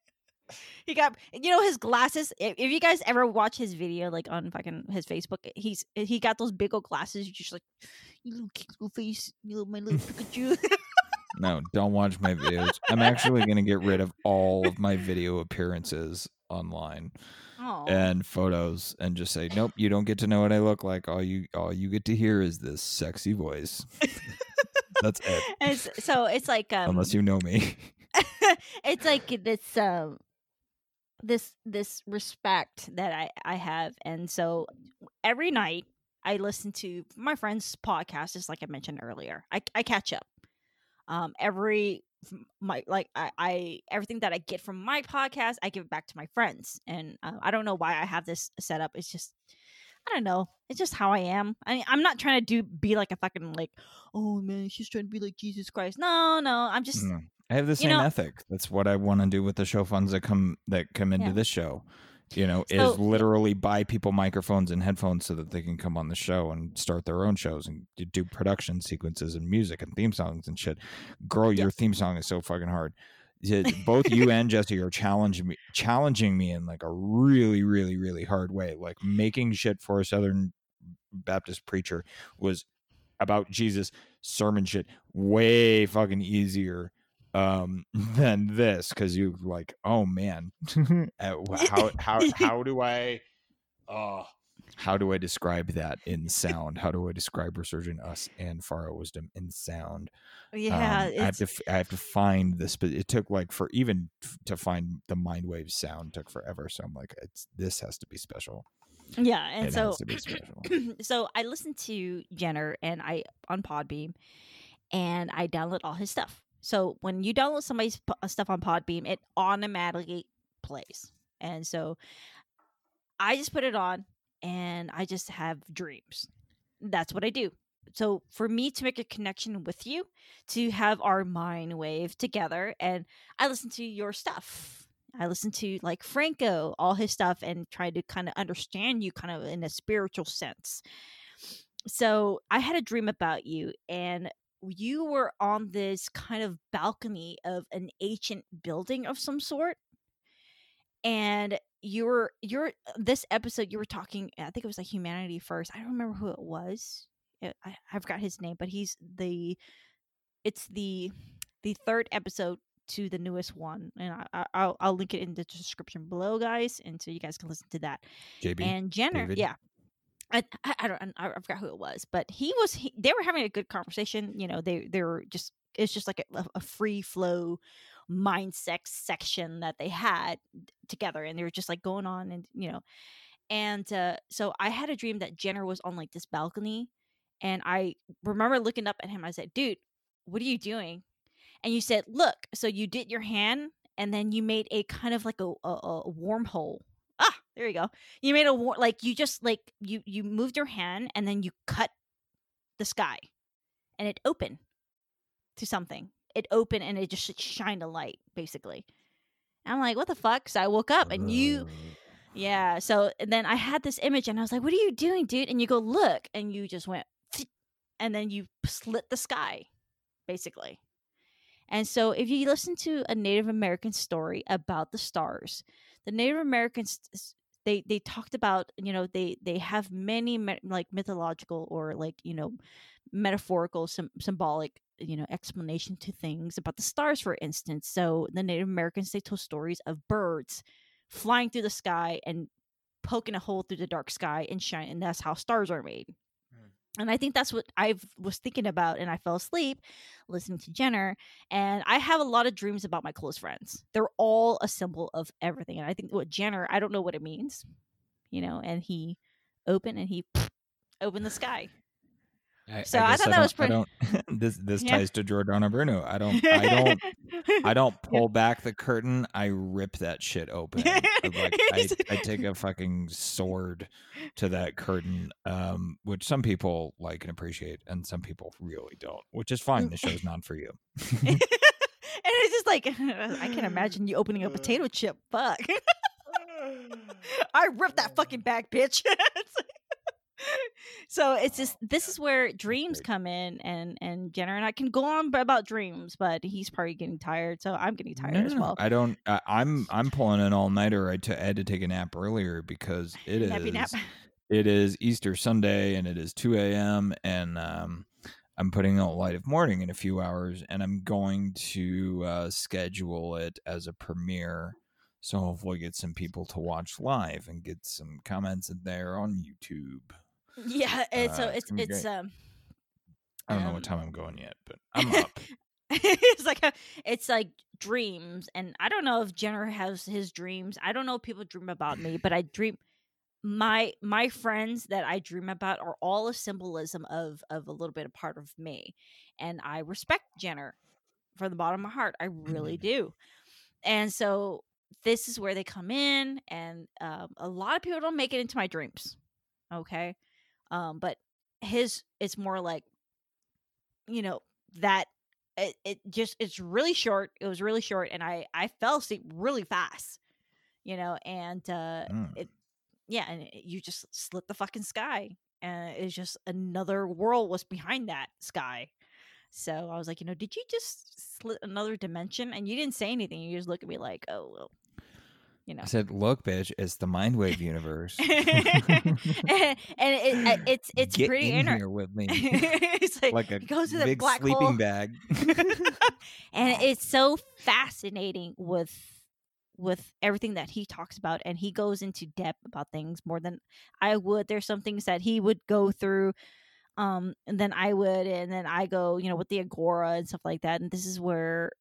he got you know his glasses if, if you guys ever watch his video like on fucking his facebook he's he got those big old glasses you're just like you little cute little face you little my little pikachu No, don't watch my videos. I'm actually going to get rid of all of my video appearances online oh and photos and just say, "Nope, you don't get to know what I look like. All you all you get to hear is this sexy voice." That's it. it's, so it's like um Unless you know me. it's like this um this this respect that I I have and so every night I listen to my friend's podcast just like I mentioned earlier. I I catch up. Um every my like I, I everything that I get from my podcast I give it back to my friends and uh, I don't know why I have this set up. It's just I don't know. It's just how I am. I I'm not trying to do be like a fucking like oh man she's trying to be like Jesus Christ. No, no. I'm just No. I have the You same know- ethic. That's what I want to do with the show funds that come that come into Yeah. this show. You know, So- is literally buy people microphones and headphones so that they can come on the show and start their own shows and do production sequences and music and theme songs and shit. Girl, your theme song is so fucking hard. Both you and Jesse are challenging me, challenging me in like a really, really, really hard way. Like making shit for a Southern Baptist preacher was about Jesus sermon shit way fucking easier um than this because you like oh man Uh, how how how do i uh how do i describe that in sound how do i describe resurgent us and Far Out wisdom in sound Yeah, um, I have to f- I have to find this, but it took like for even to find the mind wave sound took forever. So I'm like, it's this has to be special. yeah, and it so has to be special. so I listened to Jenner and I on Podbean, and I download all his stuff. So when you download somebody's uh, stuff on Podbean, it automatically plays, and so I just put it on, and I just have dreams. That's what I do. So for me to make a connection with you, to have our mind wave together, and I listen to your stuff. I listen to like Franco, all his stuff, and try to kind of understand you kind of in a spiritual sense. So I had a dream about you, and you were on this kind of balcony of an ancient building of some sort. And you were you're uh, this episode you were talking I think it was like humanity first. I don't remember who it was. It- I, I forgot his name, but he's the it's the the third episode to the newest one, and I, I, I'll I'll link it in the description below, guys, and so you guys can listen to that. JB, And Jenner, David? yeah. I, I, don't I forgot who it was, but he was he, they were having a good conversation. You know, they they were just it's just like a, a free flow mind sex section that they had together, and they were just like going on and you know, and uh, so I had a dream that Jenner was on like this balcony, and I remember looking up at him. I said, "Dude, what are you doing?" And you said, "Look." So you did your hand, and then you made a kind of like a a, a wormhole. There you go. You made a war like you just like you you moved your hand, and then you cut the sky, and it opened to something. It opened, and it just shined a light, basically. And I'm like, "What the fuck?" So I woke up, and you. Yeah. So and then I had this image and I was like, what are you doing, dude? And you go, look. And you just went, and then you slit the sky, basically. And so if you listen to a Native American story about the stars, the Native Americans they they talked about you know they they have many me- like mythological or like you know metaphorical sym symbolic you know explanation to things about the stars for instance. So the native americans they told stories of birds flying through the sky and poking a hole through the dark sky and shine and that's how stars are made and i think that's what i was thinking about and i fell asleep listening to jenner and i have a lot of dreams about my close friends. They're all a symbol of everything and i think what jenner i don't know what it means you know and he opened and he opened the sky I, So I guess thought that was pretty- this this Yeah. ties to Giordano Bruno. I don't. I don't. I don't pull back the curtain. I rip that shit open. Like I, I take a fucking sword to that curtain, um, which some people like and appreciate, and some people really don't. Which is fine. The show's not for you. and it's just like I can't imagine you opening a potato chip. Fuck. I ripped that fucking bag, bitch. So it's just this is where dreams come in, and and Jenner and I can go on about dreams, but he's probably getting tired, so I'm getting tired No, as well. I don't. I, I'm I'm pulling an all nighter. I, t- I had to take a nap earlier because it is nap. it is Easter Sunday and it is 2 a.m. and um, I'm putting out Light of Morning in a few hours and I'm going to uh, schedule it as a premiere. So hopefully get some people to watch live and get some comments in there on YouTube. Yeah, so Uh, it's it's it's um I don't know Um, what time I'm going yet, but I'm up. it's like a, it's like dreams and i don't know if jenner has his dreams. I don't know if people dream about me but i dream my my friends that i dream about are all a symbolism of of a little bit of part of me and i respect jenner from the bottom of my heart i really do. And so this is where they come in and um, a lot of people don't make it into my dreams okay um but his it's more like you know that it, it just it's really short it was really short and i i fell asleep really fast you know and uh Mm. it yeah and it, you just slit the fucking sky and it's just another world was behind that sky so i was like you know did you just slit another dimension and you didn't say anything you just look at me like oh well you know. I said, "Look, bitch, it's the Mindwave universe." and, and it, uh, it's it's Get pretty in inter- here with me, it's like, like a he goes to the big black sleeping hole. bag. and it's so fascinating with with everything that he talks about and he goes into depth about things more than I would there's some things that he would go through um and then I would and then I go you know with the agora and stuff like that and this is where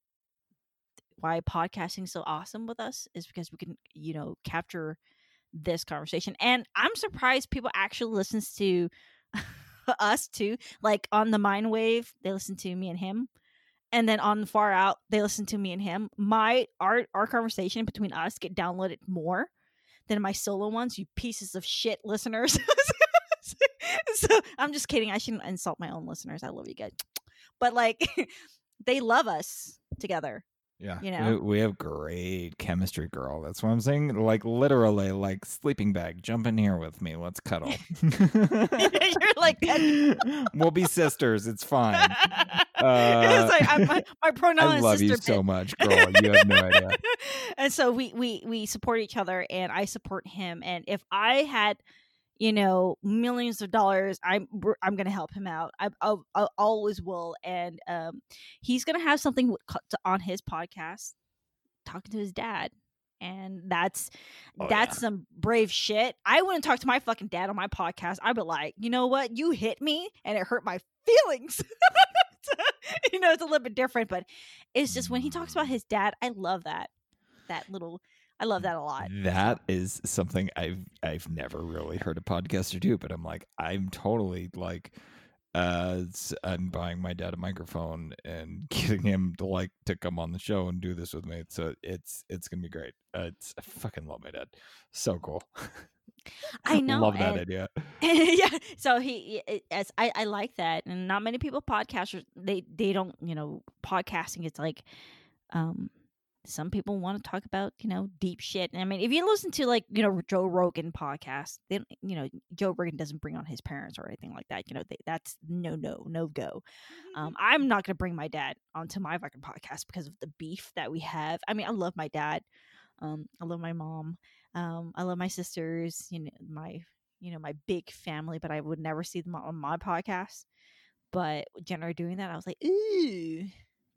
why podcasting is so awesome with us is because we can you know capture this conversation and I'm surprised people actually listens to us too like on the mind wave they listen to me and him and then on far out they listen to me and him. My our our conversation between us get downloaded more than my solo ones you pieces of shit listeners. So i'm just kidding i shouldn't insult my own listeners i love you guys. But like they love us together Yeah, You we- know? we, have great chemistry, girl. That's what I'm saying. Like literally, like sleeping bag. Jump in here with me. Let's cuddle. you're like we'll be sisters. It's fine. it's Uh, like I'm, my, my pronoun I is love you sister so much, girl. You have no idea. and so we we we support each other and i support him and if i had you know millions of dollars i'm i'm gonna help him out. I, I, I always will and um he's gonna have something on his podcast talking to his dad and that's Oh, that's some brave shit. I wouldn't talk to my fucking dad on my podcast. I'd be like you know what? You hit me and it hurt my feelings. You know it's a little bit different but it's just when he talks about his dad i love that that little i love that a lot That is something I've I've never really heard a podcaster do, but I'm like I'm totally like uh I'm buying my dad a microphone and getting him to like to come on the show and do this with me. So it's it's gonna be great. Uh, it's I fucking love my dad. So cool. I know, love that and- idea. yeah so he as I, I like that and not many people podcasters they they don't you know podcasting it's like um some people want to talk about you know deep shit and i mean if you listen to like you know joe rogan podcast then you know joe rogan doesn't bring on his parents or anything like that you know they, that's no no no go. Um i'm not gonna bring my dad onto my fucking podcast because of the beef that we have. I mean i love my dad um i love my mom um i love my sisters you know my you know my big family but i would never see them on my podcast. But jenner doing that i was like ooh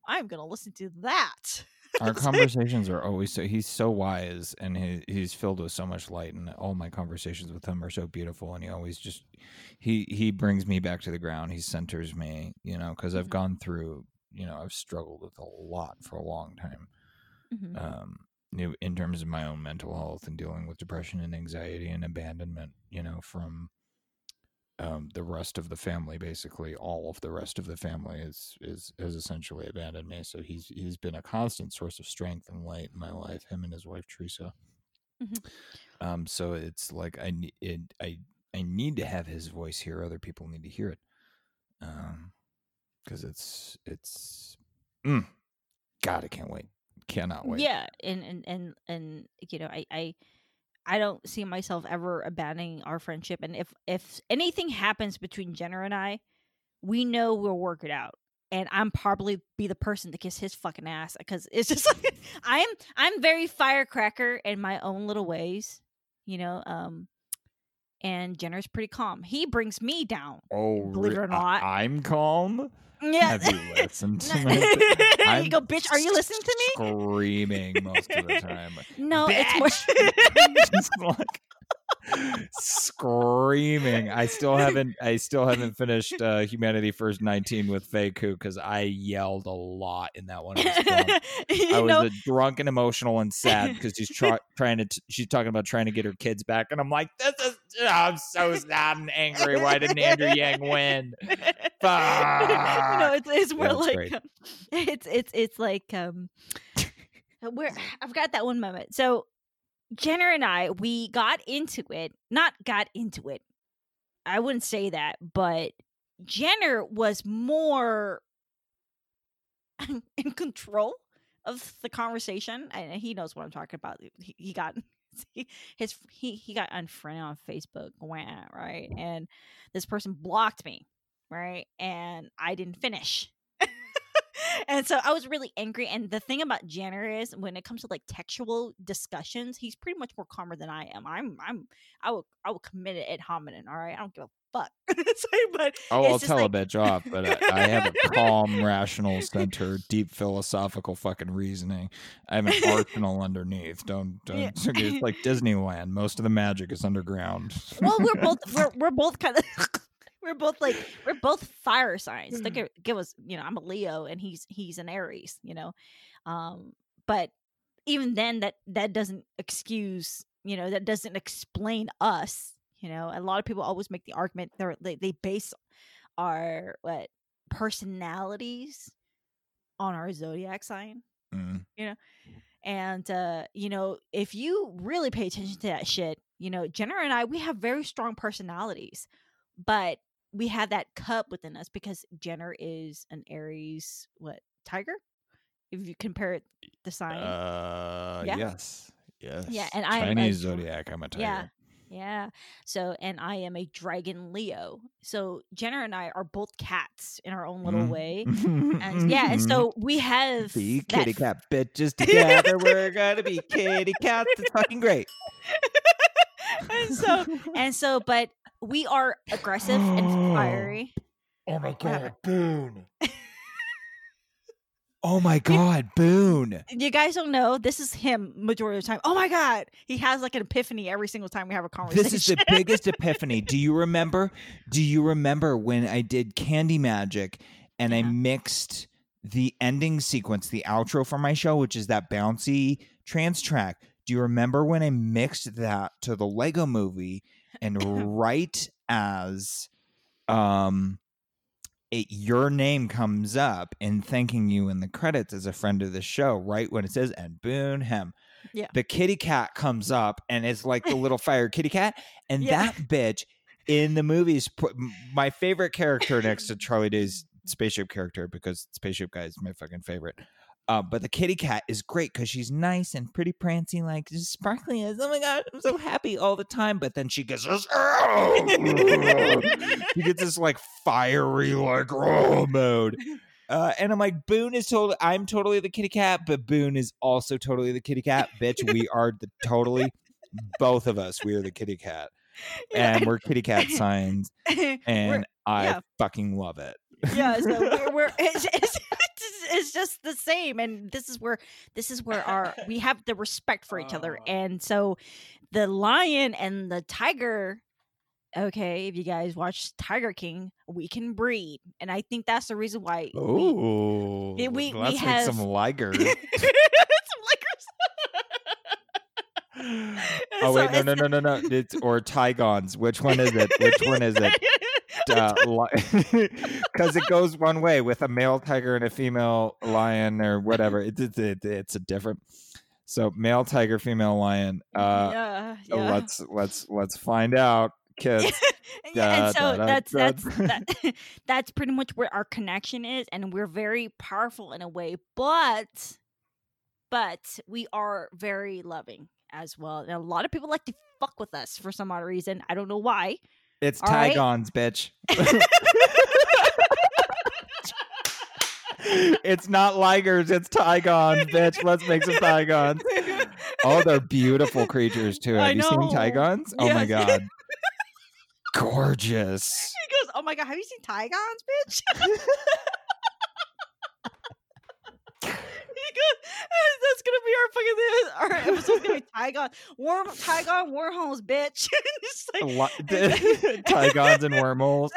i'm gonna listen to that Our conversations are always so he's so wise and he, he's filled with so much light and all my conversations with him are so beautiful and he always just he he brings me back to the ground he centers me you know because i've Mhm. gone through you know i've struggled with a lot for a long time Mhm. um you know, in terms of my own mental health and dealing with depression and anxiety and abandonment you know from um, the rest of the family, basically all of the rest of the family, is is has essentially abandoned me. So he's he's been a constant source of strength and light in my life. Him and his wife Teresa. Mhm. Um, so it's like I ne- it, I I need to have his voice here. Other people need to hear it. Um, because it's it's, mm, God, I can't wait. Cannot wait. yeah and and and and you know i i i don't see myself ever abandoning our friendship and if if anything happens between jenner and i we know we'll work it out and i'm probably be the person to kiss his fucking ass because it's just like i'm i'm very firecracker in my own little ways you know um and jenner's pretty calm he brings me down Oh, Believe it or not. I, am calm. Yeah. Have you listened to me? you go bitch. Are you listening to me? Screaming most of the time. no it's more screaming. I still haven't. I still haven't finished uh, Humanity First 19 with Feiku because I yelled a lot in that one. I was drunk. I was uh, drunk and emotional and sad because she's try- trying to. T- she's talking about trying to get her kids back, and I'm like, "This is." I'm so sad and angry. Why didn't Andrew Yang win? no, it's it's more Yeah, like um, it's it's it's like um where I've got that one moment. So Jenner and I we got into it, not got into it. I wouldn't say that, but Jenner was more in control of the conversation, and he knows what I'm talking about. He, he got his he he got unfriended on Facebook, wah, right? And this person blocked me, right? And I didn't finish. And so I was really angry. And the thing about Jenner is, when it comes to like textual discussions, he's pretty much more calmer than I am. I'm, I'm, I will, I will commit it ad hominem. All right, I don't give a fuck. so, but Oh, it's I'll tell like- a bitch off, but I, I have a calm, rational center, deep philosophical fucking reasoning. I have an arsenal underneath. Don't, don't. Yeah. It's like Disneyland. Most of the magic is underground. well, we're both, we're, we're both kind of. We're both like we're both fire signs. Think of- give us, you know, I'm a Leo and he's he's an Aries, you know. Um, but even then that that doesn't excuse, you know, that doesn't explain us, you know. A lot of people always make the argument they're, they they base our what personalities on our zodiac sign. Mm. You know? And uh, you know, if you really pay attention to that shit, you know, Jenner and I, we have very strong personalities, but we have that cup within us because Jenner is an Aries, what tiger? If you compare it, the sign, Uh, Yeah. yes, yes. Yeah, and I am a Chinese zodiac. I'm a tiger. yeah, yeah. So, and I am a dragon Leo. So Jenner and I are both cats in our own little Mhm. way. And yeah, and so we have be that kitty cat bitches together. We're gonna be kitty cats. It's fucking great. and so and so but we are aggressive and oh. fiery Oh my happened? Boonn. oh my god, Boonn. you guys don't know this is him majority of the time oh my god he has like an epiphany every single time we have a conversation This is the biggest epiphany. Do you remember? Do you remember when I did Candy Magic and I mixed the ending sequence, the outro for my show, which is that bouncy trance track? Do you remember when I mixed that to the Lego movie and right as um it, your name comes up in thanking you in the credits as a friend of the show, right when it says and Boonn Hem. Yeah. The kitty cat comes up and it's like the little fire kitty cat. And Yeah. that bitch in the movies put my favorite character next to Charlie Day's spaceship character because spaceship guy is my fucking favorite. Uh, but the kitty cat is great because she's nice and pretty prancy, like just sparkly as oh my god, I'm so happy all the time. But then she gets this, she gets this like fiery like oh mode. Uh, and I'm like, Boonn is totally. I'm totally the kitty cat, but Boonn is also totally the kitty cat. Bitch, we are the totally. Both of us, we are the kitty cat, and we're kitty cat signs, and I yeah. fucking love it. Yeah so we're, we're it's, it's, it's, it's just the same and this is where this is where our we have the respect for each other Oh. and so the lion and the tiger okay if you guys watch tiger king we can breed and i think that's the reason why we- Oh, we- we let's make have- some liger. Some liquors. oh So wait, no, no, no, no, no. It's or Tigons. Which one is it? Which one is it? Because it goes one way with a male tiger and a female lion or whatever. It, it, it- it's a different. So male tiger, female lion. Uh, yeah, yeah. let's let's let's find out, kids. yeah, and so da, da, that's da. that's that, that's pretty much where our connection is, and we're very powerful in a way, but but we are very loving as well. And a lot of people like to fuck with us for some odd reason. I don't know why. It's All right. Tigons, bitch. it's not ligers, it's Tigons, bitch. Let's make some Tigons. Oh, they're beautiful creatures too. Have I you seen know. Tigons? Oh my god. Gorgeous. He goes, "Oh my god, have you seen Tigons, bitch?" he goes, "That's gonna be our fucking this. our episode's gonna be Tigon, Worm, Tigon wormholes, bitch." Like- Li- Tigons and wormholes.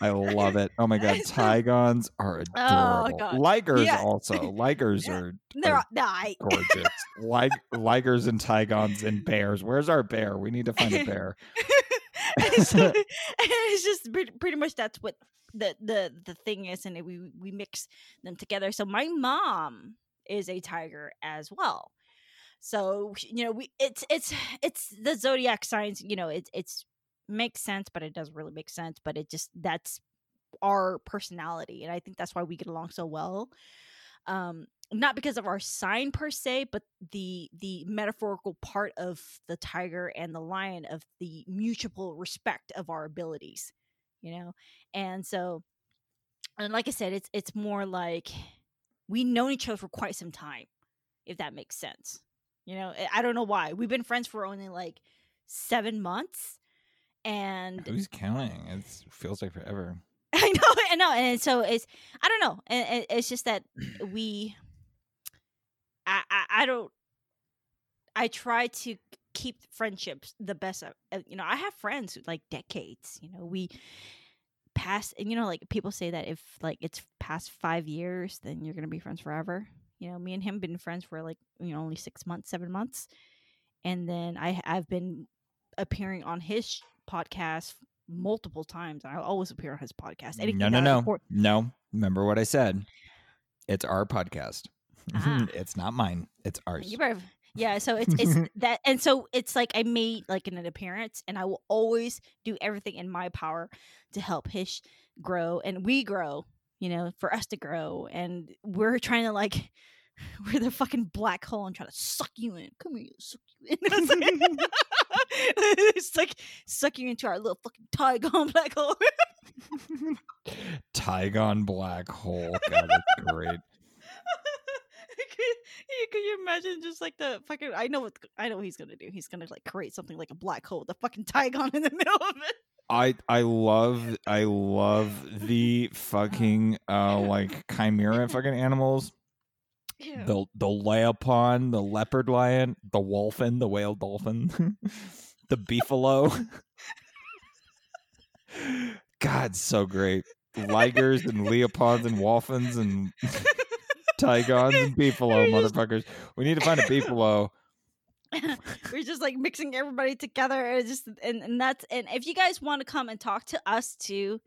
I love it. Oh my god, Tigons are Oh, adorable. God. Ligers Yeah. also. Ligers are They're are I- gorgeous. Lig- ligers and Tigons and bears. Where's our bear? We need to find a bear. and so it's just pretty, pretty much that's what the the the thing is, and we we mix them together. So my mom is a tiger as well. So you know, we it's it's it's the zodiac signs. You know, it's it's makes sense, but it doesn't really make sense. But it just that's our personality, and I think that's why we get along so well. Um, not because of our sign per se, but the the metaphorical part of the tiger and the lion of the mutual respect of our abilities, you know. And so, and like I said, it's it's more like we known each other for quite some time, if that makes sense. You know, I- I don't know why. We've been friends for only like seven months, and Who's counting? It feels like forever. I know, I know, and so it's I don't know, and and it's just that we, I, I, I don't, I try to keep friendships the best. Of, uh, you know, I have friends like decades. You know, we past, and you know, like people say that if like it's past five years, then you're gonna be friends forever. You know, me and him been friends for like you know only six months, seven months, and then I I've been appearing on his podcast multiple times. and I always appear on his podcast. Anything No, no, no, record- no. Remember what I said? It's our podcast. Ah. it's not mine. It's ours. You better, yeah. So it's it's that, and so it's like I made like an appearance, and I will always do everything in my power to help Hish grow, and we grow. You know, for us to grow, and we're trying to like. We're the fucking black hole and trying to suck you in. Come here, suck you in. It's like- it's like suck you into our little fucking Tigon black hole. Tigon black hole. God, that's great. can, you imagine just like the fucking? I know what I know what he's gonna do. He's gonna like create something like a black hole, with a fucking Tigon in the middle of it. I I love I love the fucking uh like chimera fucking animals. Yeah. The the leopon, the leopard lion, the wholphin, the whale dolphin, the beefalo. God, so great. Ligers and leopards and wholphins and tigons and beefalo, motherfuckers. We need to find a beefalo. We're just like mixing everybody together. And just and, and that's and if you guys want to come and talk to us too,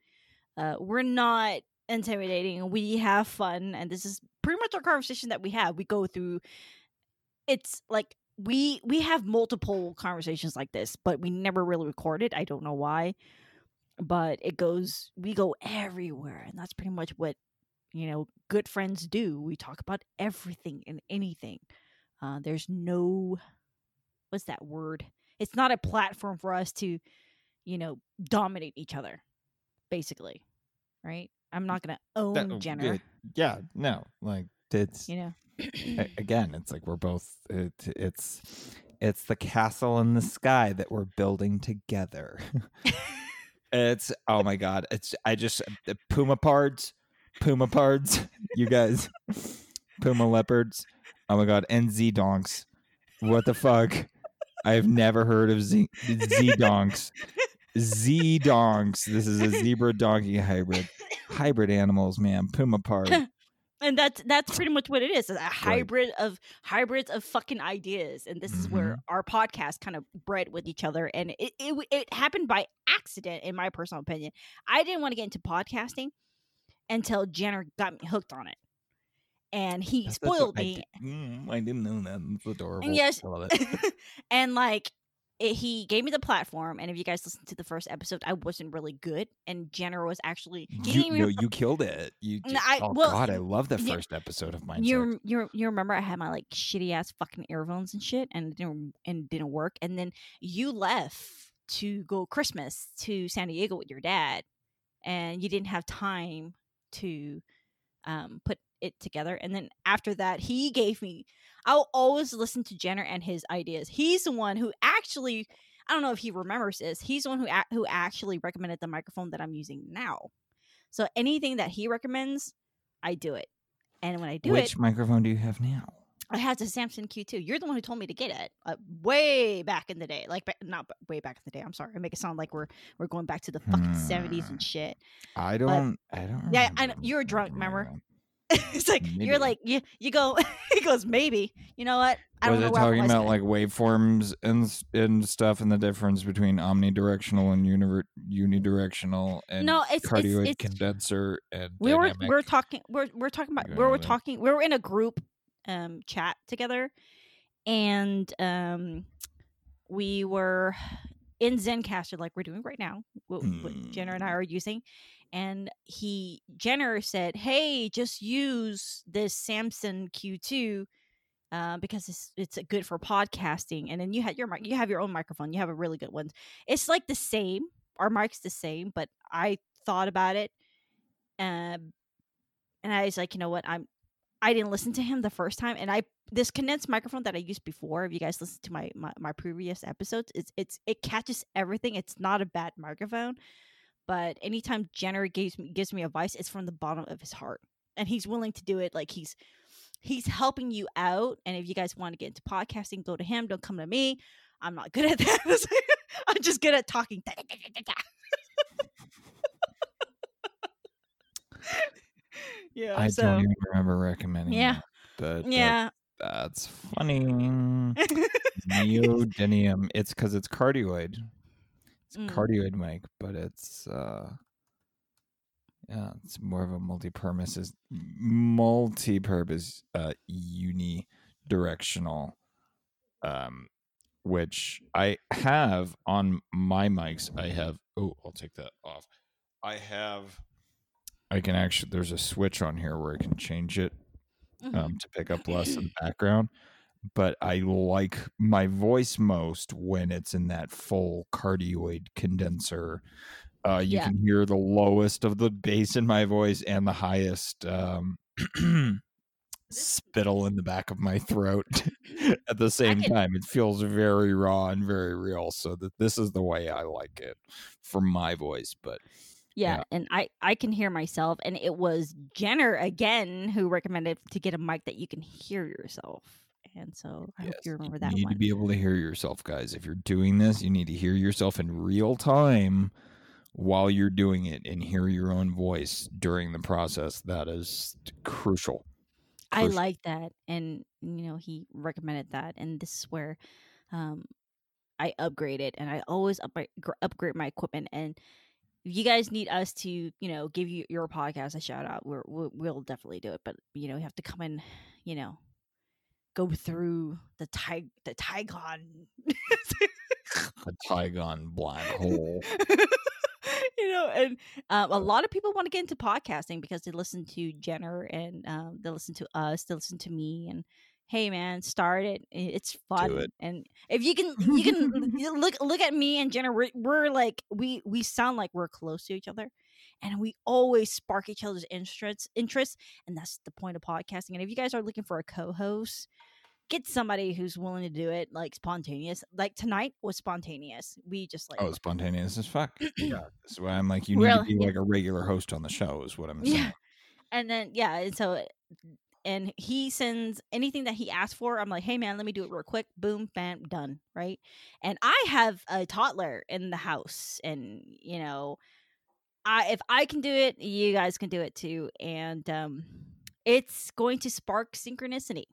uh, we're not intimidating. We have fun, and this is pretty much our conversation that we have. We go through. It's like we we have multiple conversations like this, but we never really record it. I don't know why, but it goes. We go everywhere, and that's pretty much what you know good friends do. We talk about everything and anything. Uh, there's no what's that word? It's not a platform for us to, you know, dominate each other, basically. Right? I'm not gonna own That- Jenner. it- yeah, no, like it's You know. again, it's like we're both. It, it's it's the castle in the sky that we're building together. it's oh my god! It's I just the puma pards, puma pards. You guys, puma leopards. Oh my god! And z donks. What the fuck? I've never heard of z z donks. Z donks. This is a zebra donkey hybrid. Hybrid animals, man. Puma pard. and that's that's pretty much what it is. It's a hybrid of hybrids of fucking ideas. And this is where mm-hmm. our podcast kind of bred with each other. And it, it it happened by accident, in my personal opinion. I didn't want to get into podcasting until Jenner got me hooked on it. And he That's- that's spoiled what I me. did- mm, I didn't know that. That's adorable. And yes, I love it. and like it, he gave me the platform. And if you guys listened to the first episode, I wasn't really good, and Jenner was actually You, no, you killed it. You just, I- oh well, god, I love the yeah, first episode of mine you you you remember I had my like shitty ass fucking earphones and shit, and didn't and it didn't work. And then you left to go Christmas to San Diego with your dad, and you didn't have time to um, put it together. And then after that, he gave me. I'll always listen to Jenner and his ideas. He's the one who actually. I don't know if he remembers this. He's the one who a- who actually recommended the microphone that I'm using now. So anything that he recommends, I do it. And when I do it, Which microphone do you have now? I had the Samson Q2. You're the one who told me to get it uh, way back in the day. Like not way back in the day. I'm sorry. I make it sound like we're we're going back to the fucking 70s Hmm. and shit. I don't. I don't. Yeah, I you were drunk, remember? it's like Maybe. you're like you you go. he goes maybe. You know what? I Was don't know. it talking about like waveforms and and stuff, and the difference between omnidirectional and univer- unidirectional and No, it's- it's- cardioid it's- condenser and we were we're talking we're we're talking about we were talking we were in a group um chat together and um we were in Zencastr like we're doing right now what, what Jenner and I Mm. are using and he Jenner said hey just use this Samson Q2 uh, because it's it's uh, good for podcasting and then you had your mic you have your own microphone you have a really good one it's like the same our mic's the same but I thought about it um and I was like, you know what, I'm I didn't listen to him the first time, and I this condensed microphone that I used before. If you guys listen to my my, my previous episodes, it's it's it catches everything. It's not a bad microphone, but anytime Jenner gives me gives me advice, it's from the bottom of his heart, and he's willing to do it. Like he's he's helping you out. And if you guys want to get into podcasting, go to him. Don't come to me. I'm not good at that. I'm just good at talking. yeah. I so, don't even remember recommending. Yeah. that, but yeah. that- that's funny. Neodymium. It's because it's cardioid. It's Mm. cardioid mic, but it's uh yeah, it's more of a multi-purpose multi-purpose uh unidirectional um which I have on my mics. I have oh, I'll take that off. I have I can actually there's a switch on here where I can change it Mhm. um, to pick up less of the background. But I like my voice most when it's in that full cardioid condenser. Uh, you Yeah. can hear the lowest of the bass in my voice and the highest um, spittle in the back of my throat at the same can- time. It feels very raw and very real. So that this is the way I like it for my voice. But yeah, Yeah. and I I can hear myself, and it was Jenner again who recommended to get a mic that you can hear yourself, and so I hope you remember that you need one. to be able to hear yourself, guys. If you're doing this, you need to hear yourself in real time while you're doing it and hear your own voice during the process. That is crucial. I like that, and you know he recommended that, and this is where um, I upgraded, and I always upgrade upgrade my equipment. And if you guys need us to, you know, give you your podcast a shout out, we're, we'll we'll definitely do it. But you know, you have to come in, you know, go through the tig the Tigon. A Tigon black hole. you know, and um, a lot of people want to get into podcasting because they listen to Jenner and um, they listen to us, they listen to me, and hey, man, start it. It's fun, it. and if you can, you can look look at me and jenner We're, we're like we we sound like we're close to each other, and we always spark each other's interests interests, and that's the point of podcasting. And if you guys are looking for a co-host. Get somebody who's willing to do it like spontaneous. Like tonight was spontaneous. We just like Oh, spontaneous as fuck. yeah. That's why I'm like, you need to be like a regular host on the show, is what I'm saying. Yeah. And then yeah, and so and he sends anything that he asks for. I'm like, hey man, let me do it real quick. Boom, bam, done. Right. And I have a toddler in the house, and you know, I if I can do it, you guys can do it too. And um, it's going to spark synchronicity.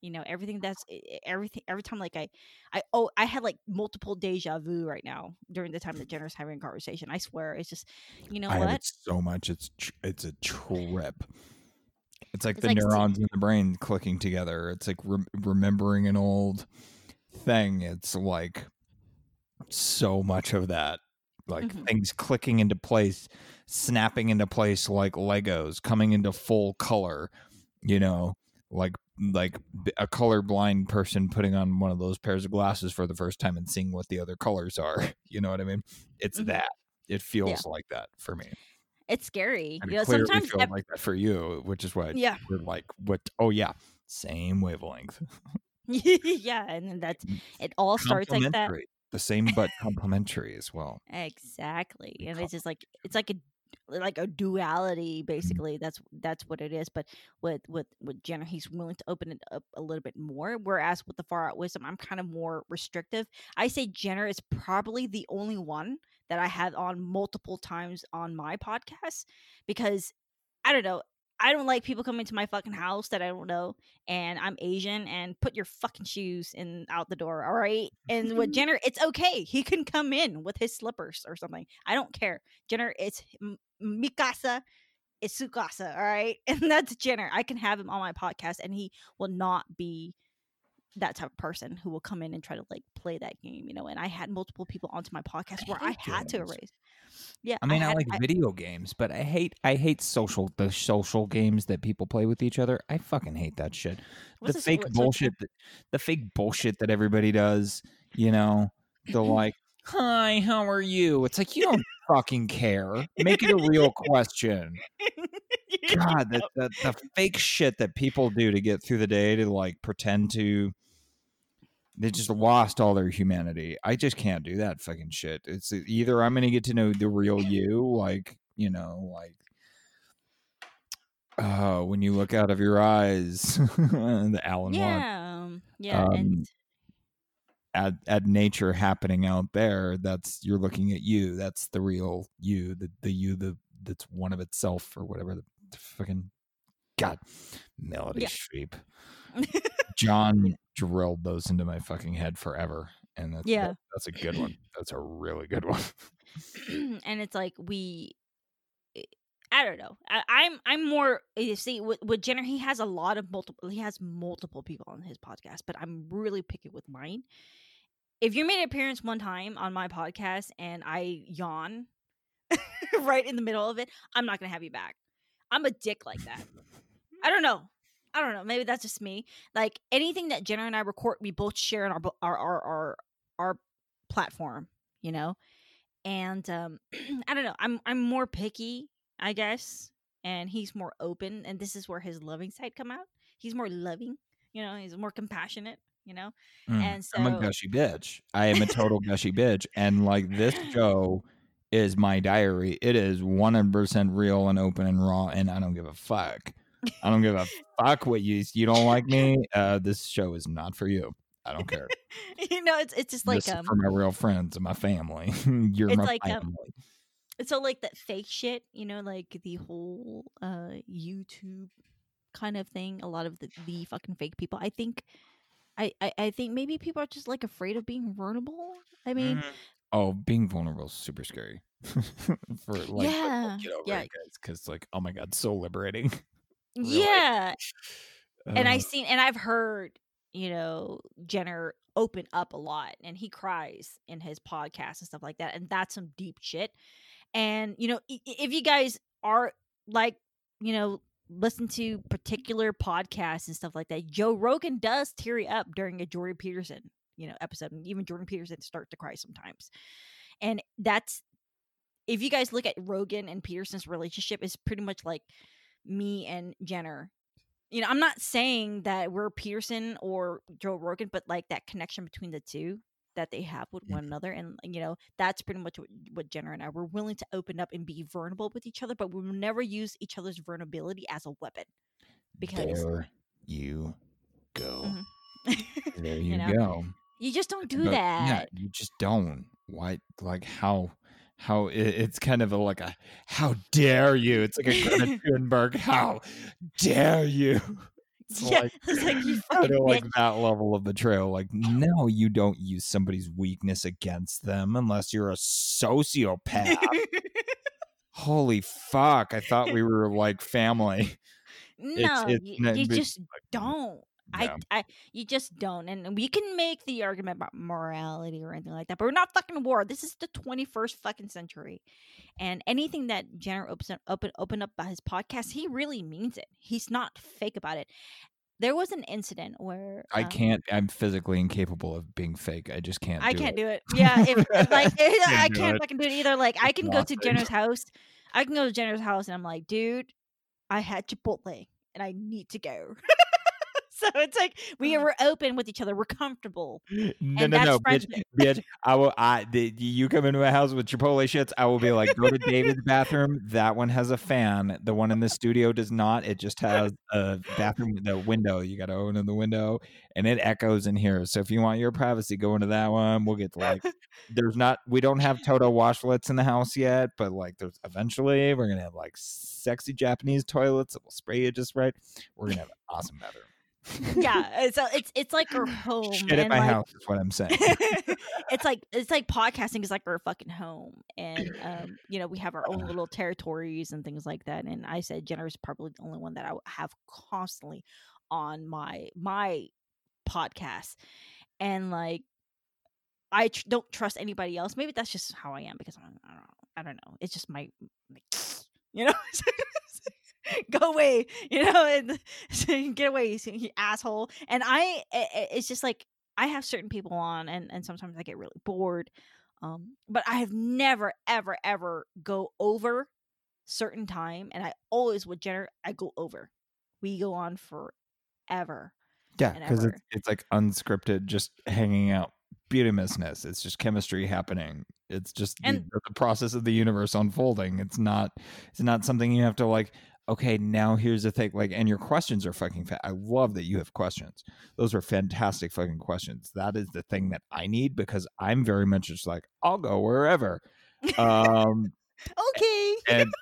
You know, everything that's everything every time like I I oh I had like multiple deja vu right now during the time that Jenner's having a conversation. I swear it's just you know I what? so much. It's tr- it's a trip. It's like It's the like neurons in the brain clicking together. It's like rem- remembering an old thing. It's like so much of that, like Mhm. things clicking into place, snapping into place like Legos, coming into full color. You know, like like a colorblind person putting on one of those pairs of glasses for the first time and seeing what the other colors are. You know what I mean? It's Mhm. that. It feels like that for me. It's scary. And You know, sometimes feels ep- like that for you, which is why yeah, we're like, what? Oh yeah, same wavelength. yeah, and that's it. All starts like that. The same but complementary as well. Exactly, and it's just like it's like a like a duality mm-hmm. basically that's that's what it is but with with with jenner he's willing to open it up a little bit more whereas with the far out wisdom i'm kind of more restrictive. I say jenner is probably the only one that i have on multiple times on my podcast because i don't know I don't like people coming to my fucking house that I don't know, and I'm Asian, and put your fucking shoes in out the door, all right? And with Jenner, it's okay. He can come in with his slippers or something. I don't care. Jenner, it's Mikasa, it's Sukasa, all right? And that's Jenner. I can have him on my podcast, and he will not be that type of person who will come in and try to like play that game, you know. And I had multiple people onto my podcast where I hate had to erase. Yeah, I mean, I, had- like video games, but I hate I hate social the social games that people play with each other. I fucking hate that shit. the fake bullshit that, the fake bullshit that everybody does, you know, the like, "Hi, how are you?" It's like you don't fucking care. Make it a real question. God, the, the the fake shit that people do to get through the day to like pretend to they just lost all their humanity. I just can't do that fucking shit. It's either I'm gonna get to know the real you, like you know, like uh, when you look out of your eyes, the Alan yeah, one. um, yeah, Um, and At at nature happening out there, that's you're looking at you. That's the real you, the the you the that's one of itself or whatever the, fucking God, Melody Yeah. Streep. John drilled those into my fucking head forever, and that's Yeah. that- that's a good one. That's a really good one. and it's like we eh, I don't know. I, I'm I'm more you see with, with Jenner. He has a lot of multiple. He has multiple people on his podcast, but I'm really picky with mine. If you made an appearance one time on my podcast and I yawn right in the middle of it, I'm not gonna have you back. I'm a dick like that. I don't know. I don't know. Maybe that's just me. Like anything that Jenner and I record, we both share in our our our our, our platform. You know, and um, I don't know. I'm I'm more picky, I guess, and he's more open, and this is where his loving side come out. He's more loving. You know, he's more compassionate. You know, Mm, and I'm a gushy bitch. I am a total gushy bitch, and like this show is my diary. It is 100% real and open and raw, and I don't give a fuck. I don't give a fuck what you you don't like me. Uh, this show is not for you. I don't care. you know, it's it's just like um, for my real friends and my family. You're It's my like, um, family. so like that fake shit you know like the whole uh youtube kind of thing a lot of the, the fucking fake people i think I, I i think maybe people are just like afraid of being vulnerable i mean Mhm. oh, being vulnerable is super scary. for like, Yeah, like, yeah. because like, oh my god, so liberating. Yeah. And i Uh, seen and i've heard you know jenner open up a lot and he cries in his podcast and stuff like that and that's some deep shit. And you know if you guys are like you know listen to particular podcasts and stuff like that joe rogan does teary up during a jordan peterson you know episode and even jordan peterson starts to cry sometimes. And that's if you guys look at rogan and peterson's relationship is pretty much like me and jenner you know, I'm not saying that we're Peterson or Joe Rogan, but like that connection between the two that they have with Yeah. one another, and you know, that's pretty much what, what Jenner and I were willing to open up and be vulnerable with each other, but we will never use each other's vulnerability as a weapon. because- there you go. Mhm. There You you, know, go. you just don't do But, that. Yeah, you just don't. Why? Like how? How it, it's kind of a, like a how dare you? It's like a Greta Thunberg. How dare you? It's yeah, like, it's like you kind fucking of like that level of betrayal. Like, no, you don't use somebody's weakness against them unless you're a sociopath. Holy fuck! I thought we were like family. no, it's you, you but- just mm. don't. Yeah. I, I, you just don't, and we can make the argument about morality or anything like that, but we're not fucking war. This is the twenty first fucking century, and anything that Jenner opens up, open open up about his podcast, he really means it. He's not fake about it. There was an incident where I um, can't. I'm physically incapable of being fake. I just can't. I do can't it. do it. Yeah, if, if, like I Can't do can't it. fucking do it either. Like I can go to. Jenner's house. I can go to Jenner's house and I'm like, dude, I had Chipotle and I need to go. so it's like we mm. were open with each other. We're comfortable. No, And no, that's no, bitch, bitch. I will. I the, you come into my house with Chipotle shits. I will be like, go to David's bathroom. That one has a fan. The one in the studio does not. It just has a bathroom. The window. You got to open in the window, and it echoes in here. So if you want your privacy, go into that one. We'll get like. There's not. We don't have Toto washlets in the house yet, but like, there's eventually we're gonna have like sexy Japanese toilets that will spray you just right. We're gonna have an awesome bathroom. Yeah. So it's it's like our home. Shit at my like, house is what I'm saying. it's like it's like podcasting is like our fucking home and um you know we have our own little territories and things like that and i said jenner is probably the only one that i have constantly on my my podcast and like i tr- don't trust anybody else maybe that's just how i am because I'm, i don't know i don't know it's just my like, you know go away you know and get away you asshole and i i- i- it's just like i have certain people on and and sometimes i get really bored um but i have never ever ever go over certain time, and I always with Jenner, I go over. We go on forever. Yeah, because it's it's like unscripted, just hanging out, beautinessness. It's just chemistry happening. It's just the, the process of the universe unfolding. It's not it's not something you have to like. Okay, now here's the thing. Like, and your questions are fucking. Fa- I love that you have questions. Those are fantastic fucking questions. That is the thing that I need because I'm very much just like I'll go wherever. Um, Okay. and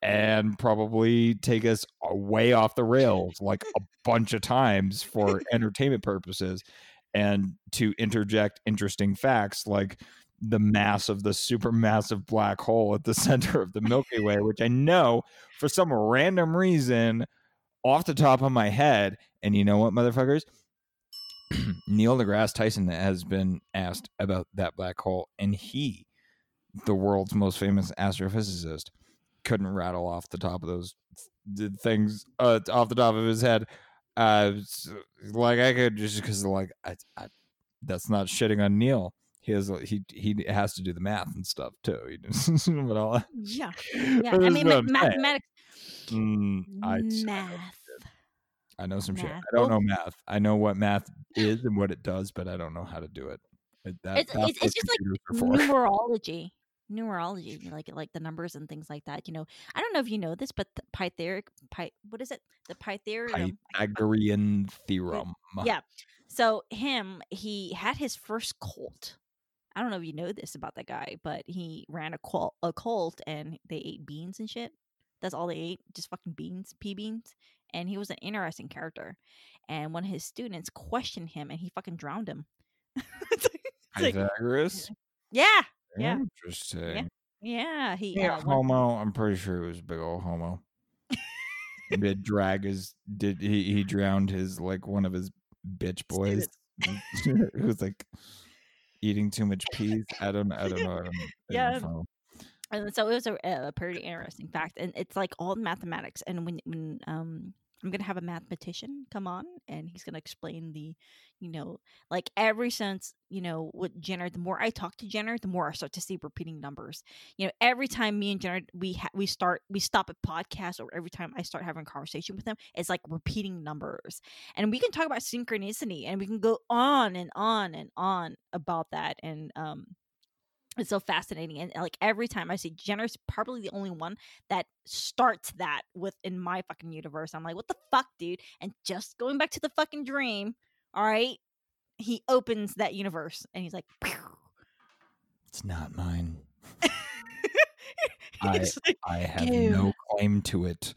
and probably take us way off the rails like a bunch of times for entertainment purposes and to interject interesting facts like the mass of the supermassive black hole at the center of the Milky Way which I know for some random reason off the top of my head and you know what motherfuckers Neil deGrasse Tyson has been asked about that black hole and he the world's most famous astrophysicist couldn't rattle off the top of those th- things uh, off the top of his head. Uh, like I could just because like I, I, that's not shitting on Neil. He has he he has to do the math and stuff too. He just, but all, Yeah. Yeah. I mean, what ma- I'm mathematics. Mm, I, math. I know some shit. I don't know math. I know what math is and what it does, but I don't know how to do it. That, It's- it's- it's just like computers are for. numerology numerology like like the numbers and things like that you know i don't know if you know this but the pythagorean Py, what is it the pythagorean Pythagorean theorem. yeah so him he had his first cult i don't know if you know this about that guy but he ran a cult a cult and they ate beans and shit that's all they ate just fucking beans pea beans and he was an interesting character and one of his students questioned him and he fucking drowned him It's like- it's like, Pythagoras. yeah Yeah. Interesting. yeah he Yeah, uh, homo. I'm pretty sure it was a big old homo. Did drag his did he he drowned his like one of his bitch boys. it was like eating too much peas. I don't I don't know. I don't, I don't Yeah. know. and so it was a, a pretty interesting fact and it's like all mathematics and when when um i'm gonna have a mathematician come on and he's gonna explain the you know like every sense you know with jenner the more i talk to jenner the more i start to see repeating numbers. You know every time me and jenner we ha- we start we stop a podcast or every time i start having a conversation with them, it's like repeating numbers. And we can talk about synchronicity and we can go on and on and on about that and um it's so fascinating. And like every time i see jenner's probably the only one that starts that within my fucking universe. I'm like what the fuck dude? And just going back to the fucking dream all right he opens that universe and he's like It's not mine. he's like I have Ew. no claim to it.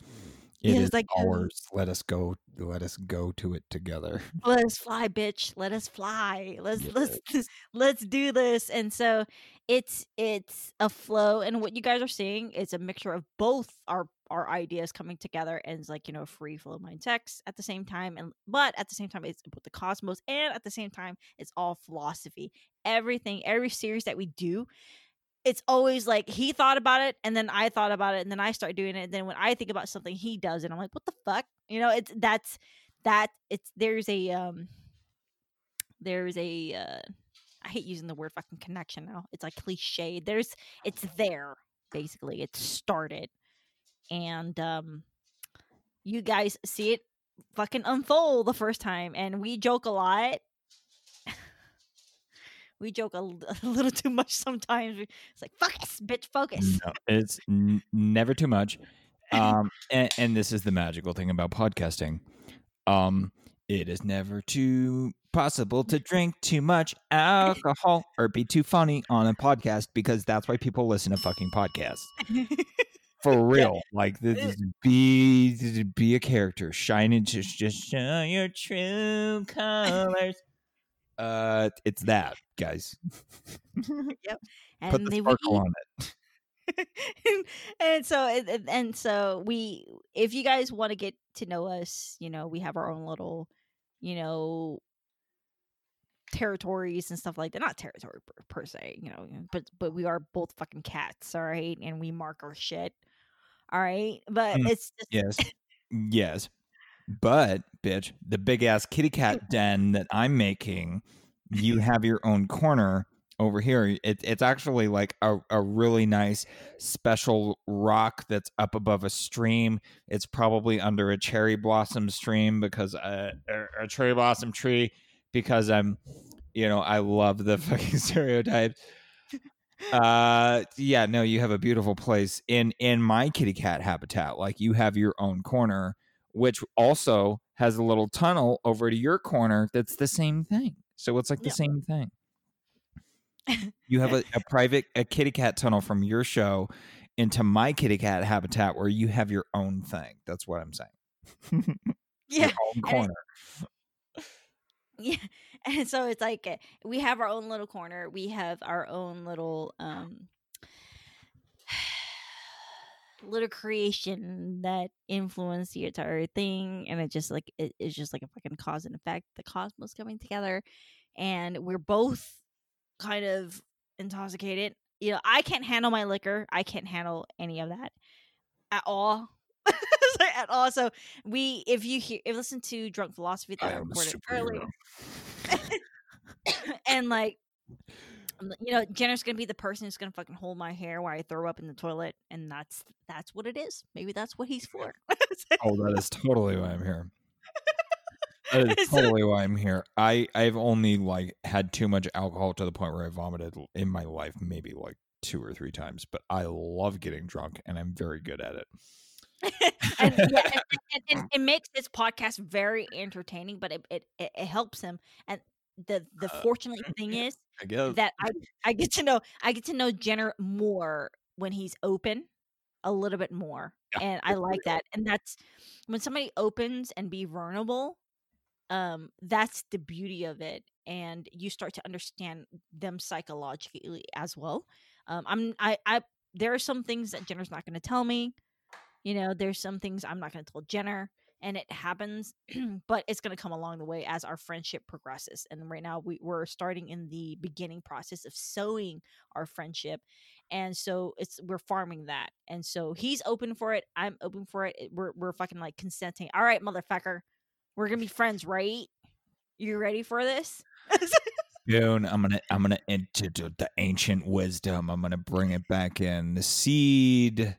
It is like, ours. Let us go. Let us go to it together. let us fly bitch let us fly let's Yeah. let's let's do this and so it's it's a flow and what you guys are seeing is a mixture of both our our ideas coming together and it's like you know free flow of mind sex at the same time and but at the same time it's about the cosmos and at the same time it's all philosophy. Everything every series that we do it's always like he thought about it and then I thought about it and then I start doing it and then when I think about something he does and I'm like what the fuck? You know it's that's that it's there's a um there's a uh I hate using the word fucking connection now it's like cliche there's it's there basically it started and um you guys see it fucking unfold the first time and we joke a lot we joke a little too much sometimes it's like focus bitch focus No, it's n- never too much. Um, and, and this is the magical thing about podcasting. Um, it is never too possible to drink too much alcohol or be too funny on a podcast because that's why people listen to fucking podcasts. For real, like this is be be a character, shine and just just show your true colors. Uh, it's that, guys. yep Put and the they sparkle we- on it. and so and- and, and so we if you guys want to get to know us you know we have our own little you know territories and stuff like that not territory per, per se you know but but we are both fucking cats all right and we mark our shit all right but Mm, it's just Yes. yes. But, bitch, the big ass kitty cat den that I'm making, you have your own corner over here. It, it's actually like a, a really nice special rock that's up above a stream. It's probably under a cherry blossom stream because uh, a, a cherry blossom tree because I'm, you know, I love the fucking stereotypes. Uh, yeah, no, you have a beautiful place in in my kitty cat habitat. Like you have your own corner, which also has a little tunnel over to your corner. That's the same thing. So it's like the Yeah. same thing. You have a, a private a kitty cat tunnel from your show into my kitty cat habitat where you have your own thing. That's what I'm saying. Yeah. Your own corner. Yeah. And so it's like uh, we have our own little corner. We have our own little um little creation that influenced the entire thing and it just like it, it's just like a fucking cause and effect the cosmos coming together and we're both kind of intoxicated you know i can't handle my liquor i can't handle any of that at all at all so we if you hear if you listen to drunk philosophy that I i am a recorded earlier and like you know jenner's gonna be the person who's gonna fucking hold my hair while i throw up in the toilet and that's that's what it is maybe that's what he's for Oh, that is totally why I'm here. That is totally why I'm here. I I've only like had too much alcohol to the point where I vomited in my life, maybe like two or three times. But I love getting drunk, and I'm very good at it. and yeah, and, and, and it makes this podcast very entertaining, but it it, it, helps him. And the the Uh, fortunate thing is I that I I get to know I get to know Jenner more when he's open, a little bit more, Yeah, and I like that. And that's when somebody opens and be vulnerable. Um, that's the beauty of it, and you start to understand them psychologically as well. Um, I'm I I there are some things that Jenner's not going to tell me. You know, there's some things I'm not going to tell Jenner, and it happens, but it's going to come along the way as our friendship progresses. And right now, we, we're starting in the beginning process of sowing our friendship, and so it's we're farming that. And so he's open for it. I'm open for it. We're we're fucking like consenting. All right, motherfucker, we're gonna be friends, right? You ready for this? June, I'm gonna I'm gonna enter the ancient wisdom. I'm gonna bring it back in. The seed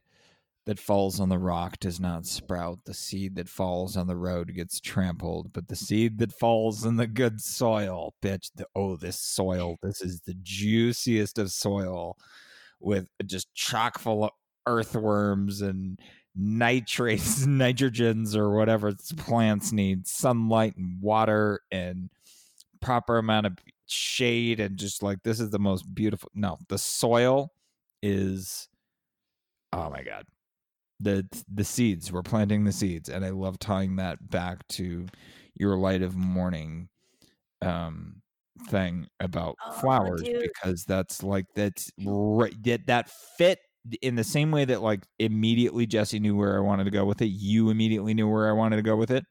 that falls on the rock does not sprout. The seed that falls on the road gets trampled, but the seed that falls in the good soil, bitch, the, oh, this soil, this is the juiciest of soil with just chock full of earthworms and nitrates, nitrogens, or whatever plants need, sunlight and water and proper amount of shade and just like this is the most beautiful no the soil is oh my god the the seeds we're planting the seeds and i love tying that back to your light of morning um thing about Oh, flowers dude. because that's like that's right that that fit in the same way that like immediately jesse knew where i wanted to go with it you immediately knew where i wanted to go with it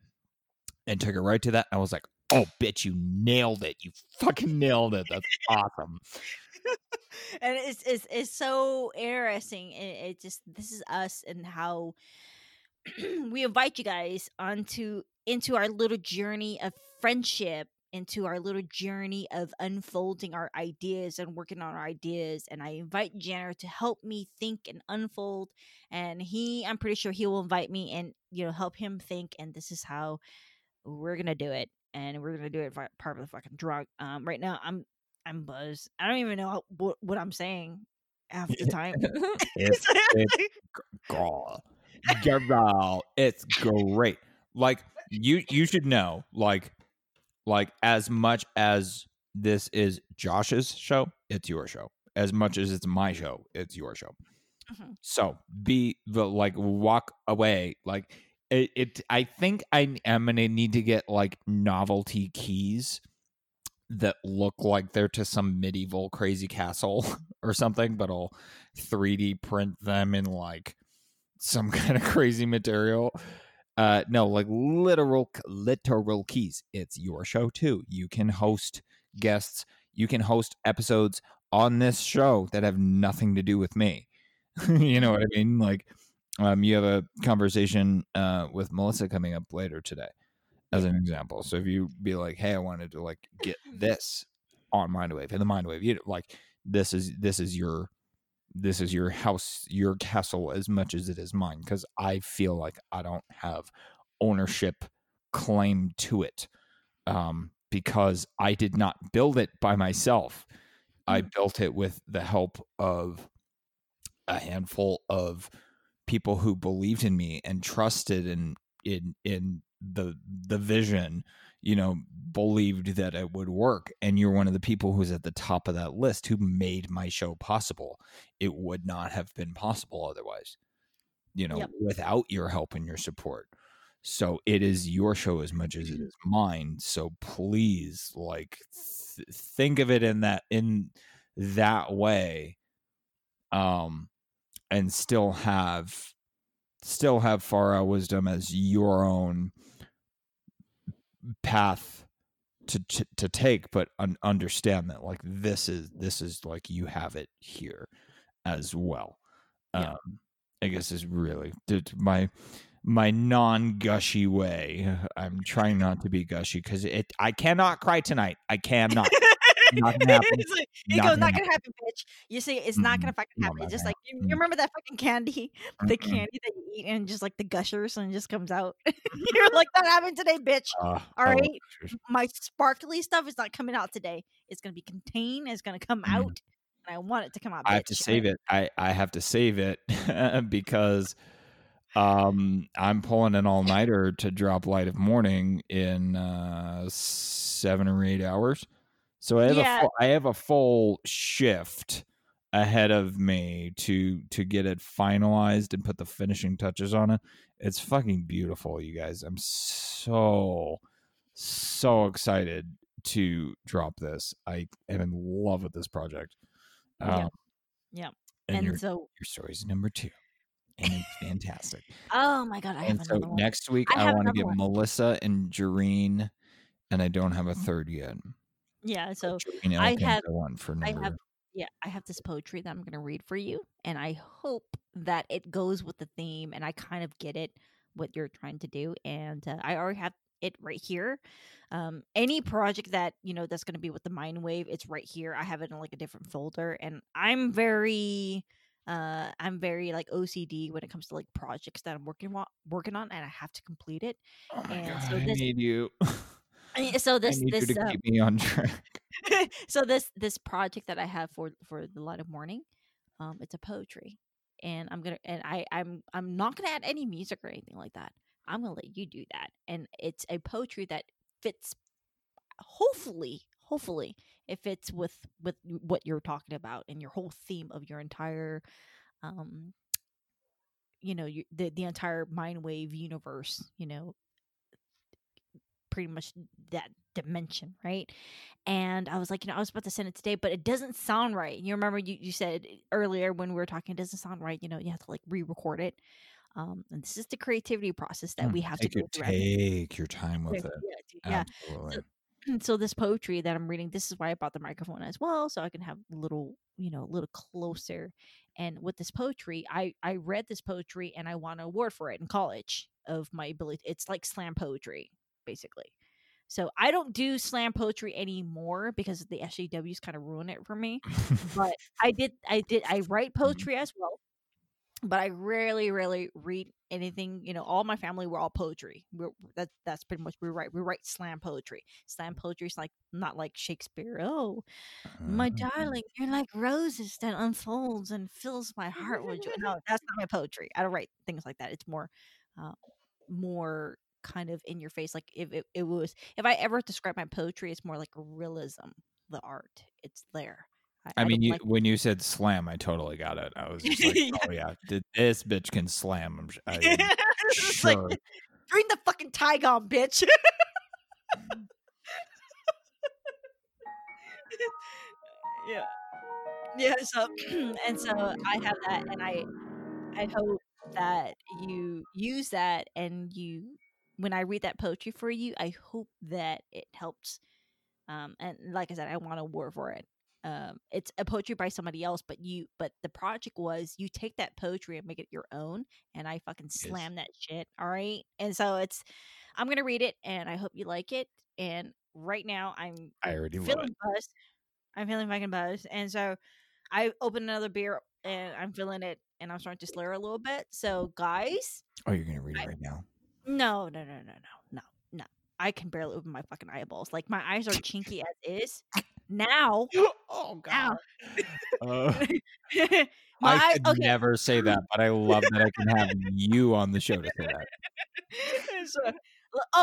and took it right to that i was like oh bitch you nailed it you fucking nailed it that's awesome and it's it's it's so interesting. It, it just this is us and how we invite you guys onto into our little journey of friendship, into our little journey of unfolding our ideas and working on our ideas. And I invite Jenner to help me think and unfold. And he, I'm pretty sure he will invite me and you know help him think. And this is how we're gonna do it. And we're gonna do it part of the fucking drug. Um, right now I'm I'm buzzed. I don't even know what, what I'm saying half the time. it's girl girl it's great like you you should know like like as much as this is josh's show it's your show as much as it's my show it's your show Mhm. so be the like walk away like it, it i think i am gonna need to get like novelty keys that look like they're to some medieval crazy castle or something but i'll 3d print them in like some kind of crazy material. Uh no like literal literal keys. It's your show too. You can host guests. You can host episodes on this show that have nothing to do with me. You know what i mean? Like um you have a conversation uh with melissa coming up later today as an example so if you be like hey i wanted to like get this on Mindwave. And the Mindwave, you know, like this is this is your this is your house, your castle as much as it is mine because I feel like I don't have ownership claim to it um, because I did not build it by myself. I Mm. built it with the help of a handful of people who believed in me and trusted in in in the the vision you know believed that it would work and you're one of the people who's at the top of that list who made my show possible. It would not have been possible otherwise you know Yep. without your help and your support. So it is your show as much as it is mine so please like th- think of it in that in that way. Um and still have still have far out wisdom as your own path to to, to take but un- understand that like this is this is like you have it here as well. Yeah. um i guess is really my my non-gushy way. I'm trying not to be gushy because it i cannot cry tonight. I cannot Not gonna happen. It's like, he Not goes, gonna not gonna happen, bitch. You see, it's not gonna fucking happen. It's just like you, you remember that fucking candy, the Mm-mm. candy that you eat and just like the gushers and it just comes out. You're like that happened today, bitch. Uh, All oh, my sparkly stuff is not coming out today. It's gonna be contained. It's gonna come Mm. out, and I want it to come out. I have to save it. I I have to save it because um I'm pulling an all nighter to drop light of morning in uh seven or eight hours. So I have Yeah. a full, I have a full shift ahead of me to to get it finalized and put the finishing touches on it. It's fucking beautiful, you guys. I'm so so excited to drop this. I am in love with this project. Yeah. Um, Yeah. and, And your so, your story's number two, and it's fantastic. oh my god, I have and so another one. next week I I, want to get one. Melissa and Jareen, and I don't have a Mhm. third yet. Yeah. So I have- I want for I have yeah, I have this poetry that I'm going to read for you and I hope that it goes with the theme and I kind of get it what you're trying to do and uh, I already have it right here. Um any project that, you know, that's going to be with the mind wave, it's right here. I have it in like a different folder and I'm very uh I'm very like OCD when it comes to like projects that I'm working on working on and I have to complete it. oh and god, so I this- need you. So this I need this you to uh, keep me on track. so this this project that I have for for the light of morning, um, it's a poetry, and I'm gonna and I I'm I'm not gonna add any music or anything like that. I'm gonna let you do that, and it's a poetry that fits. Hopefully, hopefully, it fits with with what you're talking about and your whole theme of your entire, um, you know, you, the the entire mind wave universe. You know, pretty much that dimension, right? And I was like, you know, I was about to send it today, but it doesn't sound right. You remember you, you said earlier when we were talking, it doesn't sound right. You know, you have to like re-record it. Um, and this is the creativity process that Mm, we have take to your go through. I think- take your time with yeah, it. yeah, yeah. Absolutely. So this poetry that I'm reading, this is why I bought the microphone as well, so I can have a little, you know, a little closer. And with this poetry, I I read this poetry and I won an award for it in college of my ability. It's like slam poetry, basically. So I don't do slam poetry anymore because the SJWs kind of ruin it for me. But I did, I did, I write poetry as well. But I rarely, rarely read anything. You know, all my family were all poetry. We're, that that's pretty much we write. We write slam poetry. Slam poetry is like not like Shakespeare. Oh, my Mhm. darling, you're like roses that unfolds and fills my heart with joy. No, that's not my poetry. I don't write things like that. It's more, uh, more kind of in your face. Like if it, it was, if I ever describe my poetry, it's more like realism. The art, it's there. I mean, don't you, like- when you said slam, I totally got it. I was just like, Yeah. oh yeah, this bitch can slam. I'm, I It's like, bring the fucking Tigon, bitch. Mm. yeah. Yeah, so and so I have that and I I hope that you use that and you when I read that poetry for you, I hope that it helps. Um and like I said, I want a award for it. Um it's a poetry by somebody else, but you but the project was you take that poetry and make it your own and I fucking slam that shit. All right. And so it's I'm gonna read it and I hope you like it. And right now I'm I already feeling buzzed. I'm feeling fucking buzzed, and so I open another beer and I'm feeling it, and I'm starting to slur a little bit. So, guys, Oh, you're gonna read it right now. No, no, no, no, no, no, no. I can barely open my fucking eyeballs. Like my eyes are chinky as is. Now, Oh now, Uh, my I could okay. never say that, but I love that I can have you on the show to say that. So,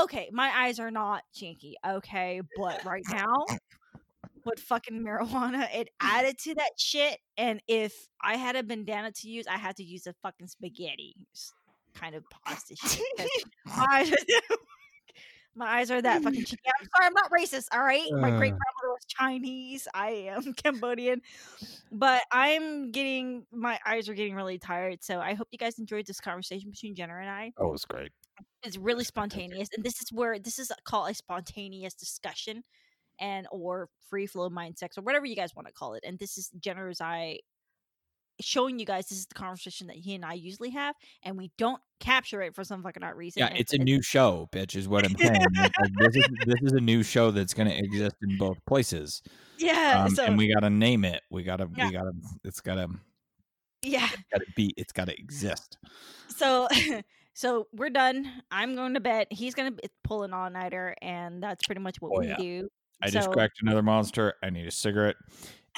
okay, my eyes are not chinky, okay, but right now, with fucking marijuana, it added to that shit. And if I had a bandana to use, I had to use a fucking spaghetti kind of pasta My eyes, are that fucking chinky. I'm sorry, I'm not racist. All right, my great Uh. grandmother was Chinese. I am Cambodian, but I'm getting my eyes are getting really tired. So I hope you guys enjoyed this conversation between Jenner and I Oh, it was great. it's really spontaneous and this is where this is called a spontaneous discussion and or free flow mind sex or whatever you guys want to call it and this is Jenner's I showing you guys this is the conversation that he and I usually have and we don't capture it for some fucking odd reason Yeah, and it's a new show, bitch, is what I'm saying. Like, this, is, this is a new show that's going to exist in both places, yeah um, so and we got to name it. We got to, Yeah. we got to, it's got to, yeah got to be, it's got to exist. so so we're done I'm going to bed he's gonna be- pull an all nighter and that's pretty much what Oh, we yeah. do I just cracked another monster. I need a cigarette,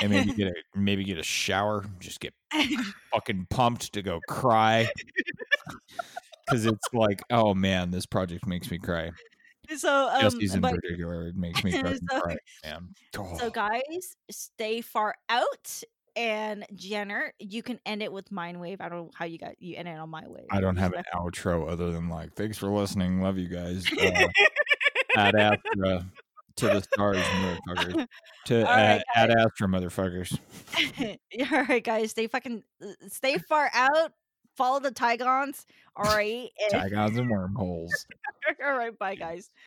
and maybe get a maybe get a shower. Just get fucking pumped to go cry. Because it's like, oh man, this project makes me cry. so um Jesse's in but particular, it makes me So- cry, man. Oh. So, guys, stay far out. And Jenner, you can end it with Mind Wave. I don't know how you got you end it on my wave. I don't have an outro other than like, thanks for listening. Love you guys. Uh, ad Astra to the stars, motherfuckers. To right, uh, Astra, motherfuckers. All right, guys, stay fucking uh, stay far out. Follow the Tigons. All right. Tigons and wormholes. all right, bye, guys.